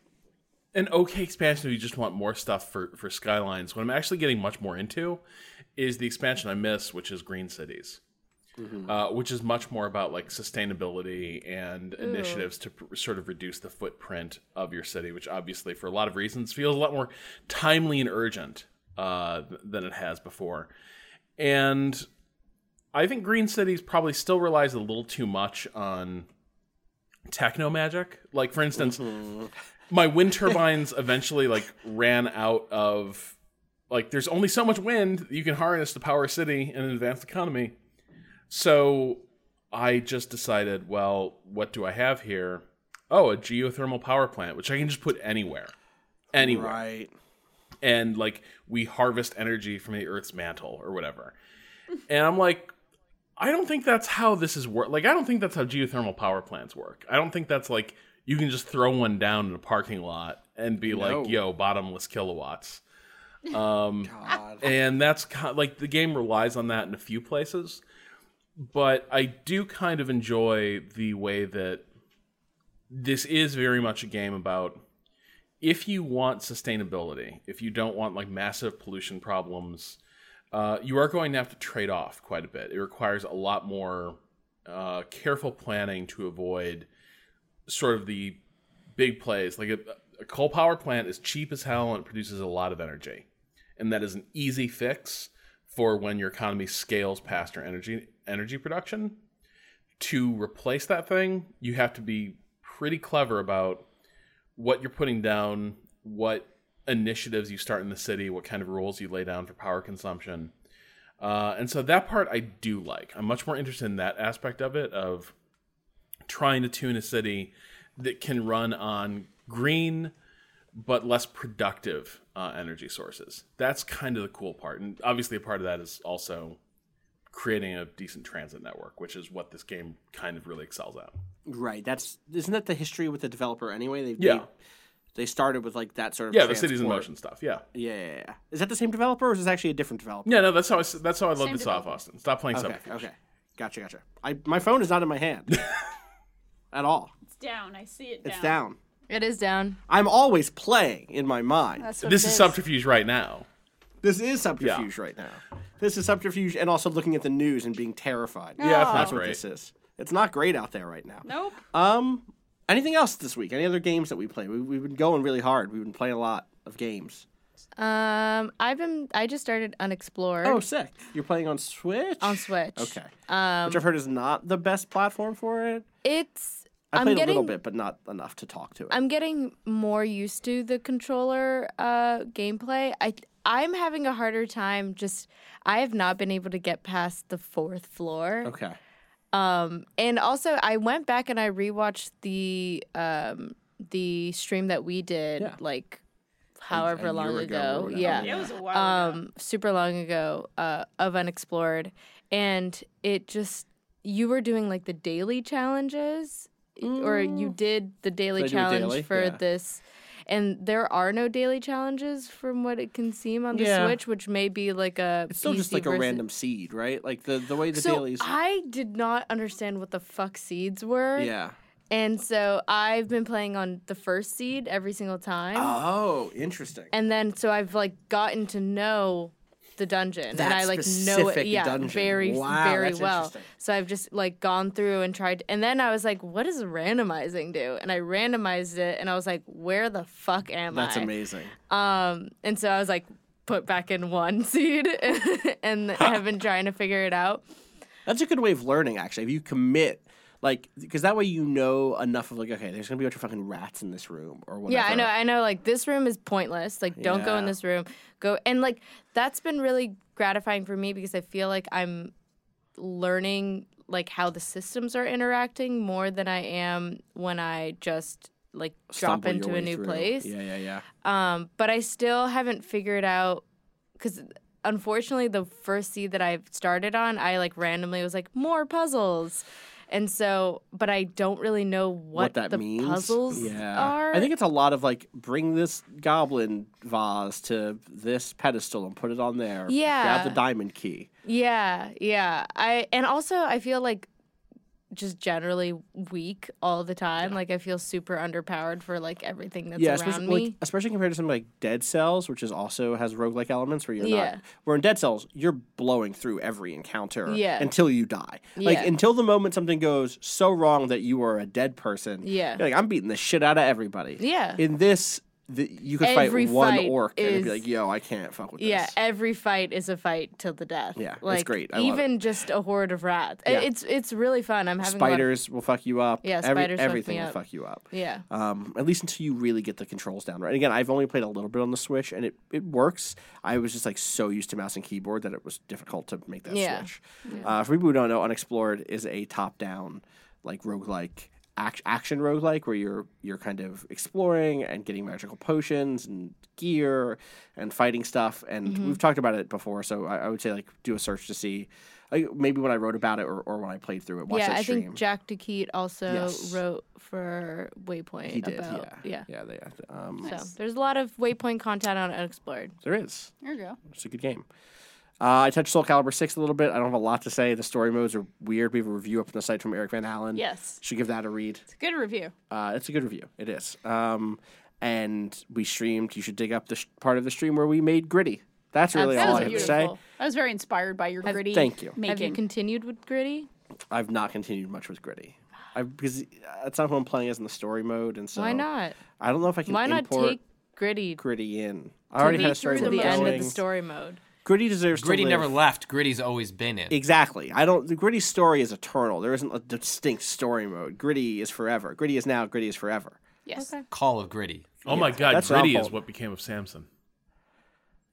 [SPEAKER 4] an okay expansion if you just want more stuff for for Skylines. What I'm actually getting much more into is the expansion I miss, which is Green Cities. Uh, which is much more about like sustainability and initiatives to pr- sort of reduce the footprint of your city, which obviously, for a lot of reasons, feels a lot more timely and urgent uh, than it has before. And I think Green Cities probably still relies a little too much on techno magic. Like for instance, my wind turbines eventually like ran out of like there's only so much wind you can harness to power a city in an advanced economy. So I just decided, well, what do I have here? Oh, a geothermal power plant, which I can just put anywhere. Anywhere
[SPEAKER 1] Right.
[SPEAKER 4] and like we harvest energy from the earth's mantle or whatever and i'm like i don't think that's how this is work like i don't think that's how geothermal power plants work i don't think that's like you can just throw one down in a parking lot and be
[SPEAKER 1] No.
[SPEAKER 4] like yo bottomless kilowatts um
[SPEAKER 1] God.
[SPEAKER 4] and that's ki- like the game relies on that in a few places but i do kind of enjoy the way that this is very much a game about if you want sustainability, if you don't want like massive pollution problems, uh, you are going to have to trade off quite a bit. It requires a lot more uh, careful planning to avoid sort of the big plays. Like a, a coal power plant is cheap as hell and it produces a lot of energy, and that is an easy fix for when your economy scales past your energy energy production. To replace that thing, you have to be pretty clever about what you're putting down, what initiatives you start in the city, what kind of rules you lay down for power consumption. Uh, and so that part I do like. I'm much more interested in that aspect of it, of trying to tune a city that can run on green but less productive uh, energy sources. That's kind of the cool part. And obviously, a part of that is also creating a decent transit network, which is what this game kind of really excels at.
[SPEAKER 1] Right. That's isn't that the history with the developer anyway? They,
[SPEAKER 4] Yeah.
[SPEAKER 1] They, they started with like that sort of
[SPEAKER 4] Yeah, the cities in motion stuff. Yeah.
[SPEAKER 1] Yeah, yeah, yeah. Is that the same developer or is this actually a different developer?
[SPEAKER 4] Yeah, no, that's how I, s- that's how I love
[SPEAKER 3] Same
[SPEAKER 4] this off. Austin. Stop playing something.
[SPEAKER 1] Okay.
[SPEAKER 4] Subterfuge.
[SPEAKER 1] Okay. Gotcha. Gotcha. I my phone is not in my hand at all.
[SPEAKER 3] It's down. I see it down.
[SPEAKER 1] It's down.
[SPEAKER 5] It is down.
[SPEAKER 1] I'm always playing in my mind.
[SPEAKER 5] That's what
[SPEAKER 4] This
[SPEAKER 5] it
[SPEAKER 4] is subterfuge right now.
[SPEAKER 1] This is subterfuge right now. This is subterfuge and also looking at the news and being terrified.
[SPEAKER 4] Yeah, that's
[SPEAKER 1] That's what this is. It's not great out there right now.
[SPEAKER 3] Nope.
[SPEAKER 1] Um, anything else this week? Any other games that we play? We, we've been going really hard. We've been playing a lot of games.
[SPEAKER 5] Um, I've been. I just started Unexplored
[SPEAKER 1] Oh, sick! You're playing on Switch.
[SPEAKER 5] on Switch.
[SPEAKER 1] Okay.
[SPEAKER 5] Um,
[SPEAKER 1] Which I've heard is not the best platform for it.
[SPEAKER 5] it's.
[SPEAKER 1] I
[SPEAKER 5] I'm
[SPEAKER 1] played
[SPEAKER 5] getting,
[SPEAKER 1] a little bit, but not enough to talk to it.
[SPEAKER 5] I'm getting more used to the controller uh, gameplay. I I'm having a harder time. Just I have not been able to get past the fourth floor.
[SPEAKER 1] okay.
[SPEAKER 5] Um, and also I went back and I rewatched the um the stream that we did
[SPEAKER 1] Yeah.
[SPEAKER 5] like however
[SPEAKER 1] a
[SPEAKER 5] long
[SPEAKER 1] ago
[SPEAKER 5] ago. Yeah.
[SPEAKER 3] Yeah, it was a while ago.
[SPEAKER 5] um super long ago uh of unexplored and it just you were doing like the daily challenges or you mm. did the daily
[SPEAKER 1] Did I do a
[SPEAKER 5] challenge
[SPEAKER 1] daily?
[SPEAKER 5] for
[SPEAKER 1] Yeah.
[SPEAKER 5] this and there are no daily challenges from what it can seem on the
[SPEAKER 1] Yeah.
[SPEAKER 5] switch which may be like a
[SPEAKER 1] It's still just
[SPEAKER 5] PC
[SPEAKER 1] like a random seed, right? Like the the way the
[SPEAKER 5] so
[SPEAKER 1] dailies.
[SPEAKER 5] I did not understand what the fuck seeds were.
[SPEAKER 1] yeah.
[SPEAKER 5] And so I've been playing on the first seed every single time.
[SPEAKER 1] Oh, interesting.
[SPEAKER 5] And then so I've like gotten to know the dungeon and I like know it yeah
[SPEAKER 1] dungeon.
[SPEAKER 5] very
[SPEAKER 1] Wow,
[SPEAKER 5] very well. So I've just like gone through and tried and then I was like what does randomizing do? And I randomized it and I was like where the fuck am
[SPEAKER 1] That's
[SPEAKER 5] I?
[SPEAKER 1] That's amazing.
[SPEAKER 5] Um and so I was like put back in one seed and have been trying to figure it out.
[SPEAKER 1] That's a good way of learning, actually. If you commit, like, because that way you know enough of like, okay, there's gonna be a bunch of fucking rats in this room or whatever.
[SPEAKER 5] Yeah, I know. I know. Like this room is pointless. Like, don't go in this room. Go and like that's been really gratifying for me because I feel like I'm learning like how the systems are interacting more than I am when I just like drop
[SPEAKER 1] Stumble your
[SPEAKER 5] into a new
[SPEAKER 1] through.
[SPEAKER 5] place.
[SPEAKER 1] Yeah, yeah, yeah.
[SPEAKER 5] Um, but I still haven't figured out because unfortunately the first seed that I started on, I like randomly was like more puzzles. And so, but I don't really know what,
[SPEAKER 1] that
[SPEAKER 5] the
[SPEAKER 1] means.
[SPEAKER 5] puzzles
[SPEAKER 1] yeah.
[SPEAKER 5] are.
[SPEAKER 1] I think it's a lot of like bring this goblin vase to this pedestal and put it on there.
[SPEAKER 5] Yeah.
[SPEAKER 1] Grab the diamond key.
[SPEAKER 5] Yeah, yeah. I and also I feel like just generally weak all the time. Like I feel super underpowered for like everything that's
[SPEAKER 1] yeah,
[SPEAKER 5] around
[SPEAKER 1] especially
[SPEAKER 5] me.
[SPEAKER 1] like, especially compared to something like Dead Cells, which is also has roguelike elements where you're
[SPEAKER 5] Yeah.
[SPEAKER 1] not where in Dead Cells, you're blowing through every encounter
[SPEAKER 5] Yeah.
[SPEAKER 1] until you die. Like
[SPEAKER 5] Yeah.
[SPEAKER 1] until the moment something goes so wrong that you are a dead person.
[SPEAKER 5] Yeah.
[SPEAKER 1] You're like, I'm beating the shit out of everybody.
[SPEAKER 5] Yeah.
[SPEAKER 1] In this the, you could
[SPEAKER 5] Every
[SPEAKER 1] fight one
[SPEAKER 5] fight
[SPEAKER 1] orc and it'd be like, yo, I can't fuck with this.
[SPEAKER 5] Yeah, every fight is a fight till the death.
[SPEAKER 1] Yeah, it's
[SPEAKER 5] like,
[SPEAKER 1] great. I
[SPEAKER 5] even just a horde of rats.
[SPEAKER 1] Yeah.
[SPEAKER 5] It's it's really fun. I'm having
[SPEAKER 1] Spiders will fuck you up.
[SPEAKER 5] Yeah,
[SPEAKER 1] Every-
[SPEAKER 5] spiders fuck me
[SPEAKER 1] everything will
[SPEAKER 5] up.
[SPEAKER 1] fuck you up.
[SPEAKER 5] Yeah.
[SPEAKER 1] Um, at least until you really get the controls down right. And again, I've only played a little bit on the Switch, and it, it works. I was just like so used to mouse and keyboard that it was difficult to make that
[SPEAKER 5] Yeah.
[SPEAKER 1] switch. Uh, for people who don't know, Unexplored is a top-down like roguelike act- action roguelike where you're you're kind of exploring and getting magical potions and gear and fighting stuff. And
[SPEAKER 5] Mm-hmm.
[SPEAKER 1] we've talked about it before, so I, I would say like do a search to see. Like, maybe when I wrote about it or, or when I played through it, watch
[SPEAKER 5] yeah, I
[SPEAKER 1] stream.
[SPEAKER 5] think Jack de Quidt also
[SPEAKER 1] Yes.
[SPEAKER 5] wrote for Waypoint
[SPEAKER 1] he did,
[SPEAKER 5] about
[SPEAKER 1] yeah,
[SPEAKER 5] yeah.
[SPEAKER 1] yeah. They, um,
[SPEAKER 5] So there's a lot of Waypoint content on Unexplored.
[SPEAKER 1] There is.
[SPEAKER 3] There you go.
[SPEAKER 1] It's a good game. Uh, I touched Soul Calibur 6 a little bit. I don't have a lot to say. The story modes are weird. We have a review up on the site from Eric Van Allen.
[SPEAKER 3] Yes.
[SPEAKER 1] Should give that a read.
[SPEAKER 3] It's a good review.
[SPEAKER 1] Uh, it's a good review. It is. Um, and we streamed. You should dig up the sh- part of the stream where we made Gritty. That's really
[SPEAKER 3] That
[SPEAKER 1] all
[SPEAKER 3] was
[SPEAKER 1] I have
[SPEAKER 3] beautiful.
[SPEAKER 1] to say.
[SPEAKER 3] I was very inspired by your gritty.
[SPEAKER 1] Thank you.
[SPEAKER 3] Making.
[SPEAKER 5] Have you continued with Gritty?
[SPEAKER 1] I've not continued much with Gritty. I, because it's not who I'm playing as in the story mode. and so
[SPEAKER 5] Why not?
[SPEAKER 1] I don't know if I can
[SPEAKER 5] Why not take Gritty
[SPEAKER 1] Gritty in. I already
[SPEAKER 5] to
[SPEAKER 1] had
[SPEAKER 5] the,
[SPEAKER 1] a story
[SPEAKER 5] to
[SPEAKER 1] mode
[SPEAKER 5] the end of the story mode?
[SPEAKER 1] Gritty deserves
[SPEAKER 2] Gritty
[SPEAKER 1] to live.
[SPEAKER 2] never left. Gritty's always been in.
[SPEAKER 1] Exactly. I don't. The Gritty story is eternal. There isn't a distinct story mode. Gritty is forever. Gritty is now. Gritty is forever.
[SPEAKER 3] yes.
[SPEAKER 2] Call of Gritty.
[SPEAKER 4] Oh my god,
[SPEAKER 1] that's what I'm
[SPEAKER 4] Gritty is what became of Samson.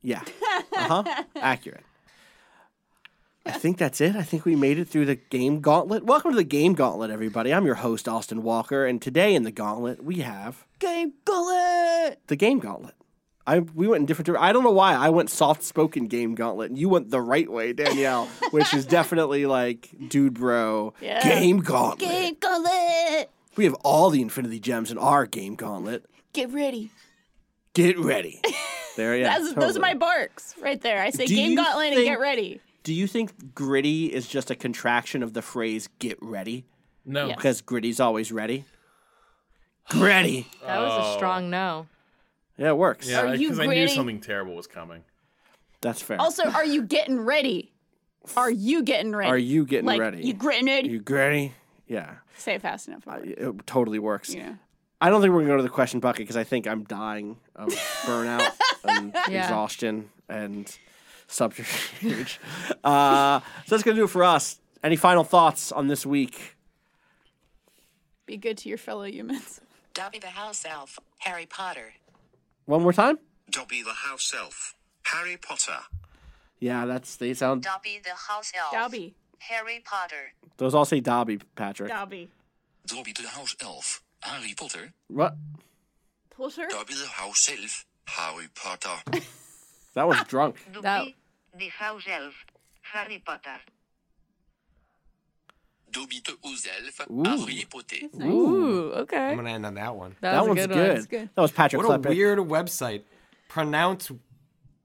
[SPEAKER 1] Yeah. Uh huh. Accurate. I think that's it. I think we made it through the game gauntlet. Welcome to the game gauntlet, everybody. I'm your host, Austin Walker, and today in the gauntlet we have
[SPEAKER 3] Game gauntlet.
[SPEAKER 1] the game gauntlet. I we went in different. dir- I don't know why I went soft spoken game gauntlet, and you went the right way, Danielle, which is definitely like dude bro
[SPEAKER 3] Yeah.
[SPEAKER 1] game gauntlet.
[SPEAKER 3] Game gauntlet.
[SPEAKER 1] We have all the Infinity Gems in our game gauntlet.
[SPEAKER 3] Get ready.
[SPEAKER 1] Get ready. There, yeah.
[SPEAKER 3] That's, Those are my barks right there. I say
[SPEAKER 1] Do
[SPEAKER 3] game
[SPEAKER 1] you
[SPEAKER 3] gauntlet and get ready.
[SPEAKER 1] Do you think gritty is just a contraction of the phrase "get ready"?
[SPEAKER 4] No.
[SPEAKER 3] Yes.
[SPEAKER 1] Because gritty's always ready. Gritty.
[SPEAKER 5] That was a strong no.
[SPEAKER 1] Yeah, it works.
[SPEAKER 4] Yeah,
[SPEAKER 3] Are you
[SPEAKER 4] because I knew
[SPEAKER 3] gritty?
[SPEAKER 4] something terrible was coming.
[SPEAKER 1] That's fair.
[SPEAKER 3] Also, are you getting ready? Are you getting ready?
[SPEAKER 1] Are you getting
[SPEAKER 3] like,
[SPEAKER 1] ready?
[SPEAKER 3] You gritting it?
[SPEAKER 1] you gritty? Yeah,
[SPEAKER 3] Say it fast enough.
[SPEAKER 1] it totally works.
[SPEAKER 3] Yeah.
[SPEAKER 1] I don't think we're gonna go to the question bucket because I think I'm dying of burnout and
[SPEAKER 5] Yeah.
[SPEAKER 1] exhaustion and subterfuge. uh, so that's gonna do it for us. Any final thoughts on this week?
[SPEAKER 3] Be good to your fellow humans.
[SPEAKER 7] Dobby the house elf, Harry Potter.
[SPEAKER 1] One more time.
[SPEAKER 8] Dobby the house elf. Harry Potter.
[SPEAKER 1] Yeah, that's they sound.
[SPEAKER 7] Dobby the house elf,
[SPEAKER 3] Dobby.
[SPEAKER 7] Harry Potter.
[SPEAKER 1] Those all say Dobby, Patrick.
[SPEAKER 3] Dobby.
[SPEAKER 8] Dobby the house elf. Harry Potter.
[SPEAKER 1] What?
[SPEAKER 3] Potter?
[SPEAKER 8] Dobby the house elf. Harry Potter.
[SPEAKER 1] That was drunk.
[SPEAKER 5] That
[SPEAKER 7] the house elf, Harry Potter.
[SPEAKER 8] Dobby the house elf.
[SPEAKER 1] Ooh.
[SPEAKER 5] Ooh okay.
[SPEAKER 2] I'm gonna end on that one.
[SPEAKER 5] That,
[SPEAKER 1] That,
[SPEAKER 5] was
[SPEAKER 1] one's
[SPEAKER 5] a good,
[SPEAKER 1] good.
[SPEAKER 5] one.
[SPEAKER 3] good.
[SPEAKER 1] That was Patrick
[SPEAKER 2] What a weird website. Pronounce,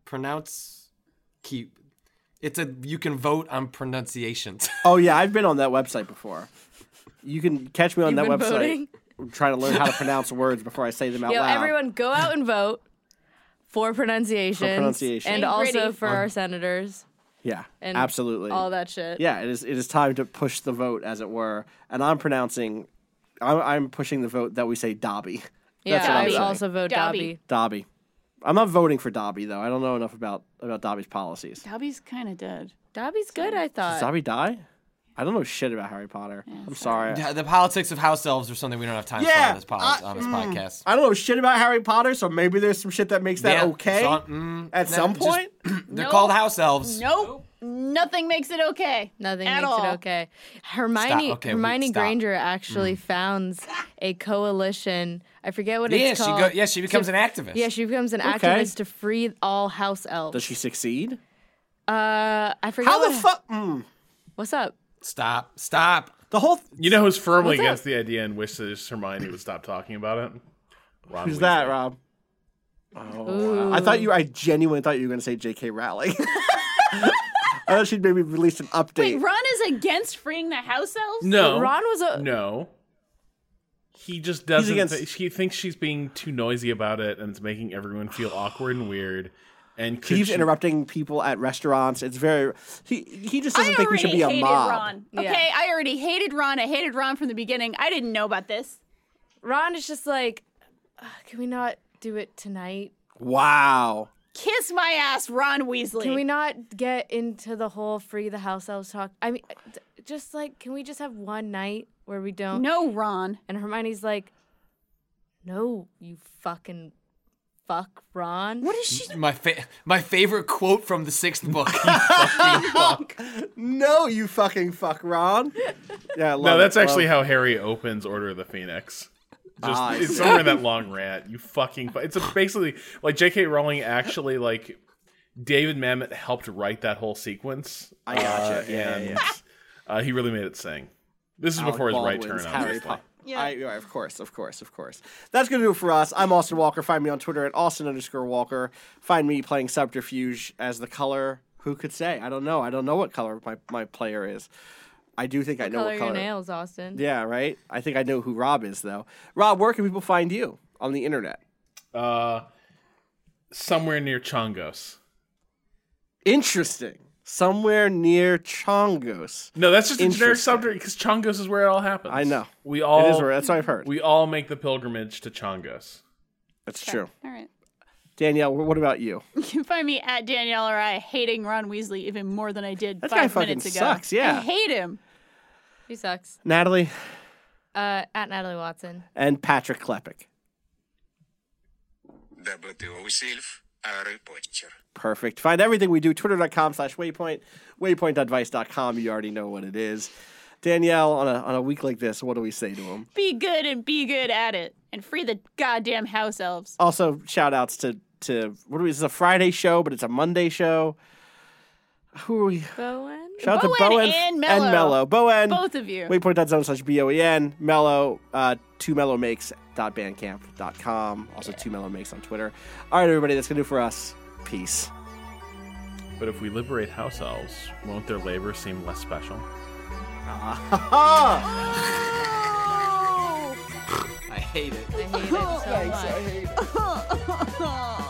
[SPEAKER 2] pronounce, keep. It's a you can vote on pronunciations.
[SPEAKER 1] Oh yeah, I've been on that website before. You can catch me on
[SPEAKER 5] You've
[SPEAKER 1] that
[SPEAKER 5] been
[SPEAKER 1] website
[SPEAKER 5] voting?
[SPEAKER 1] trying to learn how to pronounce words before I say them out
[SPEAKER 5] Yo,
[SPEAKER 1] loud.
[SPEAKER 5] everyone, go out and vote for pronunciations,
[SPEAKER 1] pronunciation.
[SPEAKER 5] and
[SPEAKER 3] And
[SPEAKER 5] also for our senators
[SPEAKER 1] Yeah,
[SPEAKER 5] and
[SPEAKER 1] absolutely.
[SPEAKER 5] all that shit.
[SPEAKER 1] Yeah, it is. It is time to push the vote, as it were. And I'm pronouncing. I'm, I'm pushing the vote that we say Dobby.
[SPEAKER 5] yeah.
[SPEAKER 1] That's what I'm
[SPEAKER 5] I
[SPEAKER 1] saying.
[SPEAKER 5] also vote
[SPEAKER 3] Dobby.
[SPEAKER 5] Dobby.
[SPEAKER 1] Dobby. I'm not voting for Dobby though. I don't know enough about about Dobby's policies.
[SPEAKER 3] Dobby's kind of dead.
[SPEAKER 5] Dobby's good, I thought.
[SPEAKER 1] Does
[SPEAKER 5] thought.
[SPEAKER 1] Dobby die? I don't know shit about Harry Potter. I'm sorry.
[SPEAKER 2] Yeah, the politics of house elves are something we don't have time
[SPEAKER 1] Yeah,
[SPEAKER 2] for on this, pod,
[SPEAKER 1] I-
[SPEAKER 2] on this podcast.
[SPEAKER 1] I don't know shit about Harry Potter, so maybe there's some shit that makes that
[SPEAKER 2] Yeah,
[SPEAKER 1] okay
[SPEAKER 2] so- mm,
[SPEAKER 1] at
[SPEAKER 2] no,
[SPEAKER 1] some
[SPEAKER 2] just-
[SPEAKER 1] point.
[SPEAKER 2] They're
[SPEAKER 3] Nope.
[SPEAKER 2] called house elves.
[SPEAKER 3] Nope. Nothing makes it okay.
[SPEAKER 5] Nothing makes
[SPEAKER 3] all.
[SPEAKER 5] it okay. Hermione
[SPEAKER 2] Okay,
[SPEAKER 5] Hermione
[SPEAKER 2] stop.
[SPEAKER 5] Granger actually founds a coalition. I forget what
[SPEAKER 2] Yeah,
[SPEAKER 5] it's
[SPEAKER 2] she
[SPEAKER 5] called.
[SPEAKER 2] go, yeah, she becomes an activist.
[SPEAKER 5] Yeah, she becomes an
[SPEAKER 1] Okay.
[SPEAKER 5] activist to free all house elves.
[SPEAKER 1] Does she succeed?
[SPEAKER 5] Uh, I forget.
[SPEAKER 1] How the fuck? Mm.
[SPEAKER 5] What's up?
[SPEAKER 2] Stop. Stop.
[SPEAKER 1] The whole. Th-
[SPEAKER 4] You know who's firmly
[SPEAKER 5] What's up?
[SPEAKER 4] against the idea and wishes Hermione would stop talking about it? Ron
[SPEAKER 1] who's that, Rob? Oh, I thought you. I genuinely thought you were going to say J.K. Rowling. I thought she'd maybe release an update.
[SPEAKER 3] Wait, Ron is against freeing the house elves?
[SPEAKER 4] No.
[SPEAKER 5] Ron was a
[SPEAKER 4] No. He just doesn't.
[SPEAKER 1] against-
[SPEAKER 4] thi- he thinks she's being too noisy about it, and it's making everyone feel awkward and weird. And
[SPEAKER 1] He keeps
[SPEAKER 4] she-
[SPEAKER 1] interrupting people at restaurants. It's very. He he just doesn't
[SPEAKER 3] I
[SPEAKER 1] think we
[SPEAKER 3] already
[SPEAKER 1] should be a
[SPEAKER 3] hated
[SPEAKER 1] mob.
[SPEAKER 3] Ron.
[SPEAKER 5] Yeah.
[SPEAKER 3] Okay, I already hated Ron. I hated Ron from the beginning. I didn't know about this.
[SPEAKER 5] Ron is just like, can we not? do it tonight?
[SPEAKER 1] Wow.
[SPEAKER 3] Kiss my ass, Ron Weasley.
[SPEAKER 5] Can we not get into the whole free the house elves talk? I mean, just like, can we just have one night where we don't?
[SPEAKER 3] No, Ron.
[SPEAKER 5] And Hermione's like, no, you fucking fuck, Ron.
[SPEAKER 3] What is she?
[SPEAKER 2] My fa- my favorite quote from the sixth book.
[SPEAKER 1] No, you fucking fuck, Ron. Yeah, love
[SPEAKER 4] No, that's
[SPEAKER 1] it,
[SPEAKER 4] actually
[SPEAKER 1] love-
[SPEAKER 4] how Harry opens Order of the Phoenix. Just
[SPEAKER 1] Ah,
[SPEAKER 4] it's somewhere in that long rant. You fucking. fu- It's a, basically like J.K. Rowling actually like David Mamet helped write that whole sequence.
[SPEAKER 1] I gotcha.
[SPEAKER 4] uh,
[SPEAKER 1] Yeah, yeah,
[SPEAKER 4] and
[SPEAKER 1] yeah.
[SPEAKER 4] Uh, he really made it sing. This is
[SPEAKER 1] Alec
[SPEAKER 4] before his right turn.
[SPEAKER 1] Harry
[SPEAKER 4] obviously.
[SPEAKER 1] Potter. I, yeah, of course, of course, of course. That's going to do it for us. I'm Austin Walker. Find me on Twitter at Austin underscore Walker. Find me playing Subterfuge as the color. Who could say? I don't know. I don't know what color my, my player is. I do think I know
[SPEAKER 5] Color
[SPEAKER 1] what
[SPEAKER 5] your
[SPEAKER 1] color.
[SPEAKER 5] nails, Austin.
[SPEAKER 1] Yeah, right? I think I know who Rob is, though. Rob, where can people find you on the internet?
[SPEAKER 4] Uh, somewhere near Chongos.
[SPEAKER 1] Interesting. Somewhere near Chongos.
[SPEAKER 4] No, that's just a generic subject because Chongos is where it all happens.
[SPEAKER 1] I know.
[SPEAKER 4] We all.
[SPEAKER 1] It is where- that's what I've heard.
[SPEAKER 4] We all make the pilgrimage to Chongos.
[SPEAKER 1] That's true.
[SPEAKER 3] All right.
[SPEAKER 1] Danielle, what about you?
[SPEAKER 3] You can find me at Danielle or I hating Ron Weasley even more than I did
[SPEAKER 1] That guy
[SPEAKER 3] five
[SPEAKER 1] fucking
[SPEAKER 3] minutes ago.
[SPEAKER 1] sucks, yeah.
[SPEAKER 3] I hate him.
[SPEAKER 5] He sucks.
[SPEAKER 1] Natalie
[SPEAKER 5] Uh, at Natalie Watson.
[SPEAKER 1] and Patrick Klepek.
[SPEAKER 8] Dabbled yourself, Harry Potter.
[SPEAKER 1] Perfect. Find everything we do, twitter.com slash waypoint, waypoint.vice.com. You already know what it is. Danielle, on a, on a week like this, what do we say to him?
[SPEAKER 3] Be good and be good at it. And free the goddamn house elves.
[SPEAKER 1] Also, shout outs to, to what do we, this is a Friday show, but it's a Monday show. Who are we?
[SPEAKER 5] Bowen?
[SPEAKER 1] Shout out to
[SPEAKER 3] Bowen
[SPEAKER 1] Bowen
[SPEAKER 3] and Mello.
[SPEAKER 1] And Mello. Bowen.
[SPEAKER 3] Both of you.
[SPEAKER 1] Waypoint.zone slash B-O-E-N. Mello, uh, two mellow makes dot bandcamp.com. Also, two mellow makes on Twitter. All right, everybody, that's going to do for us. Peace.
[SPEAKER 4] But if we liberate house elves, won't their labor seem less special? Ah.
[SPEAKER 2] I hate it.
[SPEAKER 5] I hate it so much.